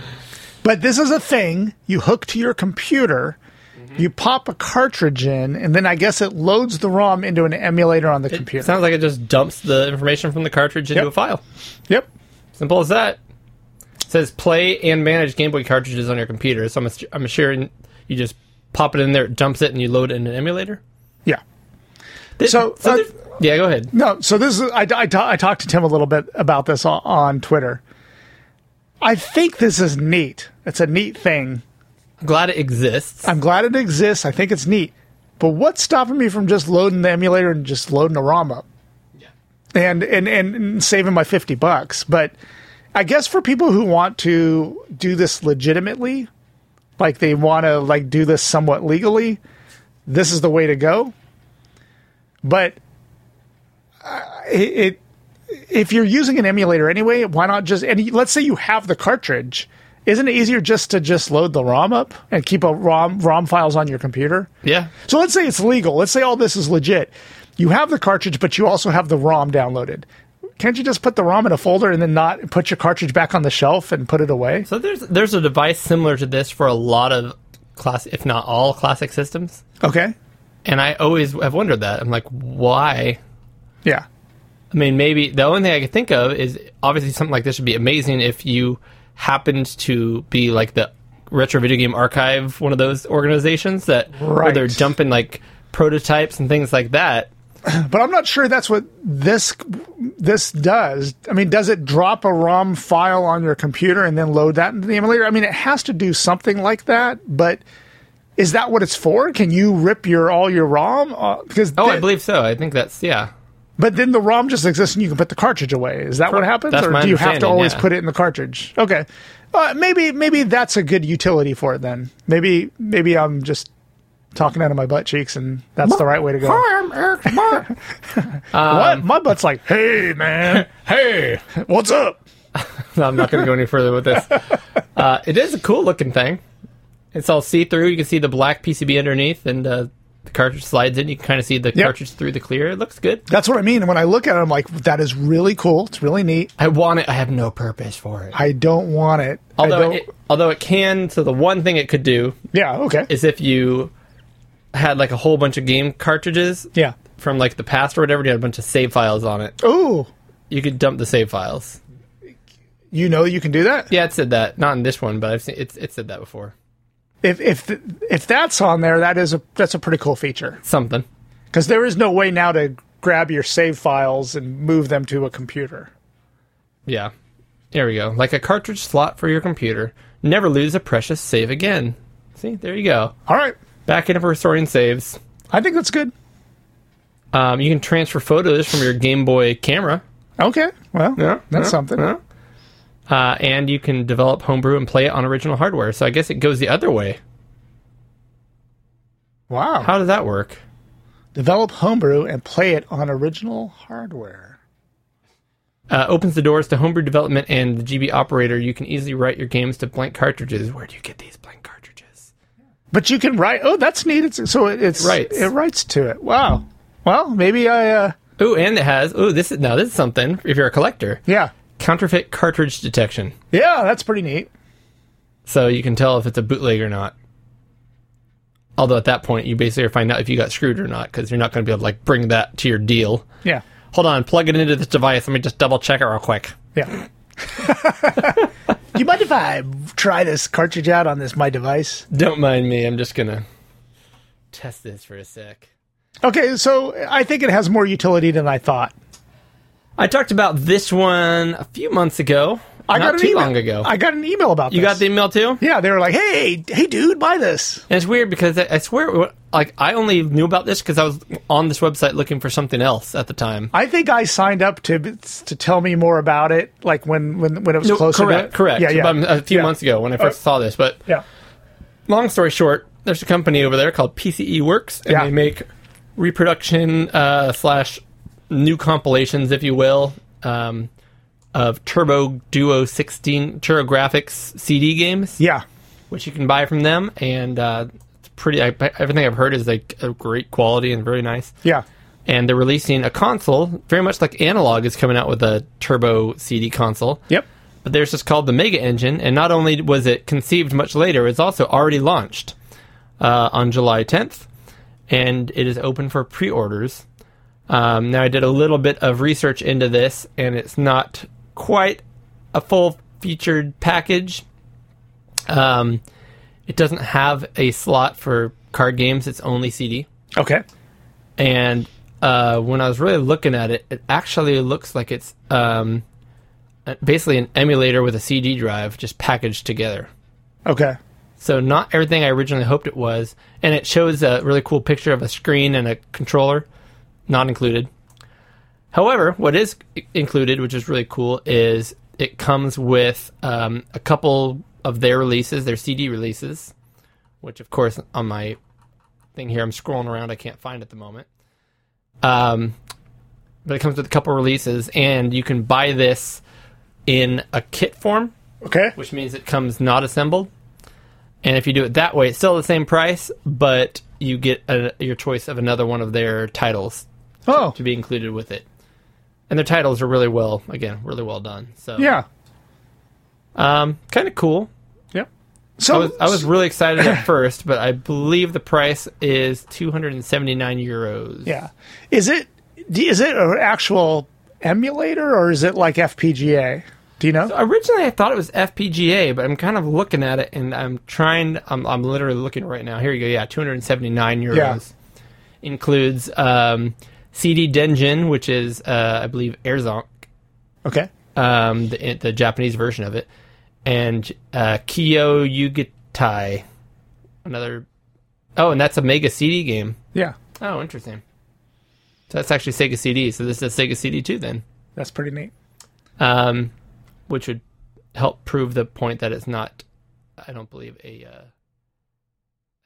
Speaker 4: But this is a thing you hook to your computer. You pop a cartridge in, and then I guess it loads the ROM into an emulator on the computer.
Speaker 1: Sounds like it just dumps the information from the cartridge into
Speaker 4: Yep.
Speaker 1: a file.
Speaker 4: yep.
Speaker 1: Simple as that. It says play and manage Game Boy cartridges on your computer. So I'm, I'm sure you just pop it in there, it dumps it, and you load it in an emulator.
Speaker 4: Yeah.
Speaker 1: This-
Speaker 4: So, uh,
Speaker 1: yeah, go ahead.
Speaker 4: No, so this is I, I, ta- I talked to Tim a little bit about this on, on Twitter. I think this is neat. It's a neat thing.
Speaker 1: I'm glad it exists.
Speaker 4: I'm glad it exists. I think it's neat. But what's stopping me from just loading the emulator and just loading the ROM up? And, and and saving my 50 bucks. But I guess for people who want to do this legitimately, like they want to like do this somewhat legally, this is the way to go. But uh, it, it if you're using an emulator anyway, why not just and let's say you have the cartridge, isn't it easier just to just load the ROM up and keep a ROM ROM files on your computer?
Speaker 1: Yeah.
Speaker 4: So let's say it's legal. Let's say all this is legit. You have the cartridge, but you also have the ROM downloaded. Can't you just put the ROM in a folder and then not put your cartridge back on the shelf and put it away?
Speaker 1: So there's there's a device similar to this for a lot of class, if not all classic systems.
Speaker 4: Okay.
Speaker 1: And I always have wondered that. I'm like, why?
Speaker 4: Yeah.
Speaker 1: I mean, maybe the only thing I could think of is obviously something like this would be amazing if you happened to be like the retro video game archive, one of those organizations that where they're dumping like prototypes and things like that. [clears throat]
Speaker 4: But I'm not sure that's what this this does. I mean, does it drop a ROM file on your computer and then load that into the emulator? I mean, it has to do something like that. But is that what it's for? Can you rip your all your ROM? Uh, because
Speaker 1: Oh, I believe so. I think that's yeah.
Speaker 4: But then the ROM just exists and you can put the cartridge away. Is that what happens,
Speaker 1: that's
Speaker 4: or
Speaker 1: my
Speaker 4: do you have to always
Speaker 1: yeah.
Speaker 4: put it in the cartridge? Okay, uh, maybe maybe that's a good utility for it. Then maybe maybe I'm just talking out of my butt cheeks, and that's the right way to go.
Speaker 1: I'm Eric Smart. [laughs]
Speaker 4: what? My butt's like, hey man, [laughs] hey, what's up? [laughs]
Speaker 1: I'm not going to go any further with this. Uh, it is a cool looking thing. It's all see through. You can see the black PCB underneath, and uh, the cartridge slides in. You can kind of see the
Speaker 4: Yep.
Speaker 1: cartridge through the clear. It looks good.
Speaker 4: That's what I mean. And when I look at it, I'm like, that is really cool. It's really neat.
Speaker 1: I want it. I have no purpose for it.
Speaker 4: I don't want it.
Speaker 1: Although it, although it can. So the one thing it could do
Speaker 4: yeah, okay,
Speaker 1: is if you had like a whole bunch of game cartridges
Speaker 4: yeah.
Speaker 1: from like the past or whatever, you had a bunch of save files on it.
Speaker 4: Ooh,
Speaker 1: You could dump the save files.
Speaker 4: you know you can do that.
Speaker 1: Yeah, it said that. Not in this one, but I've seen it's it said that before.
Speaker 4: If if if that's on there, that is a that's a pretty cool feature.
Speaker 1: Something.
Speaker 4: Because there is no way now to grab your save files and move them to a computer.
Speaker 1: Yeah. There we go. Like a cartridge slot for your computer. Never lose a precious save again. See, there you go.
Speaker 4: All right.
Speaker 1: Back in for restoring saves.
Speaker 4: I think that's good.
Speaker 1: Um, you can transfer photos from your Game Boy camera.
Speaker 4: Okay. Well,
Speaker 1: Yeah,
Speaker 4: that's
Speaker 1: yeah,
Speaker 4: something.
Speaker 1: yeah. Uh, and you can develop homebrew and play it on original hardware. So I guess it goes the other way.
Speaker 4: Wow.
Speaker 1: How does that work?
Speaker 4: Develop homebrew and play it on original hardware.
Speaker 1: Uh, opens the doors to homebrew development and the GB operator. You can easily write your games to blank cartridges. Where do you get these blank cartridges?
Speaker 4: But you can write. Oh, that's neat. It's, so it, it's
Speaker 1: Writes.
Speaker 4: It writes to it. Wow. Well, maybe I. uh
Speaker 1: Oh, and it has. Oh, this is now this is something. If you're a collector,
Speaker 4: Yeah.
Speaker 1: Counterfeit cartridge detection.
Speaker 4: Yeah, that's pretty neat.
Speaker 1: so you can tell if it's a bootleg or not. Although at that point, you basically find out if you got screwed or not because you're not going to be able to like bring that to your deal.
Speaker 4: Yeah.
Speaker 1: Hold on, plug it into this device. Let me just double check it real quick.
Speaker 4: Yeah. Do [laughs] you mind if I try this cartridge out on this my device?
Speaker 1: Don't mind me. I'm just gonna test this for a sec.
Speaker 4: Okay, so I think it has more utility than I thought.
Speaker 1: I talked about this one a few months ago.
Speaker 4: I
Speaker 1: not
Speaker 4: got an
Speaker 1: too
Speaker 4: email.
Speaker 1: long ago.
Speaker 4: I got an email about this.
Speaker 1: you
Speaker 4: this.
Speaker 1: got the email too?
Speaker 4: Yeah, they were like, "Hey, hey, dude, buy this."
Speaker 1: And it's weird because I, I swear, like I only knew about this because I was on this website looking for something else at the time.
Speaker 4: I think I signed up to to tell me more about it, like when when when it was
Speaker 1: No,
Speaker 4: closer.
Speaker 1: correct,
Speaker 4: to,
Speaker 1: correct.
Speaker 4: Yeah, yeah,
Speaker 1: About a few
Speaker 4: Yeah.
Speaker 1: months ago when I first
Speaker 4: Uh,
Speaker 1: saw this, but
Speaker 4: Yeah,
Speaker 1: long story short, there's a company over there called PCE Works, and
Speaker 4: Yeah.
Speaker 1: they make reproduction uh, slash new compilations, if you will, um, of Turbo Duo 16 TurboGrafx CD games,
Speaker 4: yeah,
Speaker 1: which you can buy from them, and uh, it's pretty. I, everything I've heard is like a great quality and very nice.
Speaker 4: yeah.
Speaker 1: And they're releasing a console, very much like Analogue is coming out with a Turbo CD console.
Speaker 4: Yep.
Speaker 1: But there's just called the Mega Engine, and not only was it conceived much later, it's also already launched uh, on July 10th, and it is open for pre-orders. Um, now I did a little bit of research into this, and it's not quite a full featured package. Um, it doesn't have a slot for card games; it's only CD.
Speaker 4: Okay.
Speaker 1: And uh, when I was really looking at it, it actually looks like it's um, basically an emulator with a CD drive just packaged together.
Speaker 4: Okay.
Speaker 1: So not everything I originally hoped it was, and it shows a really cool picture of a screen and a controller, not included. However, what is included, which is really cool, is it comes with um, a couple of their releases, their CD releases, which of course on my thing here I'm scrolling around, I can't find at the moment. Um, but it comes with a couple releases, and you can buy this in a kit form,
Speaker 4: Okay.
Speaker 1: which means it comes not assembled. And if you do it that way, it's still the same price, but you get a, your choice of another one of their titles
Speaker 4: Oh,
Speaker 1: to be included with it. And their titles are really well, again, really well done. So
Speaker 4: yeah.
Speaker 1: um, kind of cool.
Speaker 4: Yep. So
Speaker 1: I was, I was really excited at [coughs] first, but I believe the price is 279 euros.
Speaker 4: yeah. Is it is it an actual emulator or is it like FPGA? Do you know?
Speaker 1: Originally, I thought it was FPGA, but I'm kind of looking at it and I'm trying. I'm, I'm literally looking right now. Here you go. Yeah, 279 euros.
Speaker 4: Yeah.
Speaker 1: Includes um, CD Denjin, which is, uh, I believe, Air Zonk,
Speaker 4: Okay.
Speaker 1: um, the, the Japanese version of it, and uh, Kyo Yugitai, another. Oh, and that's a Mega CD game.
Speaker 4: Yeah.
Speaker 1: Oh, interesting. So that's actually Sega CD. So this is Sega CD too, then,
Speaker 4: That's pretty neat.
Speaker 1: um, which would help prove the point that it's not. I don't believe a. Uh,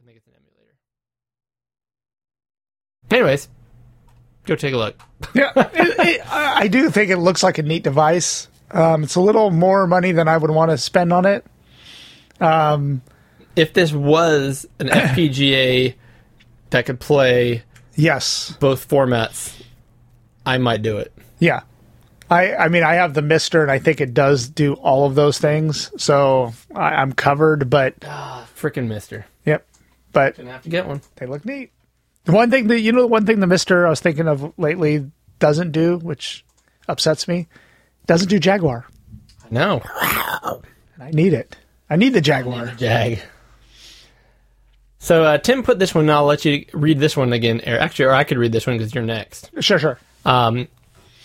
Speaker 1: I think it's an emulator. Anyways, go take a look. [laughs]
Speaker 4: Yeah. it, it, I I do think it looks like a neat device. Um, it's a little more money than I would want to spend on it.
Speaker 1: If this was an [coughs] FPGA that could play
Speaker 4: Yes.
Speaker 1: both formats, I might do it.
Speaker 4: Yeah. I, I mean, I have the MiSTer, and I think it does do all of those things, so I, I'm covered. But
Speaker 1: Freaking MiSTer.
Speaker 4: yep, but
Speaker 1: Gonna have to get one.
Speaker 4: they look neat. The one thing that you know, the one thing the MiSTer I was thinking of lately doesn't do, which upsets me, doesn't do Jaguar.
Speaker 1: No,
Speaker 4: And I need it. I need the Jaguar.
Speaker 1: Jag. So uh, Tim put this one. I'll let you read this one again. Or actually, or I could read this one because you're next.
Speaker 4: Sure, sure.
Speaker 1: Um,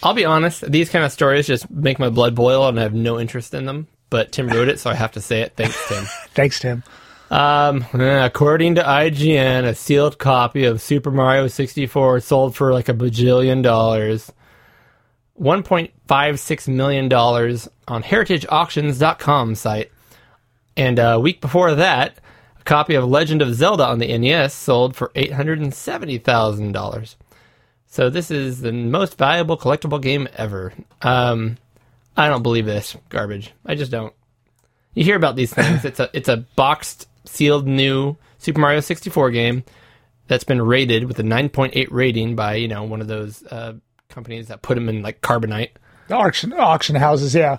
Speaker 1: I'll be honest; these kind of stories just make my blood boil, and I have no interest in them. But Tim wrote it, so I have to say it. Thanks, Tim. [laughs]
Speaker 4: Thanks, Tim.
Speaker 1: Um, according to IGN, a sealed copy of Super Mario 64 sold for like a bajillion dollars. $1.56 million on heritageauctions.com site. And a week before that, a copy of Legend of Zelda on the NES sold for $870,000. So this is the most valuable collectible game ever. Um, I don't believe this garbage. I just don't. You hear about these things. [laughs] It's a it's a boxed, sealed new Super Mario 64 game that's been rated with a 9.8 rating by you know one of those uh, companies that put them in like Carbonite.
Speaker 4: Auction auction houses, yeah.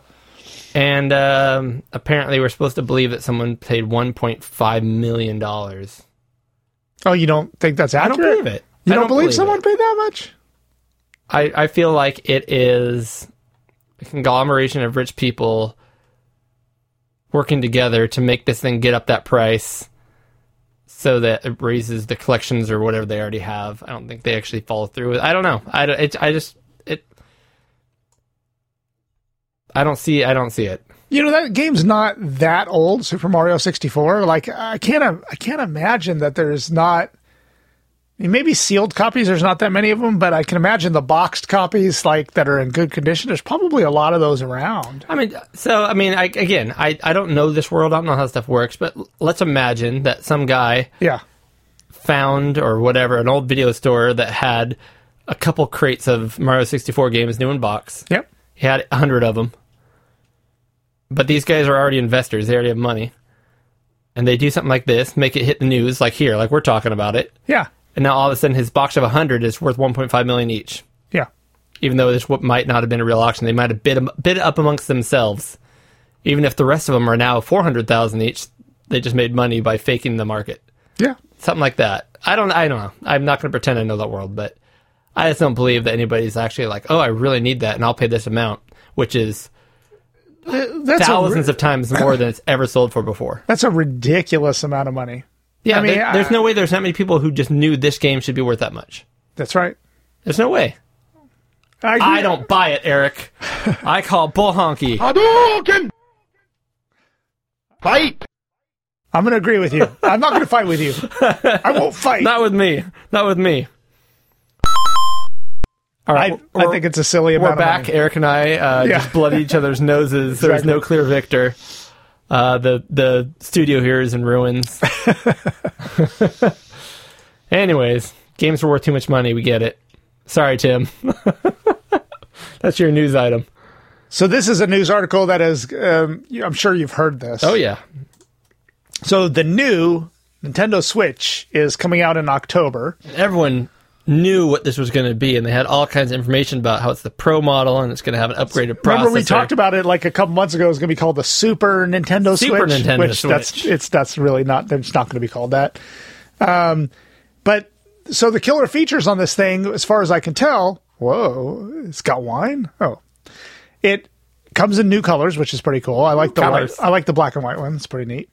Speaker 1: And um, apparently, we're supposed to believe that someone paid 1.5 million dollars.
Speaker 4: Oh, you don't think that's
Speaker 1: I
Speaker 4: accurate?
Speaker 1: don't believe it.
Speaker 4: You
Speaker 1: I
Speaker 4: don't, believe, someone
Speaker 1: it.
Speaker 4: paid that much?
Speaker 1: I, I feel like it is a conglomeration of rich people working together to make this thing get up that price so that it raises the collections or whatever they already have. I don't think they actually follow through with I don't know. I, don't- it, I just it I don't see I don't see it.
Speaker 4: You know that game's not that old, Super Mario 64. Like I can't I can't imagine that there's not maybe sealed copies there's not that many of them, but I can imagine the boxed copies like that are in good condition. There's probably a lot of those around.
Speaker 1: I mean, so I mean, I, again, I, I don't know this world. I don't know how stuff works, but let's imagine that some guy
Speaker 4: Yeah.
Speaker 1: found or whatever an old video store that had a couple crates of Mario 64 games new in box.
Speaker 4: Yep.
Speaker 1: He had a hundred of them. But these guys are already investors. They already have money. And they do something like this, make it hit the news, like here, like we're talking about it.
Speaker 4: Yeah.
Speaker 1: And now all of a sudden his box of 100 is worth 1.5 million each.
Speaker 4: Yeah.
Speaker 1: Even though this might not have been a real auction. They might have bid, bid it up amongst themselves. Even if the rest of them are now 400,000 each, they just made money by faking the market.
Speaker 4: Yeah.
Speaker 1: Something like that. I don't I don't know. I'm not going to pretend I know that world, but I just don't believe that anybody's actually like, "Oh, I really need that and I'll pay this amount," which is uh,
Speaker 4: That's
Speaker 1: thousands
Speaker 4: a,
Speaker 1: of times more than it's ever sold for before.
Speaker 4: that's a ridiculous amount of money.
Speaker 1: Yeah,
Speaker 4: I mean,
Speaker 1: there- there's
Speaker 4: I-
Speaker 1: no way there's that many people who just knew this game should be worth that much.
Speaker 4: That's right.
Speaker 1: There's no way.
Speaker 4: agree.
Speaker 1: I don't buy it, Eric. [laughs] I call bull honky.
Speaker 2: Hadouken! Fight!
Speaker 4: I'm going to agree with you. I'm not going to fight with you. I won't fight.
Speaker 1: Not with me. Not with me. All right,
Speaker 4: I, I think it's a silly
Speaker 1: we're
Speaker 4: amount
Speaker 1: back.
Speaker 4: of money.
Speaker 1: Eric and I uh,
Speaker 4: Yeah.
Speaker 1: just bloody each other's noses. There's
Speaker 4: Exactly.
Speaker 1: no clear victor. Uh, the the studio here is in ruins. [laughs] Anyways, games are worth too much money. We get it. Sorry, Tim. [laughs] That's your news item.
Speaker 4: So this is a news article that is. Um, I'm sure you've heard this.
Speaker 1: Oh yeah.
Speaker 4: So the new Nintendo Switch is coming out in October.
Speaker 1: Everyone knew what this was going to be, and they had all kinds of information about how it's the Pro model and it's going to have an upgraded processor.
Speaker 4: Remember we talked about it like a couple months ago. It was going to be called the Super Nintendo
Speaker 1: Super
Speaker 4: Switch,
Speaker 1: Nintendo
Speaker 4: which that's it's that's really not. It's not going to be called that. Um, but so the killer features on this thing, as far as I can tell, whoa, it's got wine. Oh, it comes in new colors, which is pretty cool. I like the white, I like the black and white one. It's pretty neat.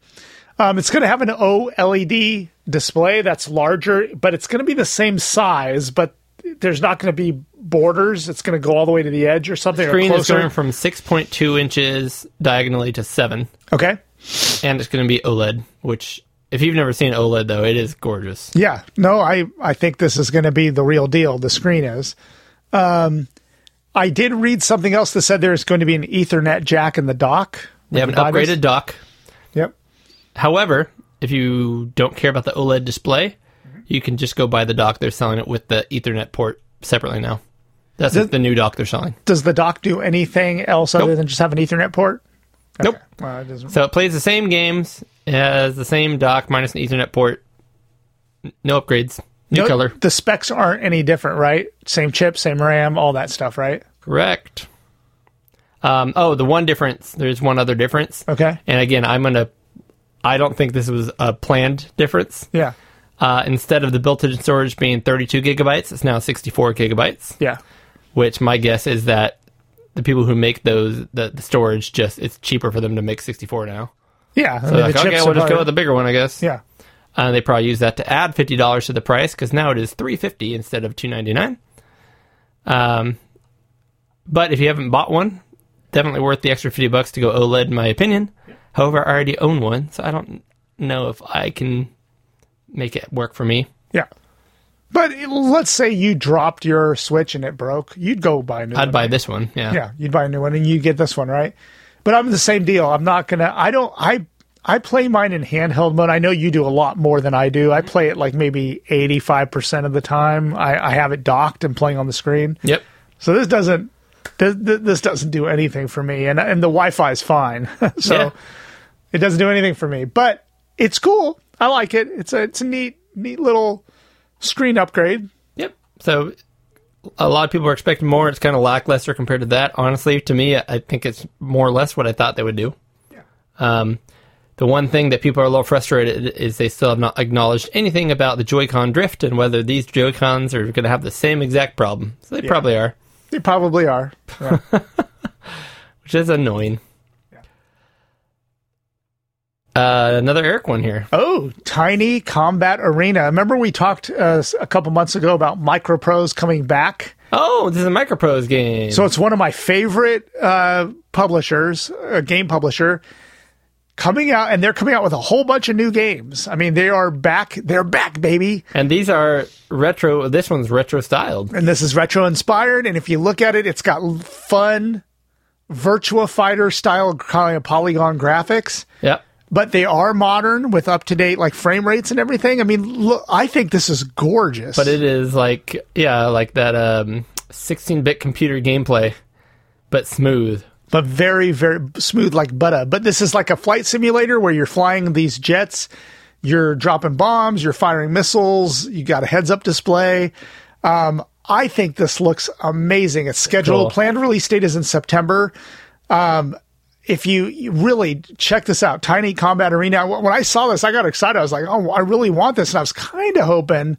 Speaker 4: Um, it's going to have an OLED display that's larger, but it's going to be the same size, but there's not going to be borders. It's going to go all the way to the edge or something. or
Speaker 1: screen is going from 6.2 inches diagonally to 7
Speaker 4: Okay.
Speaker 1: and it's going to be oled which if you've never seen oled though it is gorgeous
Speaker 4: Yeah. No, I, I think this is going to be the real deal. The screen is. Um, I did read something else that said there's going to be an Ethernet jack in the dock.
Speaker 1: they have an upgraded dock. However if you don't care about the oled display you can just go buy the dock they're selling it with the ethernet port separately now that's
Speaker 4: Does-
Speaker 1: the new dock they're selling
Speaker 4: Does the dock do anything else other than just have an Ethernet port?
Speaker 1: Nope.
Speaker 4: Well, it doesn't.
Speaker 1: so it plays the same games as the same dock minus an ethernet port no upgrades new
Speaker 4: No,
Speaker 1: color
Speaker 4: The specs aren't any different, right? Same chip, same RAM, all that stuff, right?
Speaker 1: correct um, oh the one difference there's one other difference
Speaker 4: Okay.
Speaker 1: And again, I'm gonna. I don't think this was a planned difference.
Speaker 4: Yeah.
Speaker 1: Uh, instead of the built-in storage being 32 gigabytes, it's now 64 gigabytes.
Speaker 4: Yeah.
Speaker 1: Which my guess is that the people who make those the, the storage just it's cheaper for them to make 64 now.
Speaker 4: Yeah. I
Speaker 1: So
Speaker 4: mean,
Speaker 1: like, okay, we'll just go with the bigger one, I guess.
Speaker 4: Yeah.
Speaker 1: Uh, they probably use that to add fifty dollars to the price because now it is 350 instead of 299. Um, but if you haven't bought one, definitely worth the extra 50 bucks to go OLED, in my opinion. However, I already own one, so I don't know if I can make it work for me.
Speaker 4: Yeah. But let's say you dropped your Switch and it broke. You'd go buy a new
Speaker 1: I'd
Speaker 4: one.
Speaker 1: buy this one. Yeah.
Speaker 4: Yeah, you'd buy a new one and you get this one, right? But I'm the same deal. I'm not gonna. I don't. I I play mine in handheld mode. I know you do a lot more than I do. I play it like maybe 85 percent of the time. I, I have it docked and playing on the screen.
Speaker 1: Yep.
Speaker 4: So this doesn't. This, this doesn't do anything for me, and and the Wi-Fi is fine. [laughs] so
Speaker 1: Yeah.
Speaker 4: It doesn't do anything for me. But it's cool. I like it. It's a it's a neat neat little screen upgrade.
Speaker 1: Yep. So a lot of people are expecting more. It's kind of lackluster compared to that. Honestly, to me, I think it's more or less what I thought they would do.
Speaker 4: Yeah.
Speaker 1: Um, the one thing that people are a little frustrated is they still have not acknowledged anything about the Joy-Con drift and whether these Joy-Cons are going to have the same exact problem. So they probably are,
Speaker 4: They probably are. Yeah. [laughs]
Speaker 1: which is annoying. Uh, another Eric one here.
Speaker 4: Oh, Tiny Combat Arena. Remember we talked uh, a couple months ago about Microprose coming back?
Speaker 1: Oh, this is a Microprose game.
Speaker 4: So it's one of my favorite uh, publishers, a game publisher, coming out, and they're coming out with a whole bunch of new games. I mean, they are back. They're back, baby.
Speaker 1: and these are retro. This one's retro styled.
Speaker 4: And this is retro inspired. And if you look at it, it's got fun Virtua Fighter style kind of polygon graphics.
Speaker 1: Yep.
Speaker 4: But they are modern with up to date like frame rates and everything. I mean, look, I think this is gorgeous.
Speaker 1: But it is like yeah, like that um 16-bit computer gameplay, but smooth.
Speaker 4: but very very smooth like butter. But this is like a flight simulator where you're flying these jets, you're dropping bombs, you're firing missiles, you got a heads up display. Um, I think this looks amazing. It's scheduled.
Speaker 1: Cool.
Speaker 4: Planned release date is in September. Um, if you, really check this out, Tiny Combat Arena. When I saw this, I got excited. I was like, "Oh, I really want this!" And I was kind of hoping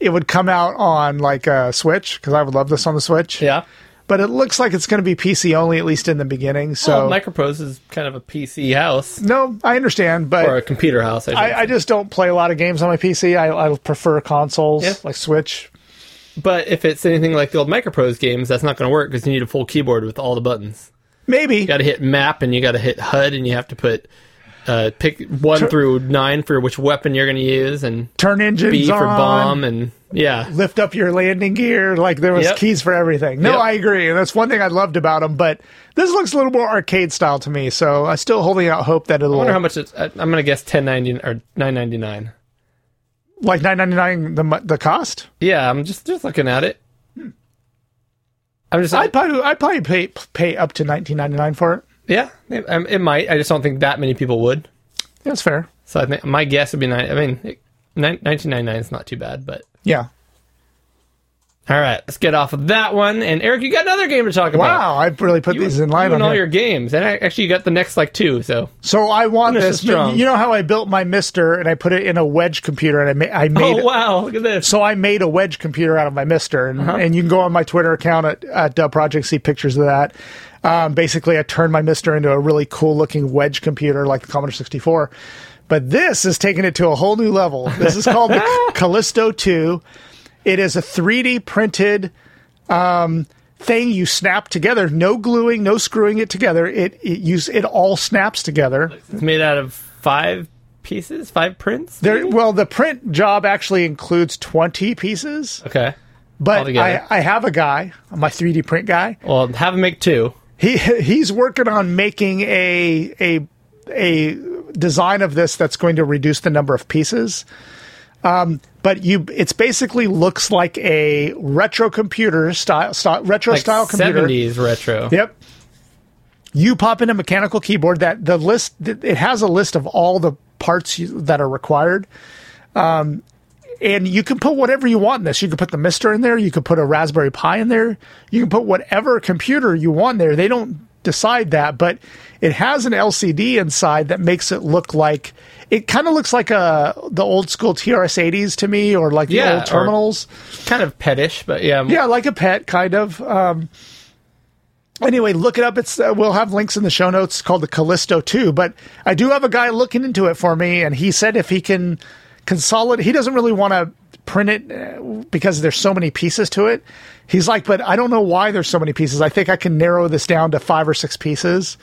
Speaker 4: it would come out on like a Switch because I would love this on the Switch
Speaker 1: Yeah.
Speaker 4: but it looks like it's going to be PC only, at least in the beginning. So,
Speaker 1: Well, Microprose is kind of a PC house
Speaker 4: no, I understand, but
Speaker 1: or a computer house. I,
Speaker 4: I, I just don't play a lot of games on my PC. I, I prefer consoles
Speaker 1: Yeah.
Speaker 4: like Switch.
Speaker 1: But if it's anything like the old Microprose games, that's not going to work because you need a full keyboard with all the buttons.
Speaker 4: Maybe
Speaker 1: You got to hit map and you got to hit HUD and you have to put uh, pick one through nine for which weapon you're going to use and
Speaker 4: turn engines
Speaker 1: B for
Speaker 4: on,
Speaker 1: bomb and yeah.
Speaker 4: lift up your landing gear. Like there was
Speaker 1: Yep.
Speaker 4: keys for everything. No,
Speaker 1: Yep.
Speaker 4: I agree, and that's one thing I loved about them. But this looks a little more arcade style to me. So I'm still holding out hope that it'll
Speaker 1: I wonder how much it's. I- I'm going to guess ten ninety or nine ninety nine.
Speaker 4: like nine ninety nine the the cost.
Speaker 1: Yeah, I'm just just looking at it. I'm just.
Speaker 4: I'd probably I'd probably pay pay up to nineteen ninety nine for it.
Speaker 1: yeah, it, um, it might. I just don't think that many people would.
Speaker 4: That's fair.
Speaker 1: So I think my guess would be nine. I mean, it, nine- 1999 is not too bad, but
Speaker 4: Yeah.
Speaker 1: All right, let's get off of that one. And Eric, you got another game to talk about.
Speaker 4: Wow, I really put
Speaker 1: You,
Speaker 4: these in
Speaker 1: you
Speaker 4: line
Speaker 1: and
Speaker 4: on
Speaker 1: all
Speaker 4: here.
Speaker 1: your games, and I, actually, you got the next like two. So
Speaker 4: So I want this.
Speaker 1: strong.
Speaker 4: You know how I built my MiSTer and I put it in a wedge computer and I, ma- I made
Speaker 1: oh wow, look at this.
Speaker 4: so I made a wedge computer out of my MiSTer and,
Speaker 1: Uh-huh.
Speaker 4: and you can go on my Twitter account at, at uh, Project see pictures of that. Um, basically, I turned my MiSTer into a really cool looking wedge computer like the Commodore 64. But this is taking it to a whole new level. This is called the [laughs] Callisto 2. It is a 3D printed um, thing you snap together. No gluing, no screwing it together. It it use it all snaps together.
Speaker 1: It's made out of five pieces, five prints.
Speaker 4: There, well, the print job actually includes 20 pieces,
Speaker 1: okay.
Speaker 4: but I, I have a guy, my 3D print guy.
Speaker 1: Well, have him make two.
Speaker 4: He he's working on making a a a design of this that's going to reduce the number of pieces. Um, but you, it's basically looks like a retro computer style, style retro
Speaker 1: Like
Speaker 4: style computer.
Speaker 1: 70s retro.
Speaker 4: Yep. You pop in a mechanical keyboard that the list it has a list of all the parts you, that are required. Um, and you can put whatever you want in this. You can put the MiSTer in there. You can put a Raspberry Pi in there. You can put whatever computer you want there. They don't decide that, but it has an LCD inside that makes it look like it kind of looks like a the old school TRS-80s to me, or like the
Speaker 1: Yeah,
Speaker 4: old terminals.
Speaker 1: Kind of pettish, but yeah.
Speaker 4: Yeah, like a pet, kind of. Um, anyway, look it up. It's uh, we'll have links in the show notes. It's called the Callisto 2. But I do have a guy looking into it for me, and he said if he can consolidate, he doesn't really want to print it uh, because there's so many pieces to it. He's like, but I don't know why there's so many pieces. I think I can narrow this down to five or six pieces,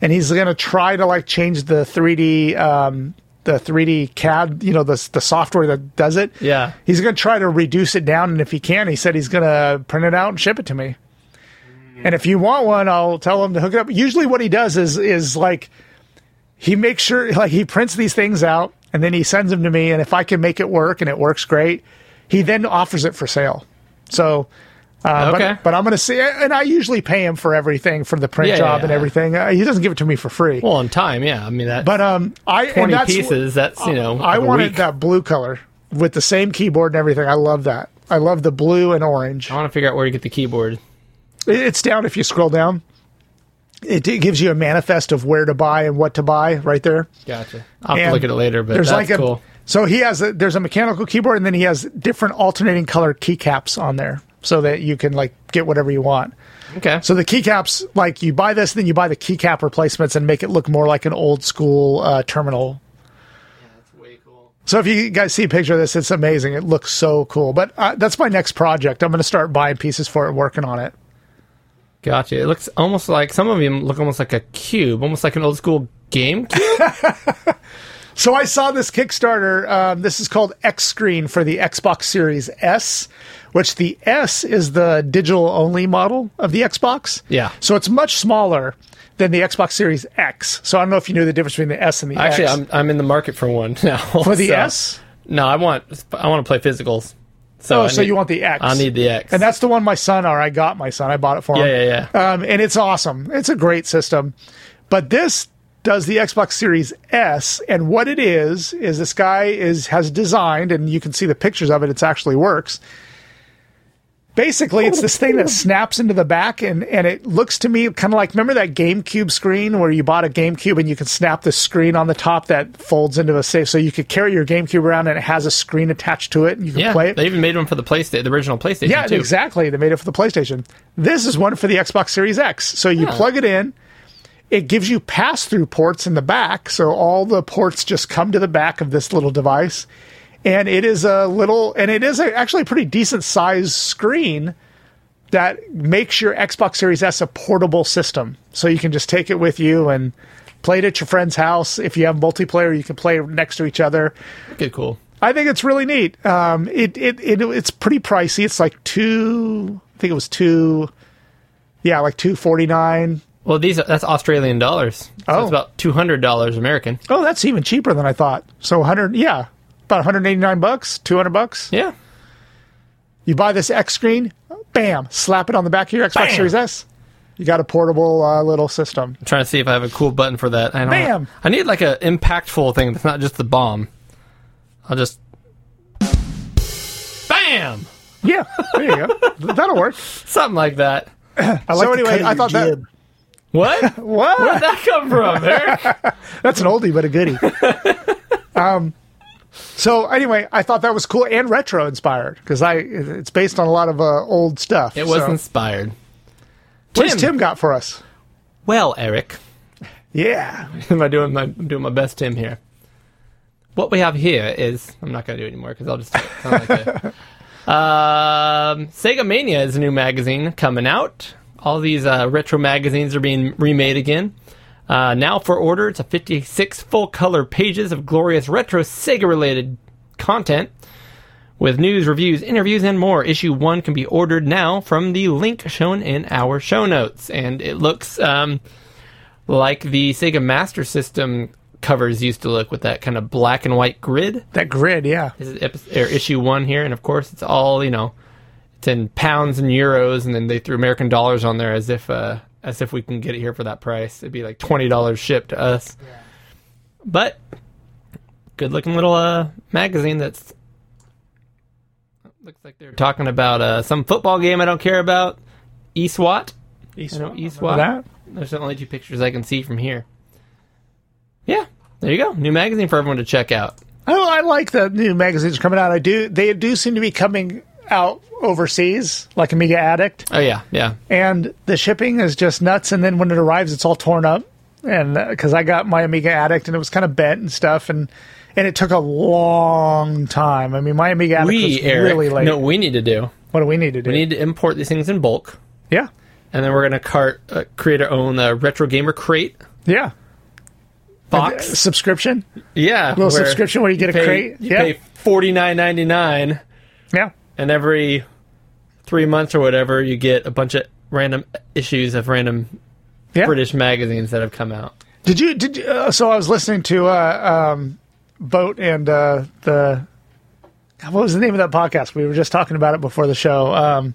Speaker 4: and he's going to try to like change the 3D. Um, the 3D CAD, you know, the the software that does it.
Speaker 1: Yeah.
Speaker 4: He's going to try to reduce it down, and if he can, he said he's going to print it out and ship it to me. And if you want one, I'll tell him to hook it up. Usually, what he does is is like he makes sure like he prints these things out and then he sends them to me. And if I can make it work and it works great, he then offers it for sale. So. Uh,
Speaker 1: Okay.
Speaker 4: but, but I'm going to see, and I usually pay him for everything, for the print
Speaker 1: Yeah,
Speaker 4: job
Speaker 1: yeah,
Speaker 4: and everything. Uh, he doesn't give it to me for free.
Speaker 1: Well, in time, yeah. I mean that.
Speaker 4: but um, I
Speaker 1: 20
Speaker 4: that's-
Speaker 1: pieces. That's you know.
Speaker 4: I wanted
Speaker 1: week.
Speaker 4: that blue color with the same keyboard and everything. I love that. I love the blue and orange.
Speaker 1: I want to figure out where to get the keyboard.
Speaker 4: It's down if you scroll down. It, it gives you a manifest of where to buy and what to buy right there.
Speaker 1: Gotcha. I'll have
Speaker 4: And
Speaker 1: to look at it later, but
Speaker 4: there's
Speaker 1: that's
Speaker 4: like a
Speaker 1: cool.
Speaker 4: so he has a, there's a mechanical keyboard and then he has different alternating color keycaps on there so that you can like get whatever you want.
Speaker 1: Okay.
Speaker 4: So the keycaps, like you buy this, then you buy the keycap replacements and make it look more like an old school uh, terminal.
Speaker 1: way cool.
Speaker 4: So if you guys see a picture of this, it's amazing. It looks so cool. But uh, that's my next project. I'm going to start buying pieces for it, working on it.
Speaker 1: Gotcha. It looks almost like some of them look almost like a cube, almost like an old school game cube. [laughs]
Speaker 4: So I saw this Kickstarter. Um, this is called X Screen for the Xbox Series S, which the S is the digital only model of the Xbox.
Speaker 1: Yeah.
Speaker 4: So it's much smaller than the Xbox Series X. So I don't know if you knew the difference between the S and the X.
Speaker 1: Actually,
Speaker 4: X.
Speaker 1: I'm I'm in the market for one [laughs] now.
Speaker 4: for the
Speaker 1: so-
Speaker 4: S.
Speaker 1: No, I want I want to play physicals. So
Speaker 4: Oh,
Speaker 1: I
Speaker 4: so
Speaker 1: need-
Speaker 4: you want the X?
Speaker 1: I need the X.
Speaker 4: And that's the one my son, or I got my son. I bought it for him.
Speaker 1: yeah, yeah, yeah.
Speaker 4: um, and it's awesome. It's a great system. But this does the Xbox Series S, and what it is is this guy is has designed, and you can see the pictures of it. It actually works. Basically, it's oh, this thing that snaps into the back, and, and it looks to me kind of like remember that GameCube screen where you bought a GameCube and you can snap the screen on the top that folds into a safe, so you could carry your GameCube around and it has a screen attached to it, and you can
Speaker 1: yeah,
Speaker 4: play it.
Speaker 1: they even made one for the PlayStation, the original PlayStation.
Speaker 4: Yeah,
Speaker 1: too.
Speaker 4: exactly. They made it for the PlayStation. This is one for the Xbox Series X. So you plug it in. It gives you pass through ports in the back. So all the ports just come to the back of this little device. And it is a little, and it is a, actually a pretty decent size screen that makes your Xbox Series S a portable system. So you can just take it with you and play it at your friend's house. If you have multiplayer, you can play next to each other.
Speaker 1: Okay, cool.
Speaker 4: I think it's really neat. Um, it, it it it's pretty pricey. It's like two. I think it was two. Yeah, like two forty nine.
Speaker 1: Well, these that's Australian dollars. So
Speaker 4: Oh.
Speaker 1: it's about two hundred dollars American.
Speaker 4: Oh, that's even cheaper than I thought. So hundred. Yeah, about one hundred eighty nine bucks. Two hundred bucks.
Speaker 1: Yeah.
Speaker 4: You buy this X screen. bam, slap it on the back of your Xbox
Speaker 1: Bam.
Speaker 4: Series S. You got a portable uh, little system.
Speaker 1: I'm trying to see if I have a cool button for that. I don't
Speaker 4: Bam.
Speaker 1: I need like an impactful thing that's not just the bomb. I'll just. Bam!
Speaker 4: Yeah, there you go. [laughs] That'll work.
Speaker 1: Something like that. [clears throat]
Speaker 6: I
Speaker 4: So anyway, I
Speaker 6: your
Speaker 4: thought that-
Speaker 1: What? [laughs]
Speaker 4: What?
Speaker 1: Where'd that come from, Eric? [laughs]
Speaker 4: That's an oldie but a goodie. um, so anyway, I thought that was cool and retro inspired because I it's based on a lot of uh, old stuff.
Speaker 1: It was
Speaker 4: So,
Speaker 1: inspired.
Speaker 4: what has
Speaker 1: Tim.
Speaker 4: Tim got for us?
Speaker 1: Well, Eric,
Speaker 4: Yeah, [laughs]
Speaker 1: am I doing my I'm doing my best, Tim here? What we have here is I'm not going to do it anymore because I'll just sound like a. [laughs] Um, Sega Mania is a new magazine coming out. All these uh, retro magazines are being remade again. Uh, now for order, it's a 56 full color pages of glorious retro Sega related content with news, reviews, interviews, and more. Issue one can be ordered now from the link shown in our show notes, and it looks um, like the Sega Master System covers used to look with that kind of black and white grid.
Speaker 4: that grid. Yeah,
Speaker 1: This is episode, or issue one here, and of course it's all you know, it's in pounds and euros, and then they threw American dollars on there as if uh, as if we can get it here for that price. It'd be like twenty dollars shipped to us. But good looking little uh, magazine that's looks like they're talking about uh, some football game I don't care about. eSWAT. I know eSWAT.
Speaker 4: that.
Speaker 1: There's the only two pictures I can see from here. Yeah, there you go. New magazine for everyone to check out.
Speaker 4: Oh, I like the new magazines coming out. I do. They do seem to be coming out overseas, like Amiga Addict,
Speaker 1: Oh yeah, yeah.
Speaker 4: and the shipping is just nuts. And then when it arrives, it's all torn up. And because I got my Amiga Addict, and it was kind of bent and stuff, and and it took a long time. I mean, my Amiga Addict
Speaker 1: We
Speaker 4: was
Speaker 1: Eric,
Speaker 4: really late.
Speaker 1: no, we need to do.
Speaker 4: what do we need to do?
Speaker 1: We need to import these things in bulk,
Speaker 4: yeah,
Speaker 1: and then we're gonna cart uh, create our own uh, retro gamer crate
Speaker 4: yeah.
Speaker 1: box.
Speaker 4: subscription,
Speaker 1: yeah,
Speaker 4: a
Speaker 1: little
Speaker 4: subscription where you get a
Speaker 1: pay,
Speaker 4: crate.
Speaker 1: You
Speaker 4: yeah,
Speaker 1: pay forty nine ninety nine,
Speaker 4: yeah.
Speaker 1: And every three months or whatever, you get a bunch of random issues of random
Speaker 4: Yeah.
Speaker 1: British magazines that have come out.
Speaker 4: Did you? Did you, uh, so? I was listening to uh, um, Boat and uh, the. What was the name of that podcast? We were just talking about it before the show. Um,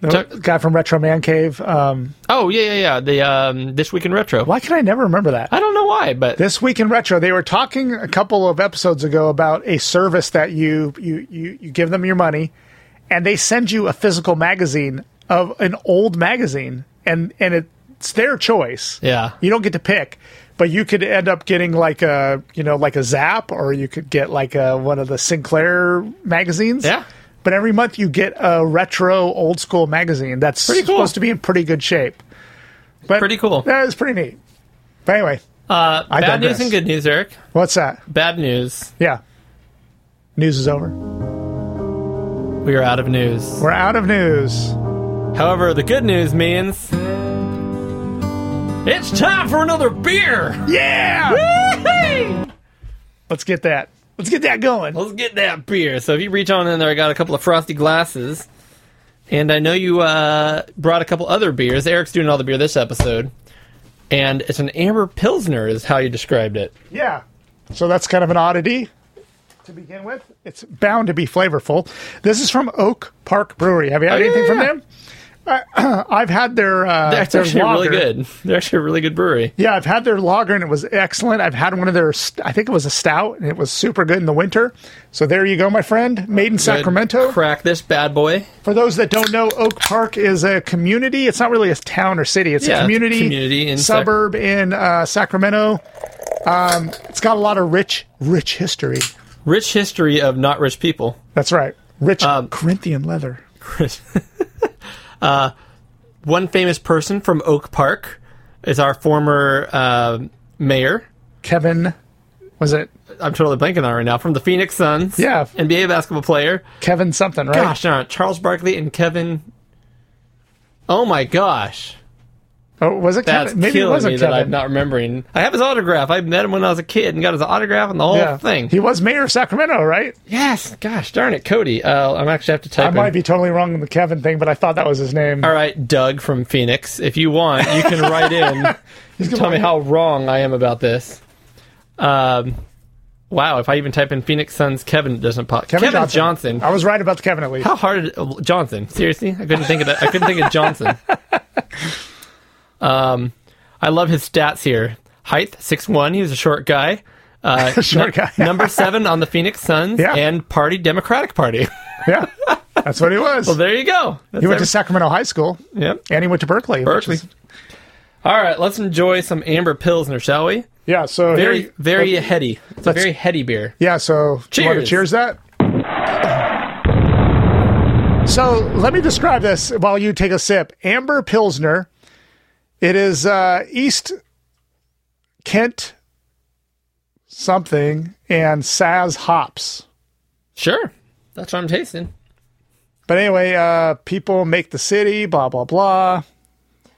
Speaker 4: the guy from Retro Man Cave. Um,
Speaker 1: Oh yeah, yeah, yeah. The um, this week in retro.
Speaker 4: why can I never remember that?
Speaker 1: I don't know why, but
Speaker 4: This week in retro, they were talking a couple of episodes ago about a service that you you you, you give them your money, and they send you a physical magazine of an old magazine, and and it's their choice.
Speaker 1: yeah,
Speaker 4: You don't get to pick, but you could end up getting like a you know like a Zap, or you could get like a one of the Sinclair magazines.
Speaker 1: Yeah.
Speaker 4: But every month you get a retro old school magazine that's
Speaker 1: Pretty cool.
Speaker 4: supposed to be in pretty good shape. But
Speaker 1: Pretty cool.
Speaker 4: That is pretty neat. But anyway,
Speaker 1: uh,
Speaker 4: I
Speaker 1: bad
Speaker 4: digress.
Speaker 1: news and good news, Eric.
Speaker 4: what's that?
Speaker 1: Bad news.
Speaker 4: Yeah. News is over.
Speaker 1: We are out of news.
Speaker 4: We're out of news.
Speaker 1: However, the good news means it's time for another beer.
Speaker 4: Yeah.
Speaker 1: Woo-hoo!
Speaker 4: Let's get that. Let's get that going.
Speaker 1: Let's get that beer. So if you reach on in there, I got a couple of frosty glasses, and I know you uh, brought a couple other beers. Eric's doing all the beer this episode, and it's an amber pilsner, is how you described it.
Speaker 4: Yeah. So that's kind of an oddity to begin with. It's bound to be flavorful. This is from Oak Park Brewery. Have you had
Speaker 1: Oh,
Speaker 4: anything
Speaker 1: yeah,
Speaker 4: from
Speaker 1: yeah.
Speaker 4: them? [clears throat] I've had their. Uh,
Speaker 1: That's
Speaker 4: their
Speaker 1: actually really good. They're actually a really good brewery.
Speaker 4: Yeah, I've had their lager and it was excellent. I've had one of their, I think it was a stout, and it was super good in the winter. So there you go, my friend. Made in Sacramento.
Speaker 1: Crack this bad boy.
Speaker 4: For those that don't know, Oak Park is a community. It's not really a town or city. It's
Speaker 1: Yeah,
Speaker 4: a community,
Speaker 1: community in Sac-
Speaker 4: suburb in uh, Sacramento. Um, it's got a lot of rich, rich history.
Speaker 1: Rich history of not rich people.
Speaker 4: That's right. Rich
Speaker 1: Um,
Speaker 4: Corinthian leather. [laughs]
Speaker 1: uh, one famous person from Oak Park is our former uh, mayor.
Speaker 4: Kevin, was it
Speaker 1: I'm totally blanking on it right now. From the Phoenix Suns.
Speaker 4: Yeah.
Speaker 1: NBA basketball player.
Speaker 4: Kevin something, right?
Speaker 1: Gosh. Charles Barkley and Kevin. Oh my gosh.
Speaker 4: Oh, was it
Speaker 1: That's
Speaker 4: Kevin? Maybe it wasn't
Speaker 1: me that I'm
Speaker 4: Kevin.
Speaker 1: not remembering. I have his autograph. I met him when I was a kid and got his autograph and the whole
Speaker 4: yeah.
Speaker 1: thing.
Speaker 4: He was mayor of Sacramento, right?
Speaker 1: yes. Gosh darn it. Cody. Uh, I'm actually have to type
Speaker 4: I might be totally wrong on the Kevin thing, but I thought that was his name.
Speaker 1: All right, Doug from Phoenix. If you want, you can write in. [laughs]
Speaker 4: He's
Speaker 1: Tell me how wrong I am about this. Um, Wow, if I even type in Phoenix Suns, Kevin it doesn't pop. Kevin, Johnson.
Speaker 4: I was right about the Kevin at least.
Speaker 1: How hard? Johnson. Seriously, I couldn't think of that. I couldn't think of Johnson. [laughs] Um, I love his stats here. Height six one. He's a short guy. Uh, [laughs]
Speaker 4: Short guy.
Speaker 1: number seven on the Phoenix Suns
Speaker 4: Yeah.
Speaker 1: and Party Democratic Party. [laughs]
Speaker 4: Yeah, that's what he was.
Speaker 1: well, there you go. That's
Speaker 4: he went to Sacramento High School,
Speaker 1: Yep.
Speaker 4: and he went to Berkeley.
Speaker 1: Berkeley.
Speaker 4: is-
Speaker 1: All right, let's enjoy some Amber Pilsner, shall we?
Speaker 4: yeah. So
Speaker 1: Very,
Speaker 4: here-
Speaker 1: very heady. It's a very heady beer.
Speaker 4: Yeah, so do you want to
Speaker 1: Cheers.
Speaker 4: cheers that? So let me describe this while you take a sip. Amber Pilsner. It is uh, East Kent something and Saaz hops.
Speaker 1: Sure, that's what I'm tasting.
Speaker 4: But anyway, uh, people make the city, blah blah blah.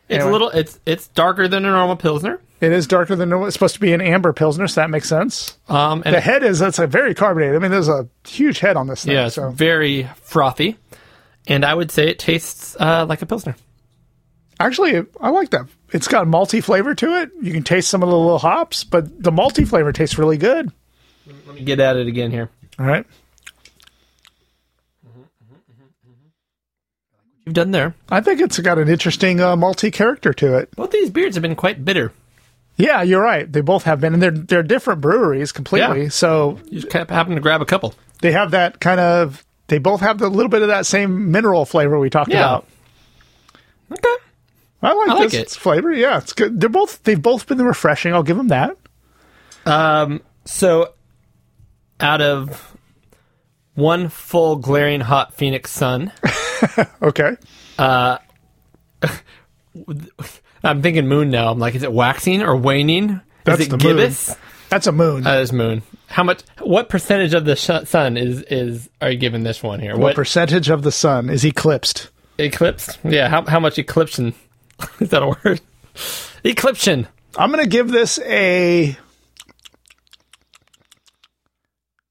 Speaker 1: It's
Speaker 4: Anyway.
Speaker 1: a little. It's it's darker than a normal Pilsner.
Speaker 4: It is darker than normal. It's supposed to be an amber pilsner, so that makes sense.
Speaker 1: Um, and
Speaker 4: The head is it's a very carbonated. I mean, there's a huge head on this thing.
Speaker 1: yeah, it's
Speaker 4: so
Speaker 1: very frothy, and I would say it tastes uh, like a Pilsner.
Speaker 4: Actually, I like that. It's got a malty flavor to it. You can taste some of the little hops, but the malty flavor tastes really good.
Speaker 1: Let me get at it again here.
Speaker 4: All right.
Speaker 1: You've done there.
Speaker 4: I think it's got an interesting uh, malty character to it.
Speaker 1: Both these beers have been quite bitter.
Speaker 4: Yeah, you're right. They both have been, and they're they're different breweries completely.
Speaker 1: Yeah.
Speaker 4: So
Speaker 1: You just kept happened to grab a couple.
Speaker 4: they have that kind of. They both have the little bit of that same mineral flavor we talked
Speaker 1: Yeah.
Speaker 4: about.
Speaker 1: Okay.
Speaker 4: I like,
Speaker 1: I like
Speaker 4: this
Speaker 1: it.
Speaker 4: It's flavor. Yeah, it's good. They're both they've both been refreshing. I'll give them that.
Speaker 1: Um. So, out of one full glaring hot Phoenix sun, [laughs]
Speaker 4: Okay. [laughs]
Speaker 1: I'm thinking moon now. I'm like, is it waxing or waning?
Speaker 4: That's
Speaker 1: is it
Speaker 4: the moon.
Speaker 1: gibbous?
Speaker 4: That's a moon.
Speaker 1: That is moon. How much? What percentage of the sh- sun is is are you giving this one here?
Speaker 4: what
Speaker 1: What,
Speaker 4: percentage of the sun is eclipsed?
Speaker 1: eclipsed? Yeah. How how much eclipsing? [laughs] is that a word? Eclipsing.
Speaker 4: I'm going to give this a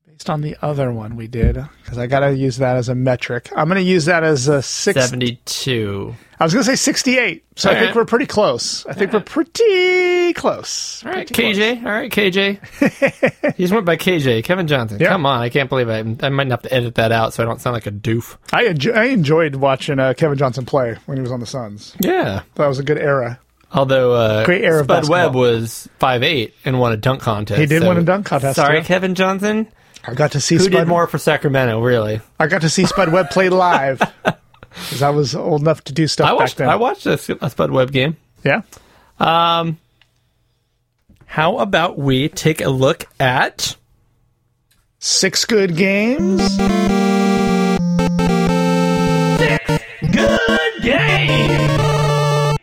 Speaker 4: based on the other one we did because I got to use that as a metric. I'm going to use that as a six.
Speaker 1: Seventy-two.
Speaker 4: I was going to say 68. So I
Speaker 1: All
Speaker 4: think we're pretty close. I think we're pretty close.
Speaker 1: All right,
Speaker 4: Pretty close.
Speaker 1: KJ. All right, KJ. he just went by KJ, Kevin Johnson.
Speaker 4: Yeah.
Speaker 1: Come on, I can't believe I. I might have to edit that out so I don't sound like a doof.
Speaker 4: I, enjo- I enjoyed watching uh, Kevin Johnson play when he was on the Suns.
Speaker 1: Yeah.
Speaker 4: That was a good era.
Speaker 1: Although uh,
Speaker 4: Great era
Speaker 1: Spud. Webb was five eight and won a dunk contest.
Speaker 4: He did
Speaker 1: so-
Speaker 4: win a dunk contest,
Speaker 1: Sorry,
Speaker 4: yeah.
Speaker 1: Kevin Johnson.
Speaker 4: I got to see
Speaker 1: Who
Speaker 4: Spud.
Speaker 1: did more for Sacramento? Really?
Speaker 4: I got to see Spud Webb play live [laughs] because I was old enough to do stuff
Speaker 1: I watched.
Speaker 4: back then.
Speaker 1: I watched a, S- a Spud Webb game.
Speaker 4: yeah.
Speaker 1: Um, how about we take a look at?
Speaker 4: Six good games.
Speaker 5: Six Good game!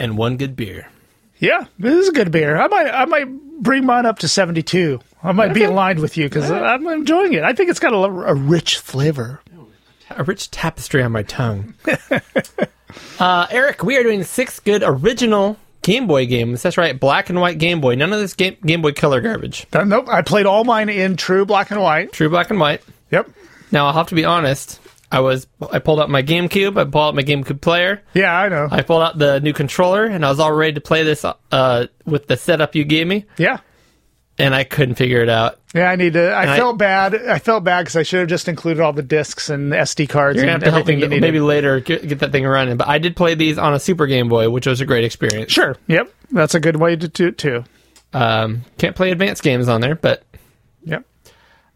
Speaker 1: And one good beer.
Speaker 4: Yeah, this is a good beer. I might I might bring mine up to 72. I might be aligned with you because I'm enjoying it. I think it's got a, a rich flavor.
Speaker 1: A rich tapestry on my tongue. [laughs] uh, Eric, we are doing six good original Game Boy games. That's right, black and white Game Boy. None of this Game, Game Boy Color garbage.
Speaker 4: Uh, nope, I played all mine in true black and white.
Speaker 1: True black and white.
Speaker 4: Yep.
Speaker 1: Now I'll have to be honest. I was I pulled out my GameCube. I pulled out my GameCube player.
Speaker 4: Yeah, I know.
Speaker 1: I pulled out the new controller, and I was all ready to play this uh, with the setup you gave me,
Speaker 4: yeah.
Speaker 1: And I couldn't figure it out.
Speaker 4: Yeah, I need to. I
Speaker 1: I-
Speaker 4: felt bad. I felt bad because I should have just included all the discs and SD cards
Speaker 1: You're gonna
Speaker 4: and
Speaker 1: have to help me
Speaker 4: needed.
Speaker 1: maybe later get, get that thing running. But I did play these on a Super Game Boy, which was a great experience.
Speaker 4: Sure. Yep. That's a good way to do it too.
Speaker 1: Um, can't play advanced games on there, but
Speaker 4: Yep.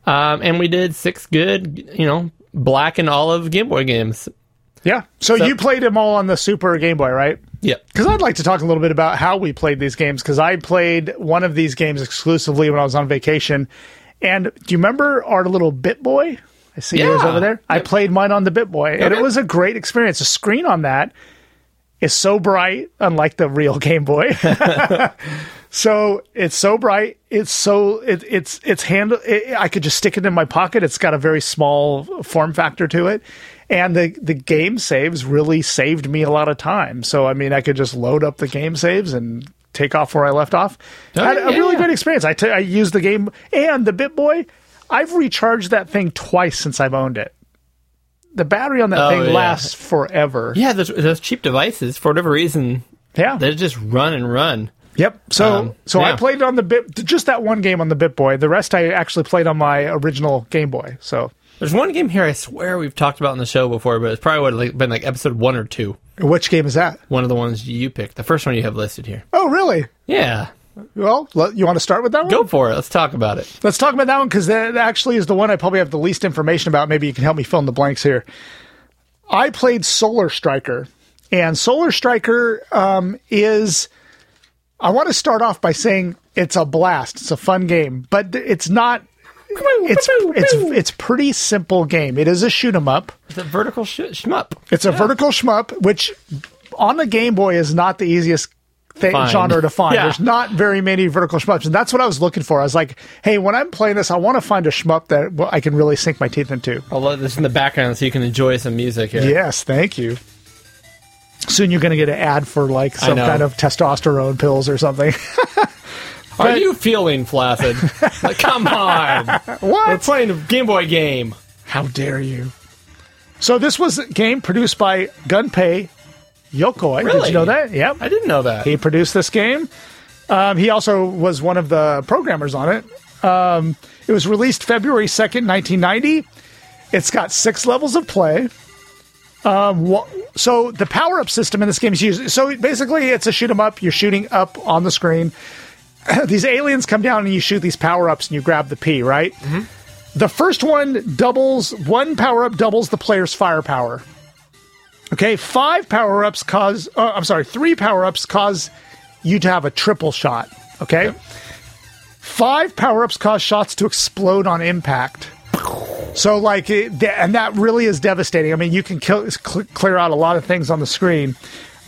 Speaker 1: um, and we did six good, you know, black and olive Game Boy games.
Speaker 4: Yeah. So,
Speaker 1: So-
Speaker 4: you played them all on the Super Game Boy, right?
Speaker 1: Yep.
Speaker 4: Because I'd like to talk a little bit about how we played these games. Because I played one of these games exclusively when I was on vacation. And do you remember our little Bit Boy? I see yours
Speaker 1: Yeah.
Speaker 4: over there. I played mine on the Bit Boy, and it was a great experience. The screen on that is so bright, unlike the real Game Boy. [laughs] so it's so bright. It's so it, it's it's handle. It, I could just stick it in my pocket. It's got a very small form factor to it, and the the game saves really saved me a lot of time. So I mean, I could just load up the game saves and take off where I left off.
Speaker 1: Oh,
Speaker 4: Had a really
Speaker 1: yeah.
Speaker 4: great experience. I t- I used the game and the BitBoy. I've recharged that thing twice since I've owned it. The battery on that
Speaker 1: Oh,
Speaker 4: thing
Speaker 1: yeah.
Speaker 4: lasts forever.
Speaker 1: Yeah, those, those cheap devices, for whatever reason,
Speaker 4: Yeah.
Speaker 1: they just run and run.
Speaker 4: Yep. So
Speaker 1: Um,
Speaker 4: so I played it on the bit just that one game on the Bit Boy. The rest I actually played on my original Game Boy. So
Speaker 1: There's one game here I swear we've talked about in the show before, but it's probably would have been like episode one or two.
Speaker 4: which game is that?
Speaker 1: One of the ones you picked, the first one you have listed here.
Speaker 4: Oh, really?
Speaker 1: Yeah,
Speaker 4: Well, you want to start with that one?
Speaker 1: go for it. Let's talk about it.
Speaker 4: Let's talk about that one because that actually is the one I probably have the least information about. Maybe you can help me fill in the blanks here. I played Solar Striker, and Solar Striker um, is. I want to start off by saying it's a blast. It's a fun game, but it's not. It's it's it's pretty simple game. It is a shoot 'em up.
Speaker 1: It's a vertical sh- shmup.
Speaker 4: It's a vertical shmup, which on the Game Boy is not the easiest th- genre to find.
Speaker 1: Yeah.
Speaker 4: There's not very many vertical shmups, and that's what I was looking for. I was like, hey, when I'm playing this, I want to find a shmup that well, I can really sink my teeth into.
Speaker 1: I'll let this in the background so you can enjoy some music here.
Speaker 4: Yes, thank you. Soon you're going to get an ad for like some kind of testosterone pills or something. [laughs]
Speaker 1: Are you feeling flaccid? like, come on. [laughs]
Speaker 4: what?
Speaker 1: We're playing a Game Boy game.
Speaker 4: How dare you? So this was a game produced by Gunpei Yokoi. Did you know that? Yep.
Speaker 1: I didn't know that.
Speaker 4: He produced this game. Um, he also was one of the programmers on it. Um, it was released February 2nd, 1990. It's got six levels of play. Um, so the power up system in this game is used. So basically, it's a shoot 'em up. You're shooting up on the screen. [clears throat] these aliens come down and you shoot these power ups and you grab the P, right? The first one doubles, one power up doubles the player's firepower. Okay, five power ups cause, uh, I'm sorry, three power ups cause you to have a triple shot. Okay? Five power ups cause shots to explode on impact. So, like, it, and that really is devastating. I mean, you can kill, cl- clear out a lot of things on the screen.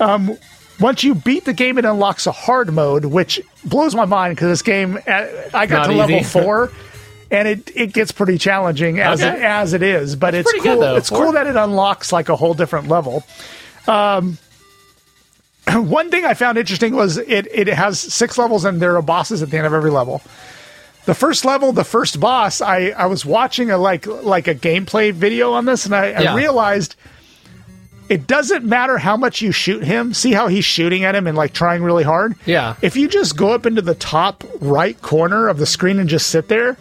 Speaker 4: Um, once you beat the game, it unlocks a hard mode, which blows my mind because this game, uh, I got
Speaker 1: Not
Speaker 4: to level
Speaker 1: easy. [laughs]
Speaker 4: four. And it, it gets pretty challenging as
Speaker 1: Okay.
Speaker 4: it, as it is, but it's
Speaker 1: pretty good,
Speaker 4: cool.
Speaker 1: though,
Speaker 4: it's cool that it unlocks like a whole different level. [clears throat] one thing I found interesting was it it has six levels and there are bosses at the end of every level. The first level, the first boss, I, I was watching a like like a gameplay video on this and I, I realized it doesn't matter how much you shoot him. See how he's shooting at him and like trying really hard?
Speaker 1: Yeah.
Speaker 4: If you just go up into the top right corner of the screen and just sit there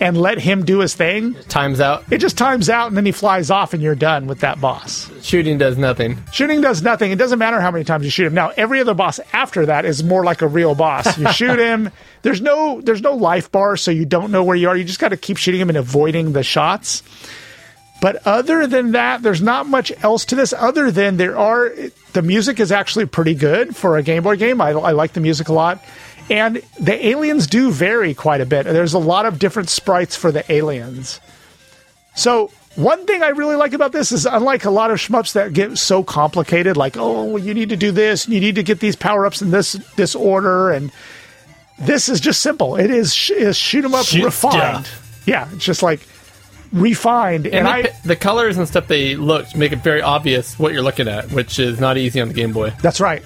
Speaker 4: and let him do his thing,
Speaker 1: Time's out.
Speaker 4: it just times out and then he flies off and you're done with that boss.
Speaker 1: Shooting does nothing.
Speaker 4: Shooting does nothing. It doesn't matter how many times you shoot him. Now, every other boss after that is more like a real boss. You [laughs] shoot him. There's no there's no life bar, so you don't know where you are. You just got to keep shooting him and avoiding the shots. But other than that, there's not much else to this. Other than there are the music is actually pretty good for a Game Boy game. I, I like the music a lot, and the aliens do vary quite a bit. There's a lot of different sprites for the aliens. So one thing I really like about this is unlike a lot of shmups that get so complicated, like oh you need to do this, you need to get these power ups in this this order, and this is just simple. It is sh- is shoot 'em up
Speaker 1: Shoot
Speaker 4: refined.
Speaker 1: stuff.
Speaker 4: Yeah, it's just like refined, and,
Speaker 1: And,
Speaker 4: I
Speaker 1: the, the colors and stuff they look make it very obvious what you're looking at, which is not easy on the Game Boy.
Speaker 4: that's right.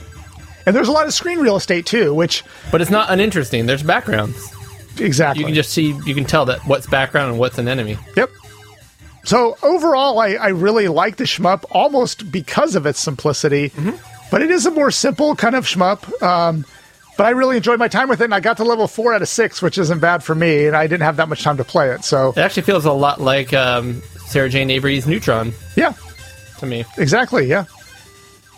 Speaker 4: And there's a lot of screen real estate too, which
Speaker 1: But it's not uninteresting. There's backgrounds.
Speaker 4: exactly
Speaker 1: You can just see, you can tell that what's background and what's an enemy.
Speaker 4: Yep. So overall, I, I really like the shmup almost because of its simplicity, but it is a more simple kind of shmup. Um, but I really enjoyed my time with it, and I got to level four out of six, which isn't bad for me, and I didn't have that much time to play it. So
Speaker 1: It actually feels a lot like um, Sarah Jane Avory's Neutron
Speaker 4: yeah,
Speaker 1: to me.
Speaker 4: exactly, yeah.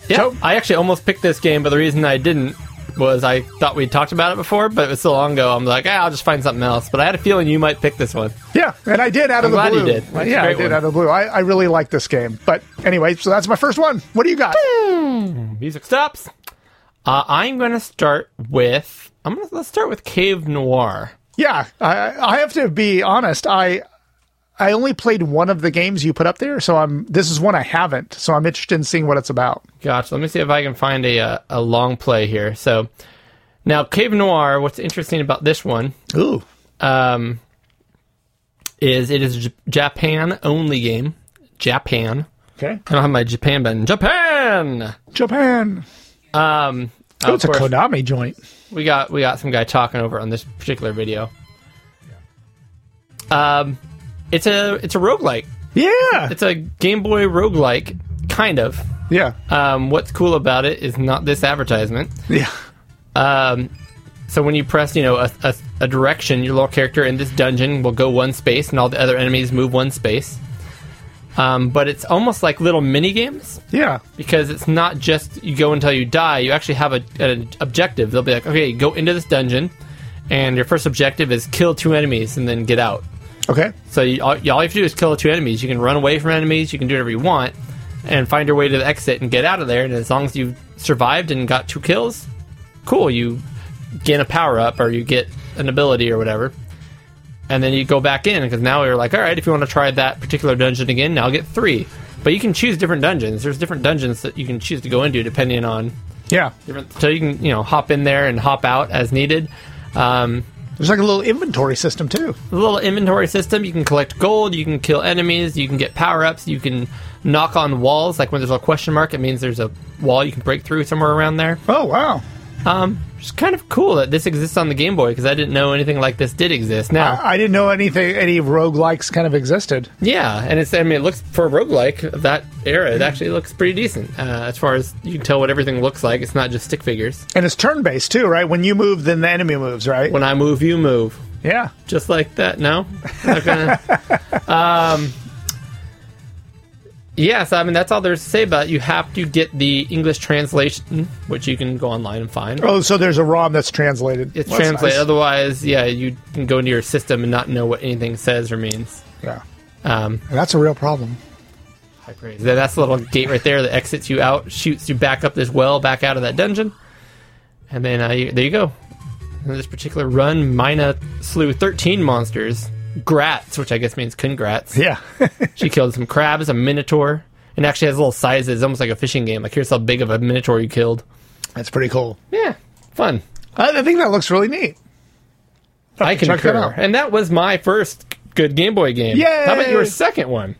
Speaker 1: Yeah,
Speaker 4: So-
Speaker 1: I actually almost picked this game, but the reason I didn't was I thought we'd talked about it before, but it was so long ago. I'm like, ah, I'll just find something else. But I had a feeling you might pick this one.
Speaker 4: Yeah, and I did out
Speaker 1: I'm
Speaker 4: of the
Speaker 1: glad you
Speaker 4: blue.
Speaker 1: did. That's
Speaker 4: yeah, I did
Speaker 1: one.
Speaker 4: out of the blue. I, I really like this game. But anyway, so that's my first one. What do you got?
Speaker 1: Music stops. Uh, I'm going to start with. I'm going to let's start with Cave Noir.
Speaker 4: Yeah, I, I have to be honest. I I only played one of the games you put up there, so I'm. This is one I haven't, so I'm interested in seeing what it's about.
Speaker 1: Gotcha. Let me see if I can find a uh, a long play here. So now Cave Noir. What's interesting about this one
Speaker 4: Ooh,
Speaker 1: um, is it is a J- Japan only game. Japan.
Speaker 4: okay.
Speaker 1: I don't have my Japan button. Japan.
Speaker 4: Japan.
Speaker 1: Um,
Speaker 4: Oh, it's a Konami joint.
Speaker 1: we got we got some guy talking over on this particular video. Um, it's a it's a roguelike.
Speaker 4: Yeah,
Speaker 1: It's a Game Boy roguelike, kind of.
Speaker 4: yeah,
Speaker 1: Um, what's cool about it is not this advertisement.
Speaker 4: yeah.
Speaker 1: Um, So when you press, you know, a, a, a direction, your little character in this dungeon will go one space, and all the other enemies move one space. Um, but it's almost like little mini games
Speaker 4: Yeah.
Speaker 1: because it's not just you go until you die. You actually have a, an objective. They'll be like, okay, go into this dungeon, and your first objective is kill two enemies and then get out.
Speaker 4: Okay.
Speaker 1: So you, all, you, all you have to do is kill two enemies. You can run away from enemies. You can do whatever you want, and find your way to the exit and get out of there. And as long as you've survived and got two kills, cool. You gain a power up or you get an ability or whatever. And then you go back in because now you're like, all right, if you want to try that particular dungeon again, now get three. But you can choose different dungeons. There's different dungeons that you can choose to go into depending on
Speaker 4: Yeah.
Speaker 1: So you can you know hop in there and hop out as needed. Um,
Speaker 4: There's like a little inventory system too.
Speaker 1: a little inventory system. You can collect gold. You can kill enemies. You can get power ups. You can knock on walls. Like when there's a question mark, it means there's a wall you can break through somewhere around there.
Speaker 4: Oh wow.
Speaker 1: Um, it's kind of cool that this exists on the Game Boy because I didn't know anything like this did exist. Now,
Speaker 4: I didn't know anything any roguelikes kind of existed.
Speaker 1: yeah, and it's I mean it looks for a roguelike of that era. It actually looks pretty decent uh, as far as you can tell what everything looks like. It's not just stick figures.
Speaker 4: And it's turn based too, right? When you move, then the enemy moves, right?
Speaker 1: When I move, you move.
Speaker 4: yeah.
Speaker 1: just like that. No, [laughs] um, yes. I mean that's all there's to say about it. You have to get the English translation, which you can go online and find.
Speaker 4: Oh, so there's a ROM that's translated.
Speaker 1: It's
Speaker 4: Well,
Speaker 1: translated.
Speaker 4: nice.
Speaker 1: Otherwise, yeah, you can go into your system and not know what anything says or means.
Speaker 4: Yeah.
Speaker 1: Um,
Speaker 4: And that's a real problem.
Speaker 1: high praise. Then that's the little gate right there that exits you out, shoots you back up this well, back out of that dungeon, and then uh, you, there you go. In this particular run, Mina slew 13 monsters. Grats, which I guess means congrats.
Speaker 4: Yeah. [laughs]
Speaker 1: She killed some crabs, a minotaur, and actually has little sizes, almost like a fishing game. Like here's how big of a minotaur you killed.
Speaker 4: that's pretty cool.
Speaker 1: Yeah, fun.
Speaker 4: I, I think that looks really neat.
Speaker 1: I
Speaker 4: check that
Speaker 1: concur.
Speaker 4: out.
Speaker 1: And that was my first good Game Boy game.
Speaker 4: Yeah.
Speaker 1: How about your second one?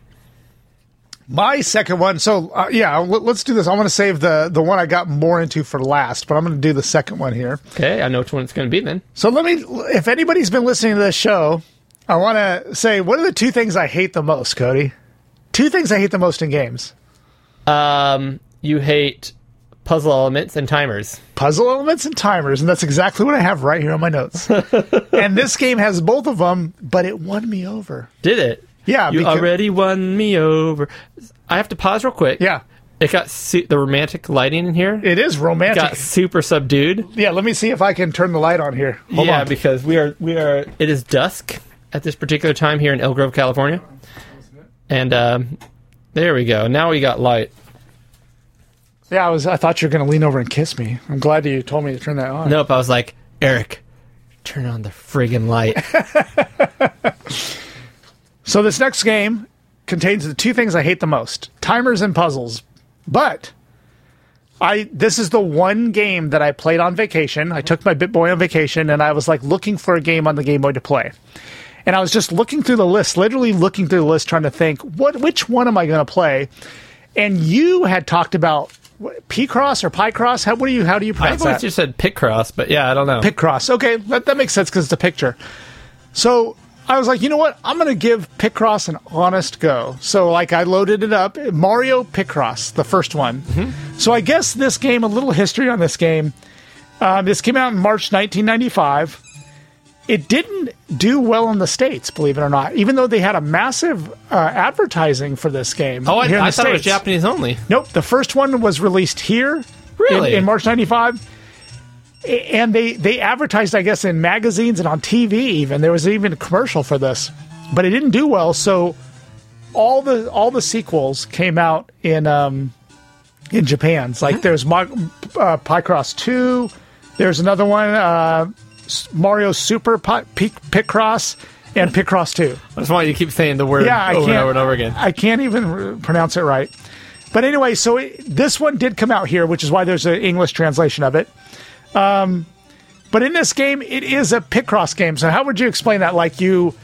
Speaker 4: My second one. So uh, yeah, let, us do this. I want to save the the one I got more into for last, but I'm going to do the second one here.
Speaker 1: Okay, I know which one it's going to be then.
Speaker 4: So let me. If anybody's been listening to this show, I want to say what are the two things I hate the most, Cody? Two things I hate the most in games:
Speaker 1: Um, you hate puzzle elements and timers.
Speaker 4: puzzle elements and timers, and that's exactly what I have right here on my notes. [laughs] and this game has both of them, but it won me over.
Speaker 1: Did it?
Speaker 4: Yeah,
Speaker 1: You
Speaker 4: because-
Speaker 1: already won me over. I have to pause real quick.
Speaker 4: Yeah,
Speaker 1: It got su- the romantic lighting in here.
Speaker 4: it is romantic.
Speaker 1: got super subdued.
Speaker 4: yeah, let me see if I can turn the light on here. Hold
Speaker 1: yeah,
Speaker 4: on.
Speaker 1: because we are we are. It is dusk at this particular time here in Elk Grove, California, and um, there we go. Now we got light.
Speaker 4: yeah, I was. I thought you were going to lean over and kiss me. I'm glad you told me to turn that on.
Speaker 1: Nope, I was like Eric, turn on the friggin' light. [laughs]
Speaker 4: So this next game contains the two things I hate the most: timers and puzzles. But I this is the one game that I played on vacation. I took my BitBoy on vacation and I was like looking for a game on the Game Boy to play. And I was just looking through the list, literally looking through the list trying to think what which one am I going to play? And you had talked about what, P-Cross or Picross? How what do you how do you
Speaker 1: I
Speaker 4: pronounce
Speaker 1: always
Speaker 4: that?
Speaker 1: just said Picross, but yeah, I don't know.
Speaker 4: Picross. Okay, that, that makes sense because it's a picture. So I was like, you know what? I'm going to give Picross an honest go. So like I loaded it up, Mario Picross, the first one. So I guess this game, a little history on this game. Um, this came out in March 1995. It didn't do well in the states, believe it or not, even though they had a massive uh, advertising for this game.
Speaker 1: oh, I, I thought it was Japanese only.
Speaker 4: Nope, the first one was released here.
Speaker 1: Really?
Speaker 4: In, in March '95, and they they advertised, I guess, in magazines and on TV. Even there was even a commercial for this, but it didn't do well. So all the all the sequels came out in um, in Japan. It's like there's Mar- uh, Picross Two. There's another one, uh, Mario Super Pi- Pic- Picross, and Picross Two.
Speaker 1: I just want you to keep saying the word
Speaker 4: Yeah, I
Speaker 1: over
Speaker 4: can't.
Speaker 1: and over and over again.
Speaker 4: I can't even r- pronounce it right. But anyway, so it, this one did come out here, which is why there's an English translation of it. Um, but in this game, it is a Picross game. So how would you explain that? Like you,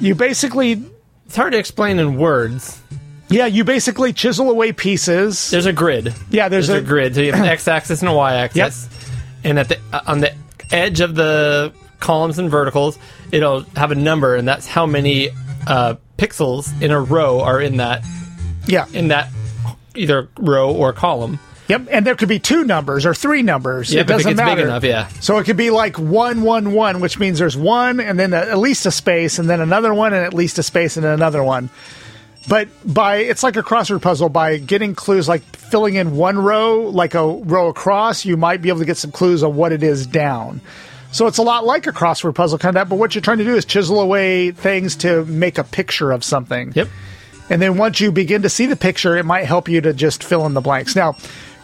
Speaker 4: you basically,
Speaker 1: It's hard to explain in words.
Speaker 4: yeah, you basically chisel away pieces.
Speaker 1: There's a grid.
Speaker 4: yeah, there's,
Speaker 1: There's a,
Speaker 4: a,
Speaker 1: grid. So you have an [coughs] x-axis and a y-axis, and at the uh, on the edge of the columns and verticals, it'll have a number, and that's how many uh, pixels in a row are in that
Speaker 4: yeah,
Speaker 1: in that either row or column.
Speaker 4: Yep, and there could be two numbers or three numbers.
Speaker 1: Yep,
Speaker 4: it
Speaker 1: it
Speaker 4: doesn't
Speaker 1: big
Speaker 4: matter.
Speaker 1: enough, yeah.
Speaker 4: So it could be like one, one, one, which means there's one, and then at least a space, and then another one, and at least a space, and then another one. But by it's like a crossword puzzle. By getting clues, like filling in one row, like a row across, you might be able to get some clues on what it is down. So it's a lot like a crossword puzzle kind of that. But what you're trying to do is chisel away things to make a picture of something.
Speaker 1: Yep.
Speaker 4: And then once you begin to see the picture, it might help you to just fill in the blanks. Now,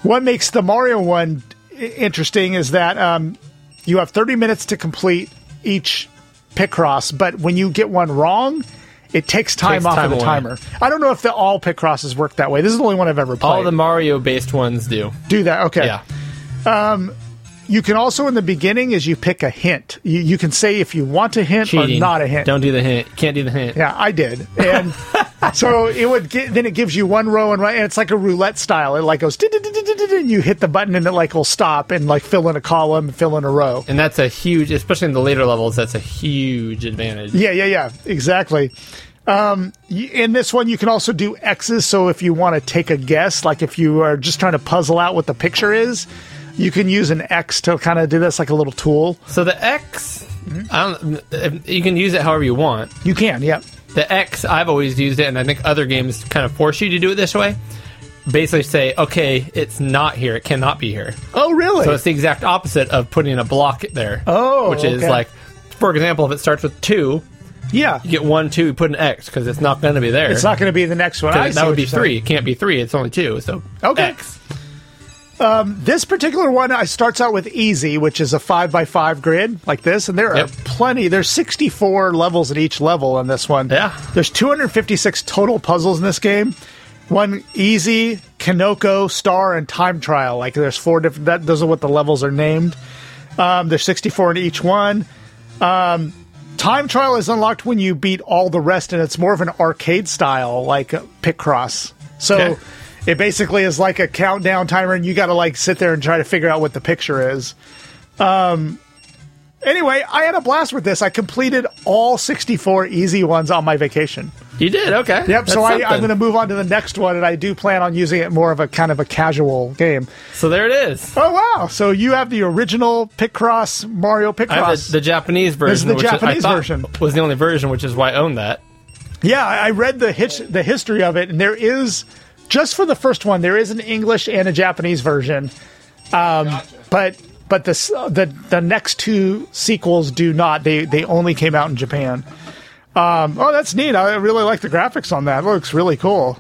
Speaker 4: what makes the Mario one interesting is that um, you have 30 minutes to complete each Picross, but when you get one wrong, it takes time
Speaker 1: Takes
Speaker 4: off
Speaker 1: time
Speaker 4: of the
Speaker 1: away.
Speaker 4: timer. I don't know if the, all Picrosses work that way. This is the only one I've ever played.
Speaker 1: All the Mario based ones do.
Speaker 4: Do that, okay.
Speaker 1: Yeah.
Speaker 4: Um, You can also, in the beginning, is you pick a hint. You, you can say if you want a hint
Speaker 1: Cheating.
Speaker 4: or not a hint.
Speaker 1: Don't do the hint. Can't do the hint.
Speaker 4: Yeah, I did, and [laughs] so it would get. Then it gives you one row and right, and it's like a roulette style. It like goes, and you hit the button, and it like will stop and like fill in a column, fill in a row.
Speaker 1: And that's a huge, especially in the later levels, that's a huge advantage.
Speaker 4: Yeah, yeah, yeah, exactly. Um, in this one, you can also do X's. So if you want to take a guess, like if you are just trying to puzzle out what the picture is, you can use an X to kind of do this like a little tool.
Speaker 1: So the X, I don't, you can use it however you want.
Speaker 4: You can, yeah.
Speaker 1: The X, I've always used it, and I think other games kind of force you to do it this way. Basically, say, okay, it's not here. It cannot be here.
Speaker 4: Oh, really?
Speaker 1: So it's the exact opposite of putting a block there.
Speaker 4: Oh,
Speaker 1: which is
Speaker 4: okay.
Speaker 1: like, for example, if it starts with two,
Speaker 4: yeah.
Speaker 1: you get one, two, you put an X because it's not going to be there.
Speaker 4: It's not going to be the next one.
Speaker 1: That would be
Speaker 4: you're saying.
Speaker 1: three. It can't be three. It's only two. So
Speaker 4: Okay.
Speaker 1: X.
Speaker 4: This particular one I starts out with easy, which is a five by five grid like this, and there
Speaker 1: Yep.
Speaker 4: are plenty. There's 64 levels at each level on this one.
Speaker 1: Yeah.
Speaker 4: There's 256 total puzzles in this game. One easy, Kinoko, Star, and Time Trial. Like there's four different. That those are what the levels are named. Um, there's 64 in each one. Um, Time Trial is unlocked when you beat all the rest, and it's more of an arcade style, like Picross. So
Speaker 1: Okay.
Speaker 4: It basically is like a countdown timer, and you got to like sit there and try to figure out what the picture is. Um, anyway, I had a blast with this. I completed all 64 easy ones on my vacation.
Speaker 1: You did okay.
Speaker 4: Yep.
Speaker 1: That's
Speaker 4: so I, I'm going to move on to the next one, and I do plan on using it more of a kind of a casual game.
Speaker 1: So there it is.
Speaker 4: Oh wow! So you have the original Picross Mario Picross.
Speaker 1: the, the Japanese version.
Speaker 4: the
Speaker 1: which I
Speaker 4: Japanese version.
Speaker 1: Was the only version, which is why I own that.
Speaker 4: Yeah, I read the his- the history of it, and there is just for the first one, there is an English and a Japanese version. Um, But but the, the the next two sequels do not. They they only came out in Japan. Um, oh, that's neat. I really like the graphics on that. It looks really cool.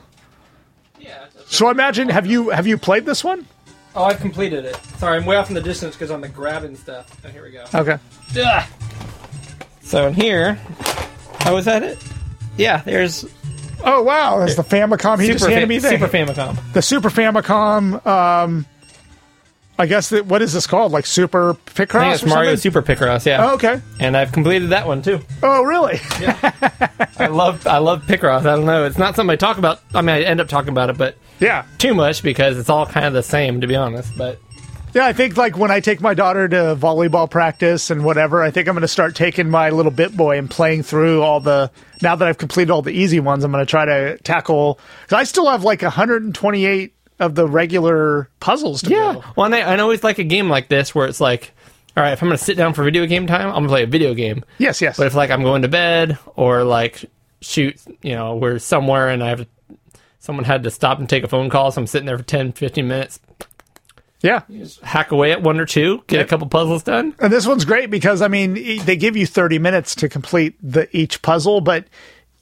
Speaker 4: Yeah. So I imagine have you have you played this one?
Speaker 1: Oh, I've completed it. Sorry, I'm way off in the distance because I'm the grabbing stuff. Oh, here we go.
Speaker 4: Okay.
Speaker 1: Ugh. So in here, oh, is that it? Yeah, there's
Speaker 4: Oh wow, there's the Famicom. He
Speaker 1: Super,
Speaker 4: just handed me the
Speaker 1: Super Famicom.
Speaker 4: the Super Famicom. Um, I guess that what is this called? Like Super Picross?
Speaker 1: I think it's
Speaker 4: or
Speaker 1: Mario
Speaker 4: something?
Speaker 1: Super Picross. Yeah.
Speaker 4: Oh, okay.
Speaker 1: And I've completed that one too.
Speaker 4: Oh, really?
Speaker 1: I love I love Picross. I don't know. It's not something I talk about. I mean, I end up talking about it, but
Speaker 4: yeah.
Speaker 1: too much because it's all kind of the same, to be honest. But
Speaker 4: Yeah, I think like when I take my daughter to volleyball practice and whatever, I think I'm going to start taking my little bit boy and playing through all the. Now that I've completed all the easy ones, I'm going to try to tackle. Because I still have like 128 of the regular puzzles to go.
Speaker 1: Well, and I, I always like a game like this where it's like, all right, if I'm going to sit down for video game time, I'm going to play a video game.
Speaker 4: Yes, yes.
Speaker 1: But if like I'm going to bed or like shoot, you know, we're somewhere and I have someone had to stop and take a phone call, so I'm sitting there for 10, 15 minutes,
Speaker 4: yeah.
Speaker 1: hack away at one or two, get
Speaker 4: Yep.
Speaker 1: a couple puzzles done.
Speaker 4: And this one's great because I mean e- they give you 30 minutes to complete the each puzzle, but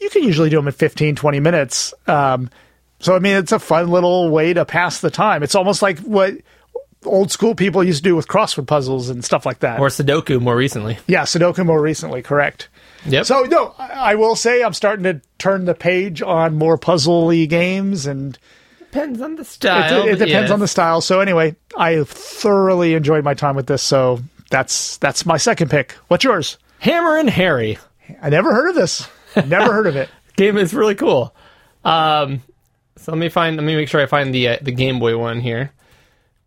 Speaker 4: you can usually do them in 15, 20 minutes. Um, so I mean it's a fun little way to pass the time. It's almost like what old school people used to do with crossword puzzles and stuff like that.
Speaker 1: Or Sudoku more recently.
Speaker 4: yeah, Sudoku more recently, correct.
Speaker 1: Yep.
Speaker 4: So no, I, I will say I'm starting to turn the page on more puzzle-y games and
Speaker 1: depends on the
Speaker 4: it,
Speaker 1: style.
Speaker 4: it
Speaker 1: but
Speaker 4: depends
Speaker 1: yeah.
Speaker 4: on the style. So anyway, I thoroughly enjoyed my time with this. So that's that's my second pick. What's yours?
Speaker 1: Hammer and Harry.
Speaker 4: I never heard of this. Never heard of it. [laughs]
Speaker 1: game is really cool. Um, so let me find. Let me make sure I find the uh, the Game Boy one here.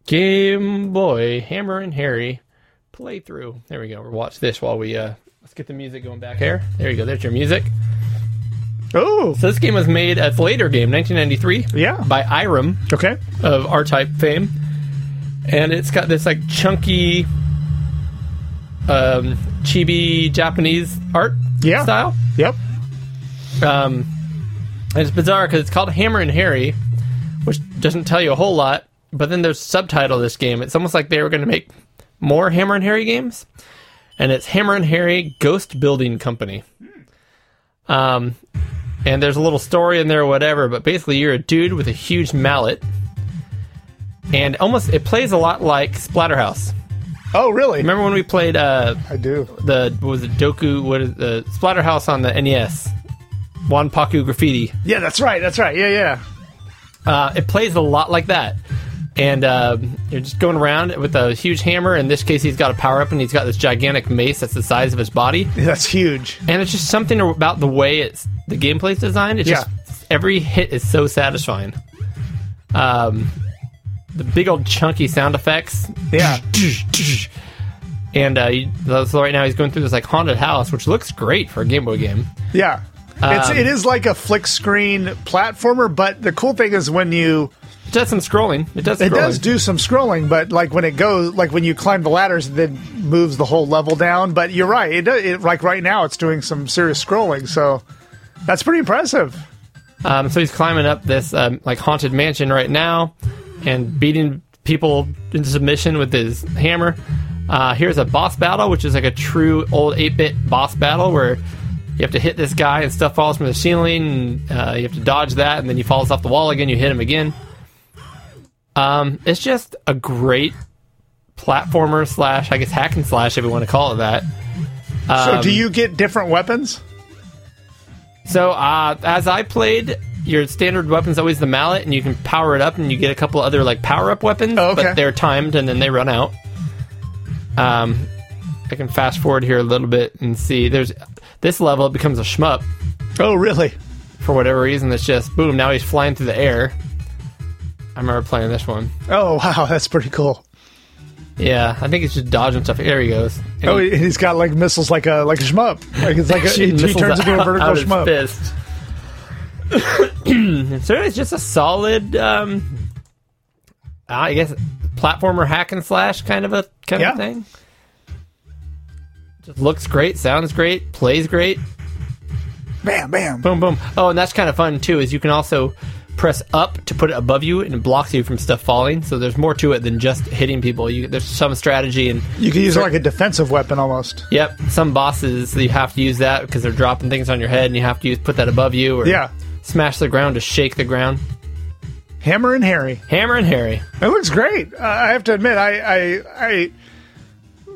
Speaker 1: Game Boy Hammer and Harry playthrough. There we go. We'll watch this while we uh, let's get the music going back here. There you go. There's your music.
Speaker 4: Oh,
Speaker 1: So this game was made. A later game, 1993.
Speaker 4: Yeah.
Speaker 1: By Irem
Speaker 4: okay.
Speaker 1: of R-Type fame. and it's got this like chunky, um, chibi Japanese art
Speaker 4: Yeah.
Speaker 1: style.
Speaker 4: Yep.
Speaker 1: Um, and it's bizarre because it's called Hammer and Harry, which doesn't tell you a whole lot. But then there's subtitle of this game. It's almost like they were going to make more Hammer and Harry games, and it's Hammer and Harry Ghost Building Company. Um, and there's a little story in there, or whatever. But basically, you're a dude with a huge mallet, and almost it plays a lot like Splatterhouse.
Speaker 4: Oh, really?
Speaker 1: Remember when we played uh,
Speaker 4: I do.
Speaker 1: the what was it Doku? What is the Splatterhouse on the NES? Wanpaku Graffiti.
Speaker 4: Yeah, that's right. That's right. Yeah, yeah.
Speaker 1: Uh, it plays a lot like that. And uh, you're just going around with a huge hammer. In this case, he's got a power up and he's got this gigantic mace that's the size of his body. [laughs]
Speaker 4: That's huge.
Speaker 1: And it's just something about the way it's the gameplay's designed. It's
Speaker 4: Yeah.
Speaker 1: just every hit is so satisfying. Um, the big old chunky sound effects.
Speaker 4: Yeah. [laughs]
Speaker 1: And uh, so right now he's going through this like haunted house, which looks great for a Game Boy game.
Speaker 4: Yeah. It's
Speaker 1: Um,
Speaker 4: it is like a flick screen platformer, but the cool thing is when you
Speaker 1: It does some scrolling. It does.
Speaker 4: it does do some scrolling, but like when it goes like when you climb the ladders, it then moves the whole level down. But you're right, it, it like right now it's doing some serious scrolling, so that's pretty impressive.
Speaker 1: Um, so he's climbing up this um, like haunted mansion right now, and beating people into submission with his hammer. Uh, here's a boss battle, which is like a true old 8-bit boss battle where you have to hit this guy and stuff falls from the ceiling, and uh, you have to dodge that, and then he falls off the wall again. You hit him again. Um, it's just a great platformer slash, I guess, hack and slash if you want to call it that.
Speaker 4: So
Speaker 1: Um,
Speaker 4: do you get different weapons?
Speaker 1: So, uh, as I played, your standard weapon's always the mallet, and you can power it up, and you get a couple other like power up weapons,
Speaker 4: Oh, okay.
Speaker 1: but they're timed and then they run out. Um, I can fast forward here a little bit and see. There's this level it becomes a shmup
Speaker 4: Oh, really?
Speaker 1: for whatever reason. It's just boom. Now he's flying through the air. I remember playing this one.
Speaker 4: Oh, [laughs] wow, that's pretty cool.
Speaker 1: Yeah, I think it's just dodging stuff. There he goes. And
Speaker 4: Oh,
Speaker 1: he-
Speaker 4: he's got like missiles like a like a shmup. Like it's like a, [laughs] he, he turns into a
Speaker 1: out-
Speaker 4: vertical shmup.
Speaker 1: fist. [coughs] so it's just a solid, um, I guess, platformer hack and slash kind of a kind
Speaker 4: Yeah.
Speaker 1: of thing. Just looks great, sounds great, plays great.
Speaker 4: Bam, bam.
Speaker 1: Boom, boom. Oh, and that's kind of fun too. Is you can also press up to put it above you, and it blocks you from stuff falling. So there's more to it than just hitting people. You, there's some strategy and
Speaker 4: You can use it like a defensive weapon almost.
Speaker 1: Yep, some bosses you have to use that because they're dropping things on your head, and you have to use put that above you or
Speaker 4: Yeah.
Speaker 1: smash the ground to shake the ground.
Speaker 4: Hammer and Harry.
Speaker 1: Hammer and Harry.
Speaker 4: It looks great. Uh, I have to admit, I, I, I,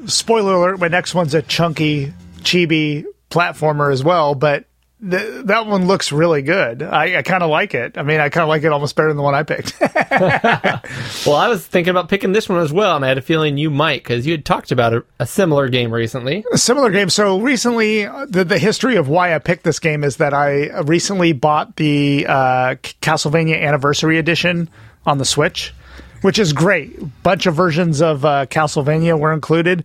Speaker 4: spoiler alert, my next one's a chunky, chibi platformer as well, but th- that one looks really good. I, I kind of like it. I mean, I kind of like it almost better than the one I picked. [laughs]
Speaker 1: Well, I was thinking about picking this one as well, and I had a feeling you might because you had talked about a, a similar game recently.
Speaker 4: a similar game. So recently, the, the history of why I picked this game is that I recently bought the uh, Castlevania Anniversary Edition on the Switch, which is great. Bunch of versions of uh, Castlevania were included,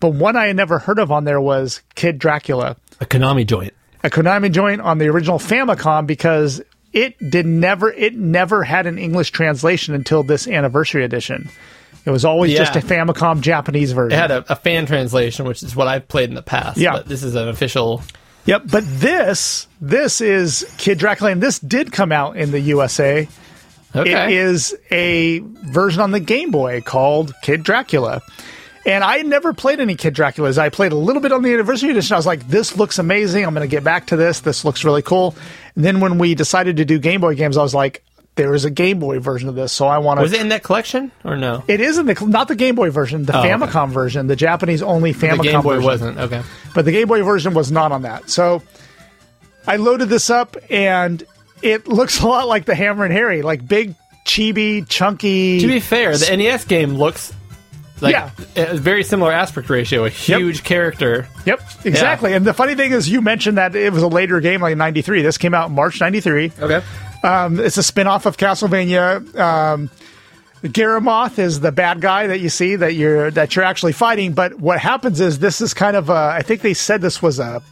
Speaker 4: but one I had never heard of on there was Kid Dracula,
Speaker 1: A Konami joint.
Speaker 4: A Konami joint on the original Famicom because it did never it never had an English translation until this Anniversary Edition. It was always
Speaker 1: Yeah.
Speaker 4: just a Famicom Japanese version.
Speaker 1: It had a, a fan translation, which is what I've played in the past.
Speaker 4: Yeah.
Speaker 1: but this is an official.
Speaker 4: Yep, but this this is Kid Dracula, and this did come out in the USA.
Speaker 1: Okay,
Speaker 4: It is a version on the Game Boy called Kid Dracula. And I never played any Kid Draculas. I played a little bit on the anniversary edition. I was like, this looks amazing. I'm going to get back to this. This looks really cool. And then when we decided to do Game Boy games, I was like, there is a Game Boy version of this. So I want to.
Speaker 1: was it in that collection or no?
Speaker 4: It is in the not the Game Boy version, the
Speaker 1: Oh, okay.
Speaker 4: Famicom version, the Japanese only Famicom
Speaker 1: the Game Boy
Speaker 4: version
Speaker 1: wasn't. Okay,
Speaker 4: but the Game Boy version was not on that. So I loaded this up, and it looks [laughs] a lot like the Hammer and Harry, like big, chibi, chunky.
Speaker 1: to be fair, the NES game looks like
Speaker 4: Yeah.
Speaker 1: a very similar aspect ratio. A huge character.
Speaker 4: Yep, exactly. And the funny thing is, you mentioned that it was a later game, like '93. This came out in March '93.
Speaker 1: Okay.
Speaker 4: Um, it's a spin-off of Castlevania. Um, Garamoth is the bad guy that you see that you're that you're actually fighting. But what happens is this is kind of a. I think they said this was a.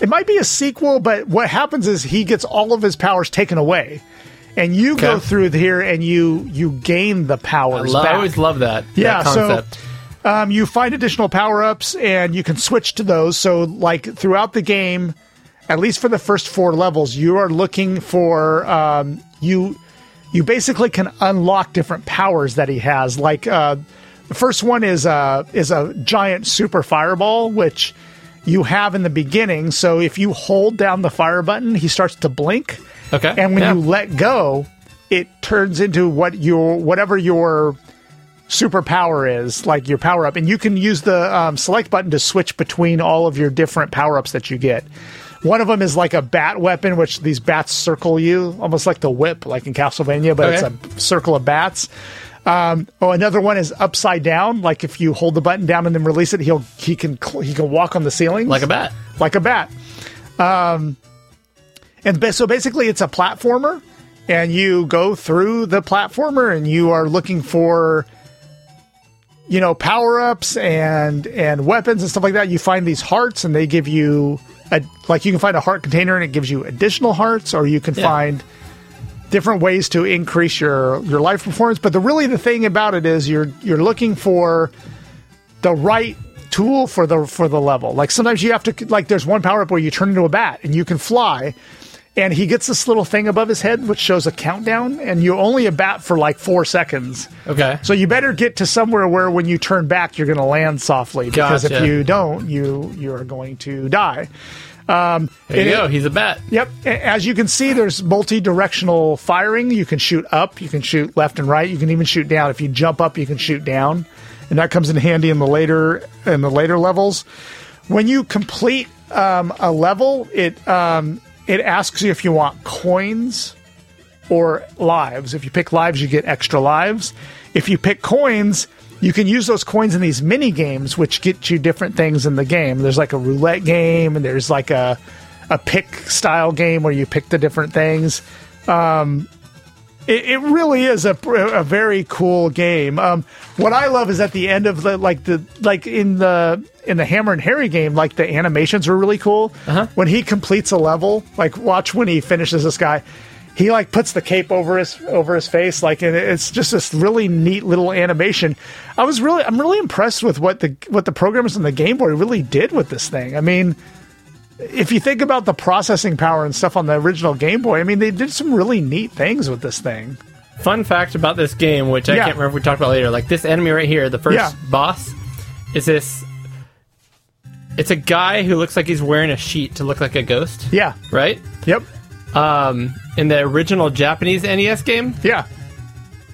Speaker 4: It might be a sequel, but what happens is he gets all of his powers taken away, and you go through here and you you gain the
Speaker 1: I,
Speaker 4: powers.
Speaker 1: lo- I always love that.
Speaker 4: Yeah,
Speaker 1: that
Speaker 4: so- Um, you find additional power ups and you can switch to those. So, like throughout the game, at least for the first four levels, you are looking for um, you. You basically can unlock different powers that he has. Like uh, the first one is a is a giant super fireball, which you have in the beginning. So if you hold down the fire button, he starts to blink.
Speaker 1: Okay,
Speaker 4: And when
Speaker 1: yeah.
Speaker 4: you let go, it turns into what your whatever your superpower is, like your power up, and you can use the um, select button to switch between all of your different power ups that you get. One of them is like a bat weapon, which these bats circle you, almost like the whip, like in Castlevania, but
Speaker 1: Okay.
Speaker 4: it's a circle of bats. Um, oh, another one is upside down. Like if you hold the button down and then release it, he'll he can he can walk on the ceiling
Speaker 1: like a bat.
Speaker 4: like a bat. Um, and so basically, it's a platformer, and you go through the platformer, and you are looking for, you know, power ups and and weapons and stuff like that. You find these hearts, and they give you a like you can find a heart container, and it gives you additional hearts, or you can
Speaker 1: Yeah.
Speaker 4: find different ways to increase your your life performance. But the really the thing about it is you're you're looking for the right tool for the for the level. Like sometimes you have to like there's one power up where you turn into a bat and you can fly. And he gets this little thing above his head which shows a countdown, and you only a bat for like four seconds.
Speaker 1: Okay.
Speaker 4: So you better get to somewhere where when you turn back, you're going to land softly. Because if you don't, you you're going to die.
Speaker 1: there you
Speaker 4: it-
Speaker 1: go. He's a bat.
Speaker 4: Yep. As you can see, there's multi-directional firing. You can shoot up, you can shoot left and right, you can even shoot down. If you jump up, you can shoot down, and that comes in handy in the later in the later levels. When you complete um, a level, it um, it asks you if you want coins or lives. If you pick lives, you get extra lives. If you pick coins, you can use those coins in these mini games, which get you different things in the game. There's like a roulette game, and there's like a a pick style game where you pick the different things. Um, it, it really is a, a very cool game. Um, what I love is at the end of the like the like in the in the Hammer and Harry game, like the animations were really cool. When he completes a level, like watch when he finishes this guy, he like puts the cape over his over his face, like and it's just this really neat little animation. I was really I'm really impressed with what the what the programmers on the Game Boy really did with this thing. I mean if you think about the processing power and stuff on the original Game Boy, I mean, they did some really neat things with this thing.
Speaker 1: Fun fact about this game, which I
Speaker 4: Yeah.
Speaker 1: can't remember if we talked about later. Like this enemy right here, the first
Speaker 4: Yeah.
Speaker 1: boss, is this. It's a guy who looks like he's wearing a sheet to look like a ghost,
Speaker 4: Yeah.
Speaker 1: right?
Speaker 4: Yep.
Speaker 1: Um, in the original Japanese NES game,
Speaker 4: Yeah.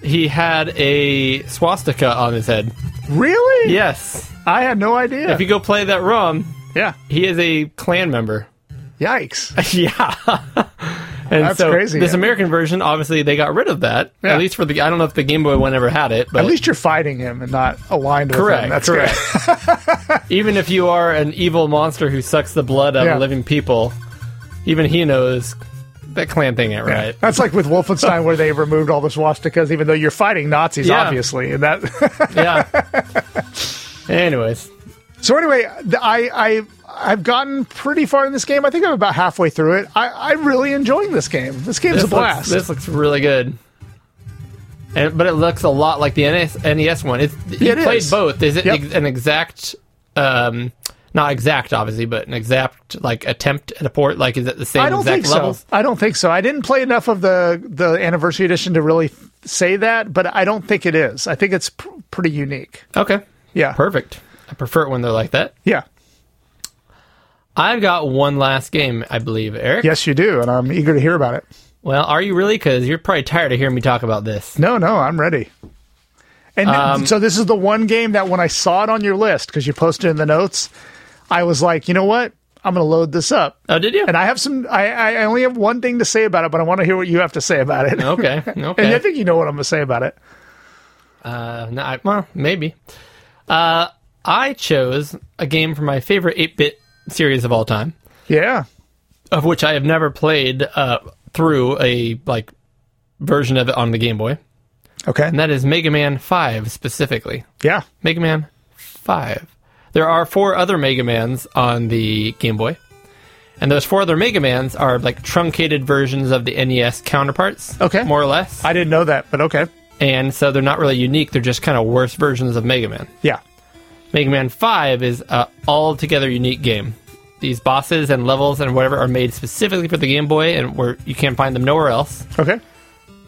Speaker 1: he had a swastika on his head.
Speaker 4: Really?
Speaker 1: Yes.
Speaker 4: I had no idea.
Speaker 1: If you go play that ROM,
Speaker 4: yeah.
Speaker 1: he is a Klan member.
Speaker 4: Yikes. [laughs]
Speaker 1: yeah. [laughs] and
Speaker 4: That's
Speaker 1: so
Speaker 4: crazy.
Speaker 1: This American version, obviously, they got rid of that.
Speaker 4: Yeah.
Speaker 1: At least for the. I don't know if the Game Boy one ever had it, but
Speaker 4: At least you're fighting him and not aligned with
Speaker 1: correct.
Speaker 4: him. That's
Speaker 1: correct. [laughs] even if you are an evil monster who sucks the blood out
Speaker 4: Yeah.
Speaker 1: of living people, even he knows that Klan thing ain't right.
Speaker 4: That's like with Wolfenstein where they removed all the swastikas, even though you're fighting Nazis,
Speaker 1: Yeah.
Speaker 4: obviously. And that.
Speaker 1: Yeah. Anyways,
Speaker 4: so anyway, I I I've gotten pretty far in this game. I think I'm about halfway through it. I I'm really enjoying this game. This game's
Speaker 1: this
Speaker 4: a blast.
Speaker 1: looks, this looks really good. And, but it looks a lot like the NES, NES one. It's, you
Speaker 4: It
Speaker 1: played
Speaker 4: is.
Speaker 1: both. Is it
Speaker 4: Yep.
Speaker 1: ex- an exact, um, not exact, obviously, but an exact like attempt at a port? Like, is it the same
Speaker 4: I don't
Speaker 1: exact
Speaker 4: think
Speaker 1: levels?
Speaker 4: so. I don't think so. I didn't play enough of the the anniversary edition to really say that, but I don't think it is. I think it's pr- pretty unique.
Speaker 1: Okay,
Speaker 4: Yeah.
Speaker 1: perfect. I prefer it when they're like that.
Speaker 4: Yeah.
Speaker 1: I've got one last game, I believe, Eric.
Speaker 4: Yes, you do, and I'm eager to hear about it.
Speaker 1: Well, are you really? Because you're probably tired of hearing me talk about this.
Speaker 4: No, no, I'm ready. And
Speaker 1: Um,
Speaker 4: so this is the one game that when I saw it on your list because you posted in the notes, I was like, you know what? I'm going to load this up.
Speaker 1: Oh, did you?
Speaker 4: And I have some. I, I only have one thing to say about it, but I want to hear what you have to say about it.
Speaker 1: Okay. [laughs] Okay. and.
Speaker 4: I think you know what I'm going to say about it.
Speaker 1: Uh, no, I, well, maybe. Uh, I chose a game from my favorite 8-bit series of all time,
Speaker 4: Yeah.
Speaker 1: of which I have never played uh, through a like version of it on the Game Boy,
Speaker 4: Okay.
Speaker 1: and that is Mega Man 5 specifically.
Speaker 4: Yeah.
Speaker 1: Mega Man 5. There are four other Mega Mans on the Game Boy, And those four other Mega Mans are like truncated versions of the NES counterparts.
Speaker 4: Okay.
Speaker 1: More or less.
Speaker 4: I didn't know that, but okay.
Speaker 1: and so they're not really unique. They're just kind of worse versions of Mega Man.
Speaker 4: Yeah.
Speaker 1: Mega Man 5 is a altogether unique game. These bosses and levels and whatever are made specifically for the Game Boy, and where you can't find them nowhere else.
Speaker 4: Okay.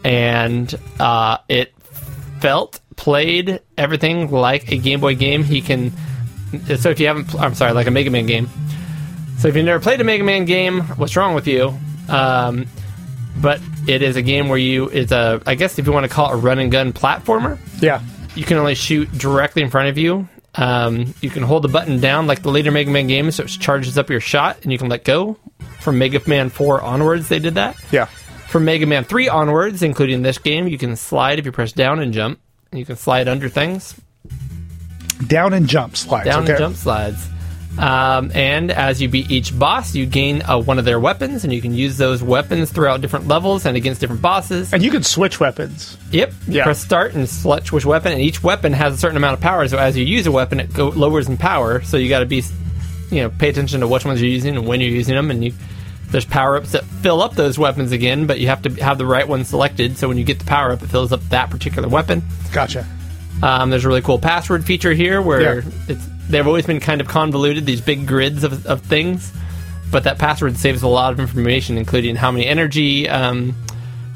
Speaker 1: And uh, it felt, played everything like a Game Boy game. He can. So if you haven't, I'm sorry, like a Mega Man game. So if you've never played a Mega Man game, what's wrong with you? Um, but it is a game where you it's a I guess if you want to call it a run and gun platformer.
Speaker 4: Yeah.
Speaker 1: You can only shoot directly in front of you. Um, you can hold the button down like the later Mega Man games, so it charges up your shot, and you can let go. From Mega Man 4 onwards, they did that.
Speaker 4: Yeah.
Speaker 1: From Mega Man 3 onwards, including this game, you can slide if you press down and jump. And you can slide under things,
Speaker 4: Down and jump slides.
Speaker 1: down
Speaker 4: okay.
Speaker 1: and jump slides. Um, and as you beat each boss, you gain uh, one of their weapons, and you can use those weapons throughout different levels and against different bosses.
Speaker 4: And you can switch weapons.
Speaker 1: Yep. You
Speaker 4: Yeah.
Speaker 1: Press start and select which weapon, and each weapon has a certain amount of power. So as you use a weapon, it go, lowers in power. So you got to be, you know, pay attention to which ones you're using and when you're using them. And you, there's power ups that fill up those weapons again, but you have to have the right one selected. So when you get the power up, it fills up that particular weapon.
Speaker 4: Gotcha.
Speaker 1: Um, there's a really cool password feature here where
Speaker 4: Yeah.
Speaker 1: it's they've always been kind of convoluted, these big grids of, of things, but that password saves a lot of information, including how many energy um,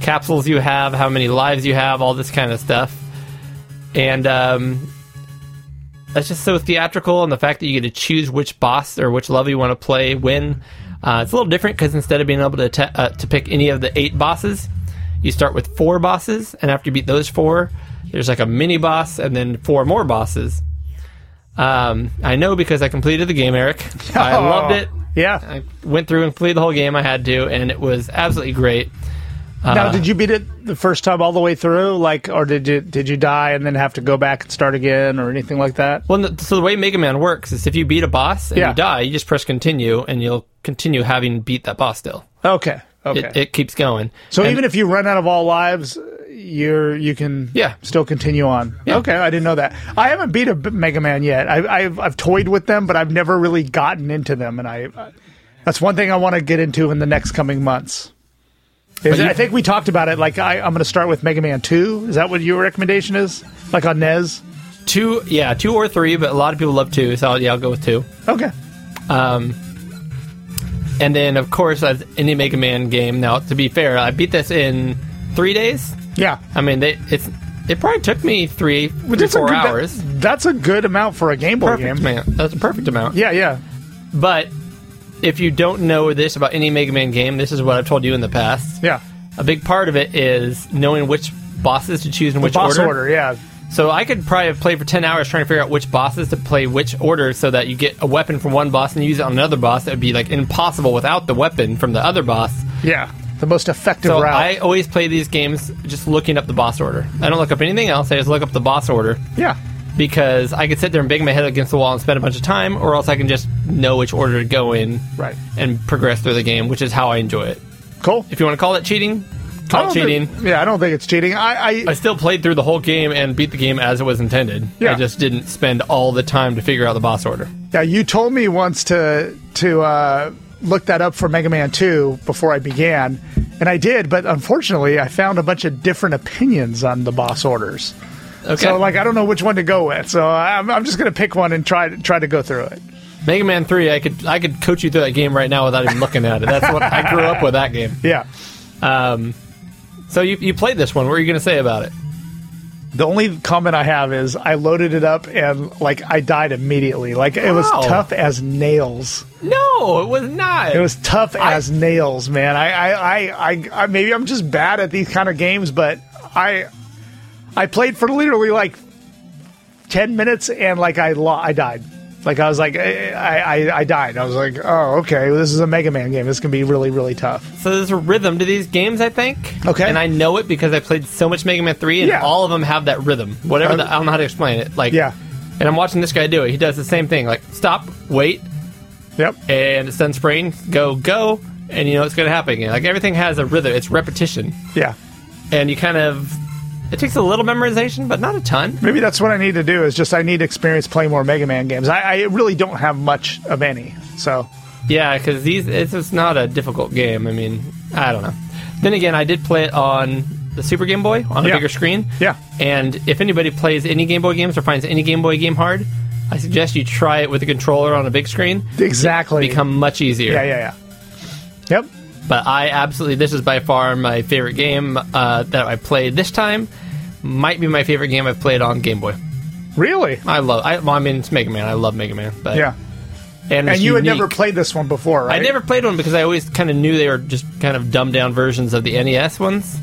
Speaker 1: capsules you have, how many lives you have, all this kind of stuff. And um, that's just so theatrical, and the fact that you get to choose which boss or which level you want to play when. Uh, it's a little different because instead of being able to te- uh, to pick any of the eight bosses, you start with four bosses, and after you beat those four, there's like a mini boss and then four more bosses. Um, I know because I completed the game, Eric. [laughs] I
Speaker 4: Oh.
Speaker 1: loved it.
Speaker 4: Yeah.
Speaker 1: I went through and completed the whole game. I had to, and it was absolutely great.
Speaker 4: now, did you beat it the first time all the way through, like, or did you did you die and then have to go back and start again, or anything like that?
Speaker 1: Well, no- so the way Mega Man works is if you beat a boss and
Speaker 4: Yeah.
Speaker 1: you die, you just press continue, and you'll continue having beat that boss still.
Speaker 4: Okay. Okay.
Speaker 1: It, it keeps going.
Speaker 4: so
Speaker 1: And-
Speaker 4: even if you run out of all lives, you're you can
Speaker 1: Yeah.
Speaker 4: still continue on.
Speaker 1: Yeah.
Speaker 4: Okay, I didn't know that. I haven't beat a Mega Man yet. I, I've I've toyed with them, but I've never really gotten into them, and I. I that's one thing I want to get into in the next coming months. Is
Speaker 1: you-
Speaker 4: I think we talked about it. Like I, I'm going to start with Mega Man Two. Is that what your recommendation is? Like on NES?
Speaker 1: two, yeah, two or three, but a lot of people love two, so I'll, yeah, I'll go with two.
Speaker 4: Okay.
Speaker 1: Um, and then, of course, as any Mega Man game. Now, to be fair, I beat this in three days.
Speaker 4: Yeah.
Speaker 1: I mean, they, it's it probably took me three, three
Speaker 4: That's
Speaker 1: four
Speaker 4: good- that-
Speaker 1: hours.
Speaker 4: that's a good amount for a Game Boy
Speaker 1: perfect
Speaker 4: game.
Speaker 1: amount. That's a perfect amount.
Speaker 4: Yeah, yeah.
Speaker 1: But if you don't know this about any Mega Man game, this is what I've told you in the past.
Speaker 4: Yeah.
Speaker 1: A big part of it is knowing which bosses to choose in which
Speaker 4: Boss
Speaker 1: order.
Speaker 4: order. yeah.
Speaker 1: So I could probably have played for ten hours trying to figure out which bosses to play which order, so that you get a weapon from one boss and use it on another boss. That would be like impossible without the weapon from the other boss.
Speaker 4: Yeah. The most effective
Speaker 1: So
Speaker 4: route.
Speaker 1: I always play these games just looking up the boss order. I don't look up anything else. I just look up the boss order
Speaker 4: yeah.
Speaker 1: because I could sit there and bang my head against the wall and spend a bunch of time, or else I can just know which order to go in
Speaker 4: Right.
Speaker 1: and progress through the game, which is how I enjoy it.
Speaker 4: Cool.
Speaker 1: If you want to call it cheating, call it cheating.
Speaker 4: think- yeah, I don't think it's cheating. I,
Speaker 1: I
Speaker 4: I
Speaker 1: still played through the whole game and beat the game as it was intended.
Speaker 4: Yeah.
Speaker 1: I just didn't spend all the time to figure out the boss order.
Speaker 4: yeah, you told me once to to uh, look that up for Mega Man Two before I began, and I did. But unfortunately, I found a bunch of different opinions on the boss orders.
Speaker 1: Okay.
Speaker 4: So like, I don't know which one to go with. So I'm, I'm just gonna pick one and try try to go through it.
Speaker 1: Mega Man 3, I could I could coach you through that game right now without even looking at it. That's what I grew up with that game. [laughs]
Speaker 4: Yeah.
Speaker 1: Um, so you, you played this one. What are you going to say about it?
Speaker 4: The only comment I have is I loaded it up and like I died immediately. Like it was
Speaker 1: Wow.
Speaker 4: tough as nails.
Speaker 1: No, it was not.
Speaker 4: It was tough as nails, man. I, I, I, I, I, maybe I'm just bad at these kind of games, but I, I played for literally like ten minutes and like I, lo- I died. Like I was like, I, I, I died. I was like, oh, okay, this is a Mega Man game. This can be really, really tough.
Speaker 1: So there's a rhythm to these games, I think.
Speaker 4: Okay.
Speaker 1: And I know it because I played so much Mega Man 3, and
Speaker 4: Yeah.
Speaker 1: all of them have that rhythm. Whatever, the, I don't know how to explain it. Like,
Speaker 4: Yeah.
Speaker 1: And I'm watching this guy do it. He does the same thing. Like, stop, wait,
Speaker 4: Yep.
Speaker 1: and it's done spraying, go, go, and you know it's going to happen again. Like, everything has a rhythm. It's repetition.
Speaker 4: Yeah.
Speaker 1: And you kind of. It takes a little memorization, but not a ton.
Speaker 4: Maybe that's what I need to do. Is just I need experience playing more Mega Man games. I, I really don't have much of any. So
Speaker 1: Yeah, because these it's just not a difficult game. I mean, I don't know. Then again, I did play it on the Super Game Boy on a
Speaker 4: Yeah.
Speaker 1: bigger screen.
Speaker 4: Yeah.
Speaker 1: And if anybody plays any Game Boy games or finds any Game Boy game hard, I suggest you try it with a controller on a big screen.
Speaker 4: Exactly.
Speaker 1: Become much easier.
Speaker 4: yeah, yeah, yeah. Yep.
Speaker 1: But I absolutely, this is by far my favorite game uh, that I played this time. Might be my favorite game I've played on Game Boy.
Speaker 4: Really?
Speaker 1: I love. I, well, I mean, it's Mega Man. I love Mega Man. But
Speaker 4: Yeah.
Speaker 1: and,
Speaker 4: And you had never played this one before, right?
Speaker 1: I never played one because I always kind of knew they were just kind of dumbed down versions of the NES ones.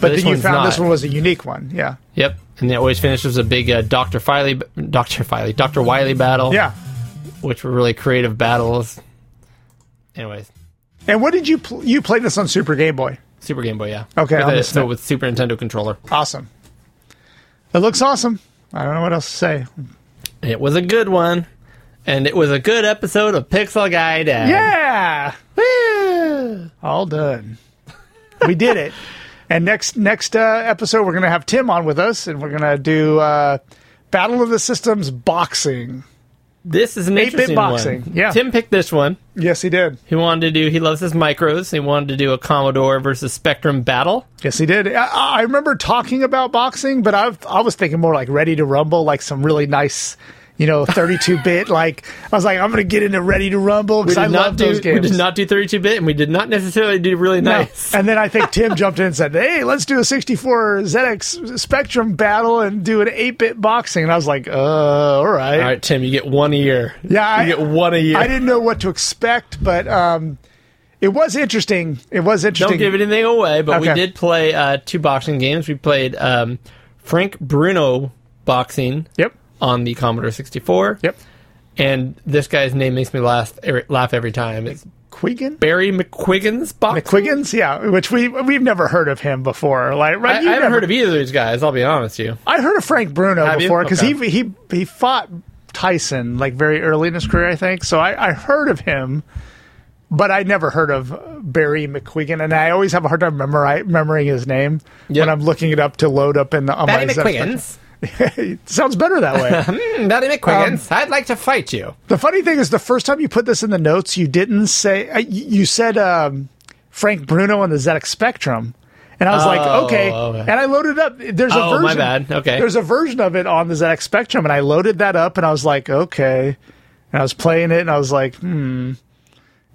Speaker 4: But
Speaker 1: this
Speaker 4: then you found
Speaker 1: not.
Speaker 4: this one was a unique one. Yeah.
Speaker 1: Yep, and it always finishes a big uh, Doctor Filey, Doctor Filey, Doctor Wily battle.
Speaker 4: Yeah.
Speaker 1: which were really creative battles. Anyways,
Speaker 4: And what did you pl- you played this on Super Game Boy?
Speaker 1: Super Game Boy, yeah.
Speaker 4: Okay,
Speaker 1: with a- so with Super Nintendo controller.
Speaker 4: Awesome. It looks awesome. I don't know what else to say.
Speaker 1: It was a good one, and it was a good episode of Pixel Gaiden.
Speaker 4: Yeah.
Speaker 1: Woo!
Speaker 4: All done. We did it. And next next uh, episode, we're going to have Tim on with us, and we're going to do uh, Battle of the Systems boxing.
Speaker 1: This is an
Speaker 4: 8-bit
Speaker 1: interesting
Speaker 4: boxing,
Speaker 1: one.
Speaker 4: yeah.
Speaker 1: Tim picked this one.
Speaker 4: Yes, he did.
Speaker 1: He wanted to do. He loves his micros. He wanted to do a Commodore versus Spectrum battle.
Speaker 4: Yes, he did. I, I remember talking about boxing, but I, I was thinking more like Ready to Rumble, like some really nice, you know, 32 bit. Like I was like, I'm going to get into Ready to Rumble because I love
Speaker 1: do.
Speaker 4: those games.
Speaker 1: We did not do 32 bit, and we did not necessarily do really
Speaker 4: No.
Speaker 1: nice.
Speaker 4: And then I think [laughs] Tim jumped in and said, "Hey, let's do a 64 ZX Spectrum battle and do an 8-bit boxing." And I was like, "Uh, all right."
Speaker 1: All right, Tim, you get one a year.
Speaker 4: Yeah, I-
Speaker 1: get one a year.
Speaker 4: I didn't know what to expect, but um, it was interesting. It was interesting.
Speaker 1: Don't give anything away, but we did play uh, two boxing games. We played um, Frank Bruno boxing
Speaker 4: Yep.
Speaker 1: On the Commodore 64.
Speaker 4: Yep.
Speaker 1: And this guy's name makes me laugh every, laugh every time. It's
Speaker 4: Quiggin.
Speaker 1: Barry McGuigan's boxing.
Speaker 4: McGuigans, yeah, which we we've never heard of him before. Like,
Speaker 1: I,
Speaker 4: right?
Speaker 1: I
Speaker 4: you
Speaker 1: haven't
Speaker 4: never-
Speaker 1: heard of either of these guys. I'll be honest with you.
Speaker 4: I heard of Frank Bruno
Speaker 1: Have
Speaker 4: before because
Speaker 1: Okay.
Speaker 4: he he he fought Tyson like very early in his career, I think. So I, I heard of him, but I never heard of Barry McGuigan, and I always have a hard time memori- remembering his name
Speaker 1: Yep.
Speaker 4: when I'm looking it up to load up in the on
Speaker 1: Barry
Speaker 4: my
Speaker 1: McGuigan's. [laughs]
Speaker 4: Sounds better that way. [laughs]
Speaker 1: Hmm, Barry McGuigan's. I'd like to fight you.
Speaker 4: the funny thing is, the first time you put this in the notes, you didn't say uh, you said um, Frank Bruno on the ZX Spectrum. And I was like,
Speaker 1: Oh,
Speaker 4: okay.
Speaker 1: okay.
Speaker 4: And I loaded up. There's a
Speaker 1: Oh,
Speaker 4: version.
Speaker 1: my bad. Okay.
Speaker 4: There's a version of it on the ZX Spectrum, and I loaded that up, and I was like, okay. And I was playing it, and I was like, hmm.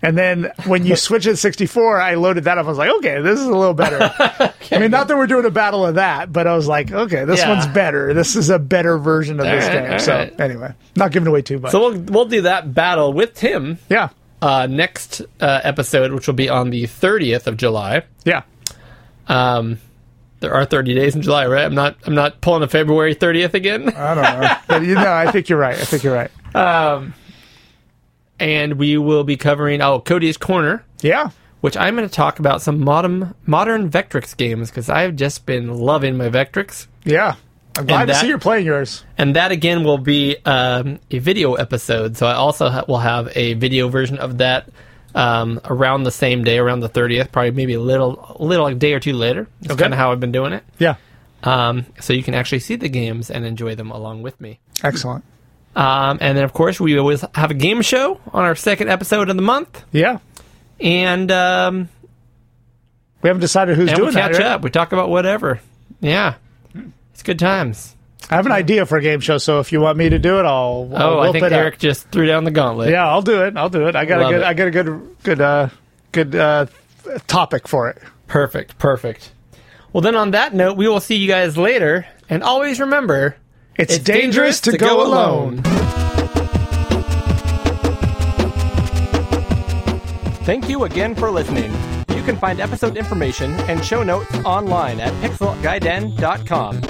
Speaker 4: And then when you [laughs] switch it to 64, I loaded that up. I was like, okay, this is a little better. [laughs] I mean, not that we're doing a battle of that, but I was like, okay, this
Speaker 1: Yeah.
Speaker 4: one's better. This is a better version of this
Speaker 1: All right,
Speaker 4: game. so
Speaker 1: right.
Speaker 4: anyway, not giving away too much.
Speaker 1: So we'll we'll do that battle with Tim
Speaker 4: yeah,
Speaker 1: uh, next uh, episode, which will be on the 30th of July.
Speaker 4: yeah.
Speaker 1: Um, there are 30 days in July, right? I'm not I'm not pulling a February 30th again.
Speaker 4: I don't know, [laughs] but you know, I think you're right. I think you're right.
Speaker 1: Um, and we will be covering oh Cody's Corner,
Speaker 4: Yeah,
Speaker 1: which I'm going to talk about some modern modern Vectrex games because I've just been loving my Vectrex,
Speaker 4: yeah. I'm glad to
Speaker 1: that-
Speaker 4: see you're playing yours.
Speaker 1: and that again will be um, a video episode. So I also ha- will have a video version of that. Um, around the same day, around the 30th, probably maybe a little, a little like day or two later. That's
Speaker 4: Okay.
Speaker 1: kind of how I've been doing it.
Speaker 4: Yeah,
Speaker 1: Um, so you can actually see the games and enjoy them along with me.
Speaker 4: excellent.
Speaker 1: Um, and then, of course, we always have a game show on our second episode of the month.
Speaker 4: Yeah,
Speaker 1: And, um,
Speaker 4: we haven't decided who's
Speaker 1: and
Speaker 4: doing
Speaker 1: we'll catch
Speaker 4: that. right?
Speaker 1: up. We talk about whatever. Yeah. It's good times.
Speaker 4: I have an idea for a game show, so if you want me to do it, I'll. I'll
Speaker 1: Oh, I think
Speaker 4: it up.
Speaker 1: Eric just threw down the gauntlet.
Speaker 4: Yeah, I'll do it. I'll do it. I got
Speaker 1: Love
Speaker 4: a good.
Speaker 1: it.
Speaker 4: I got a good, good, uh, good uh, topic for it.
Speaker 1: Perfect. Perfect. Well, then on that note, we will see you guys later. And always remember
Speaker 4: It's,
Speaker 1: it's
Speaker 4: dangerous, to, go, alone.
Speaker 1: Thank you again for listening. You can find episode information and show notes online at pixelgaiden.com.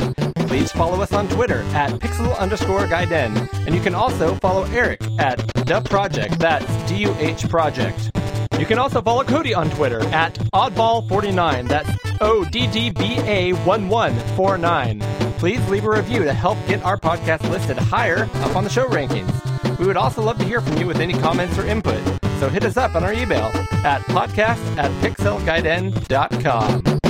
Speaker 1: Please follow us on Twitter at pixel underscore gaiden. And you can also follow Eric at the project. That's D-U-H project. You can also follow Cody on Twitter at oddball49. That's O-D-D-B-A-1149. Please leave a review to help get our podcast listed higher up on the show rankings. We would also love to hear from you with any comments or input. So hit us up on our email at podcast at pixelgaiden.com.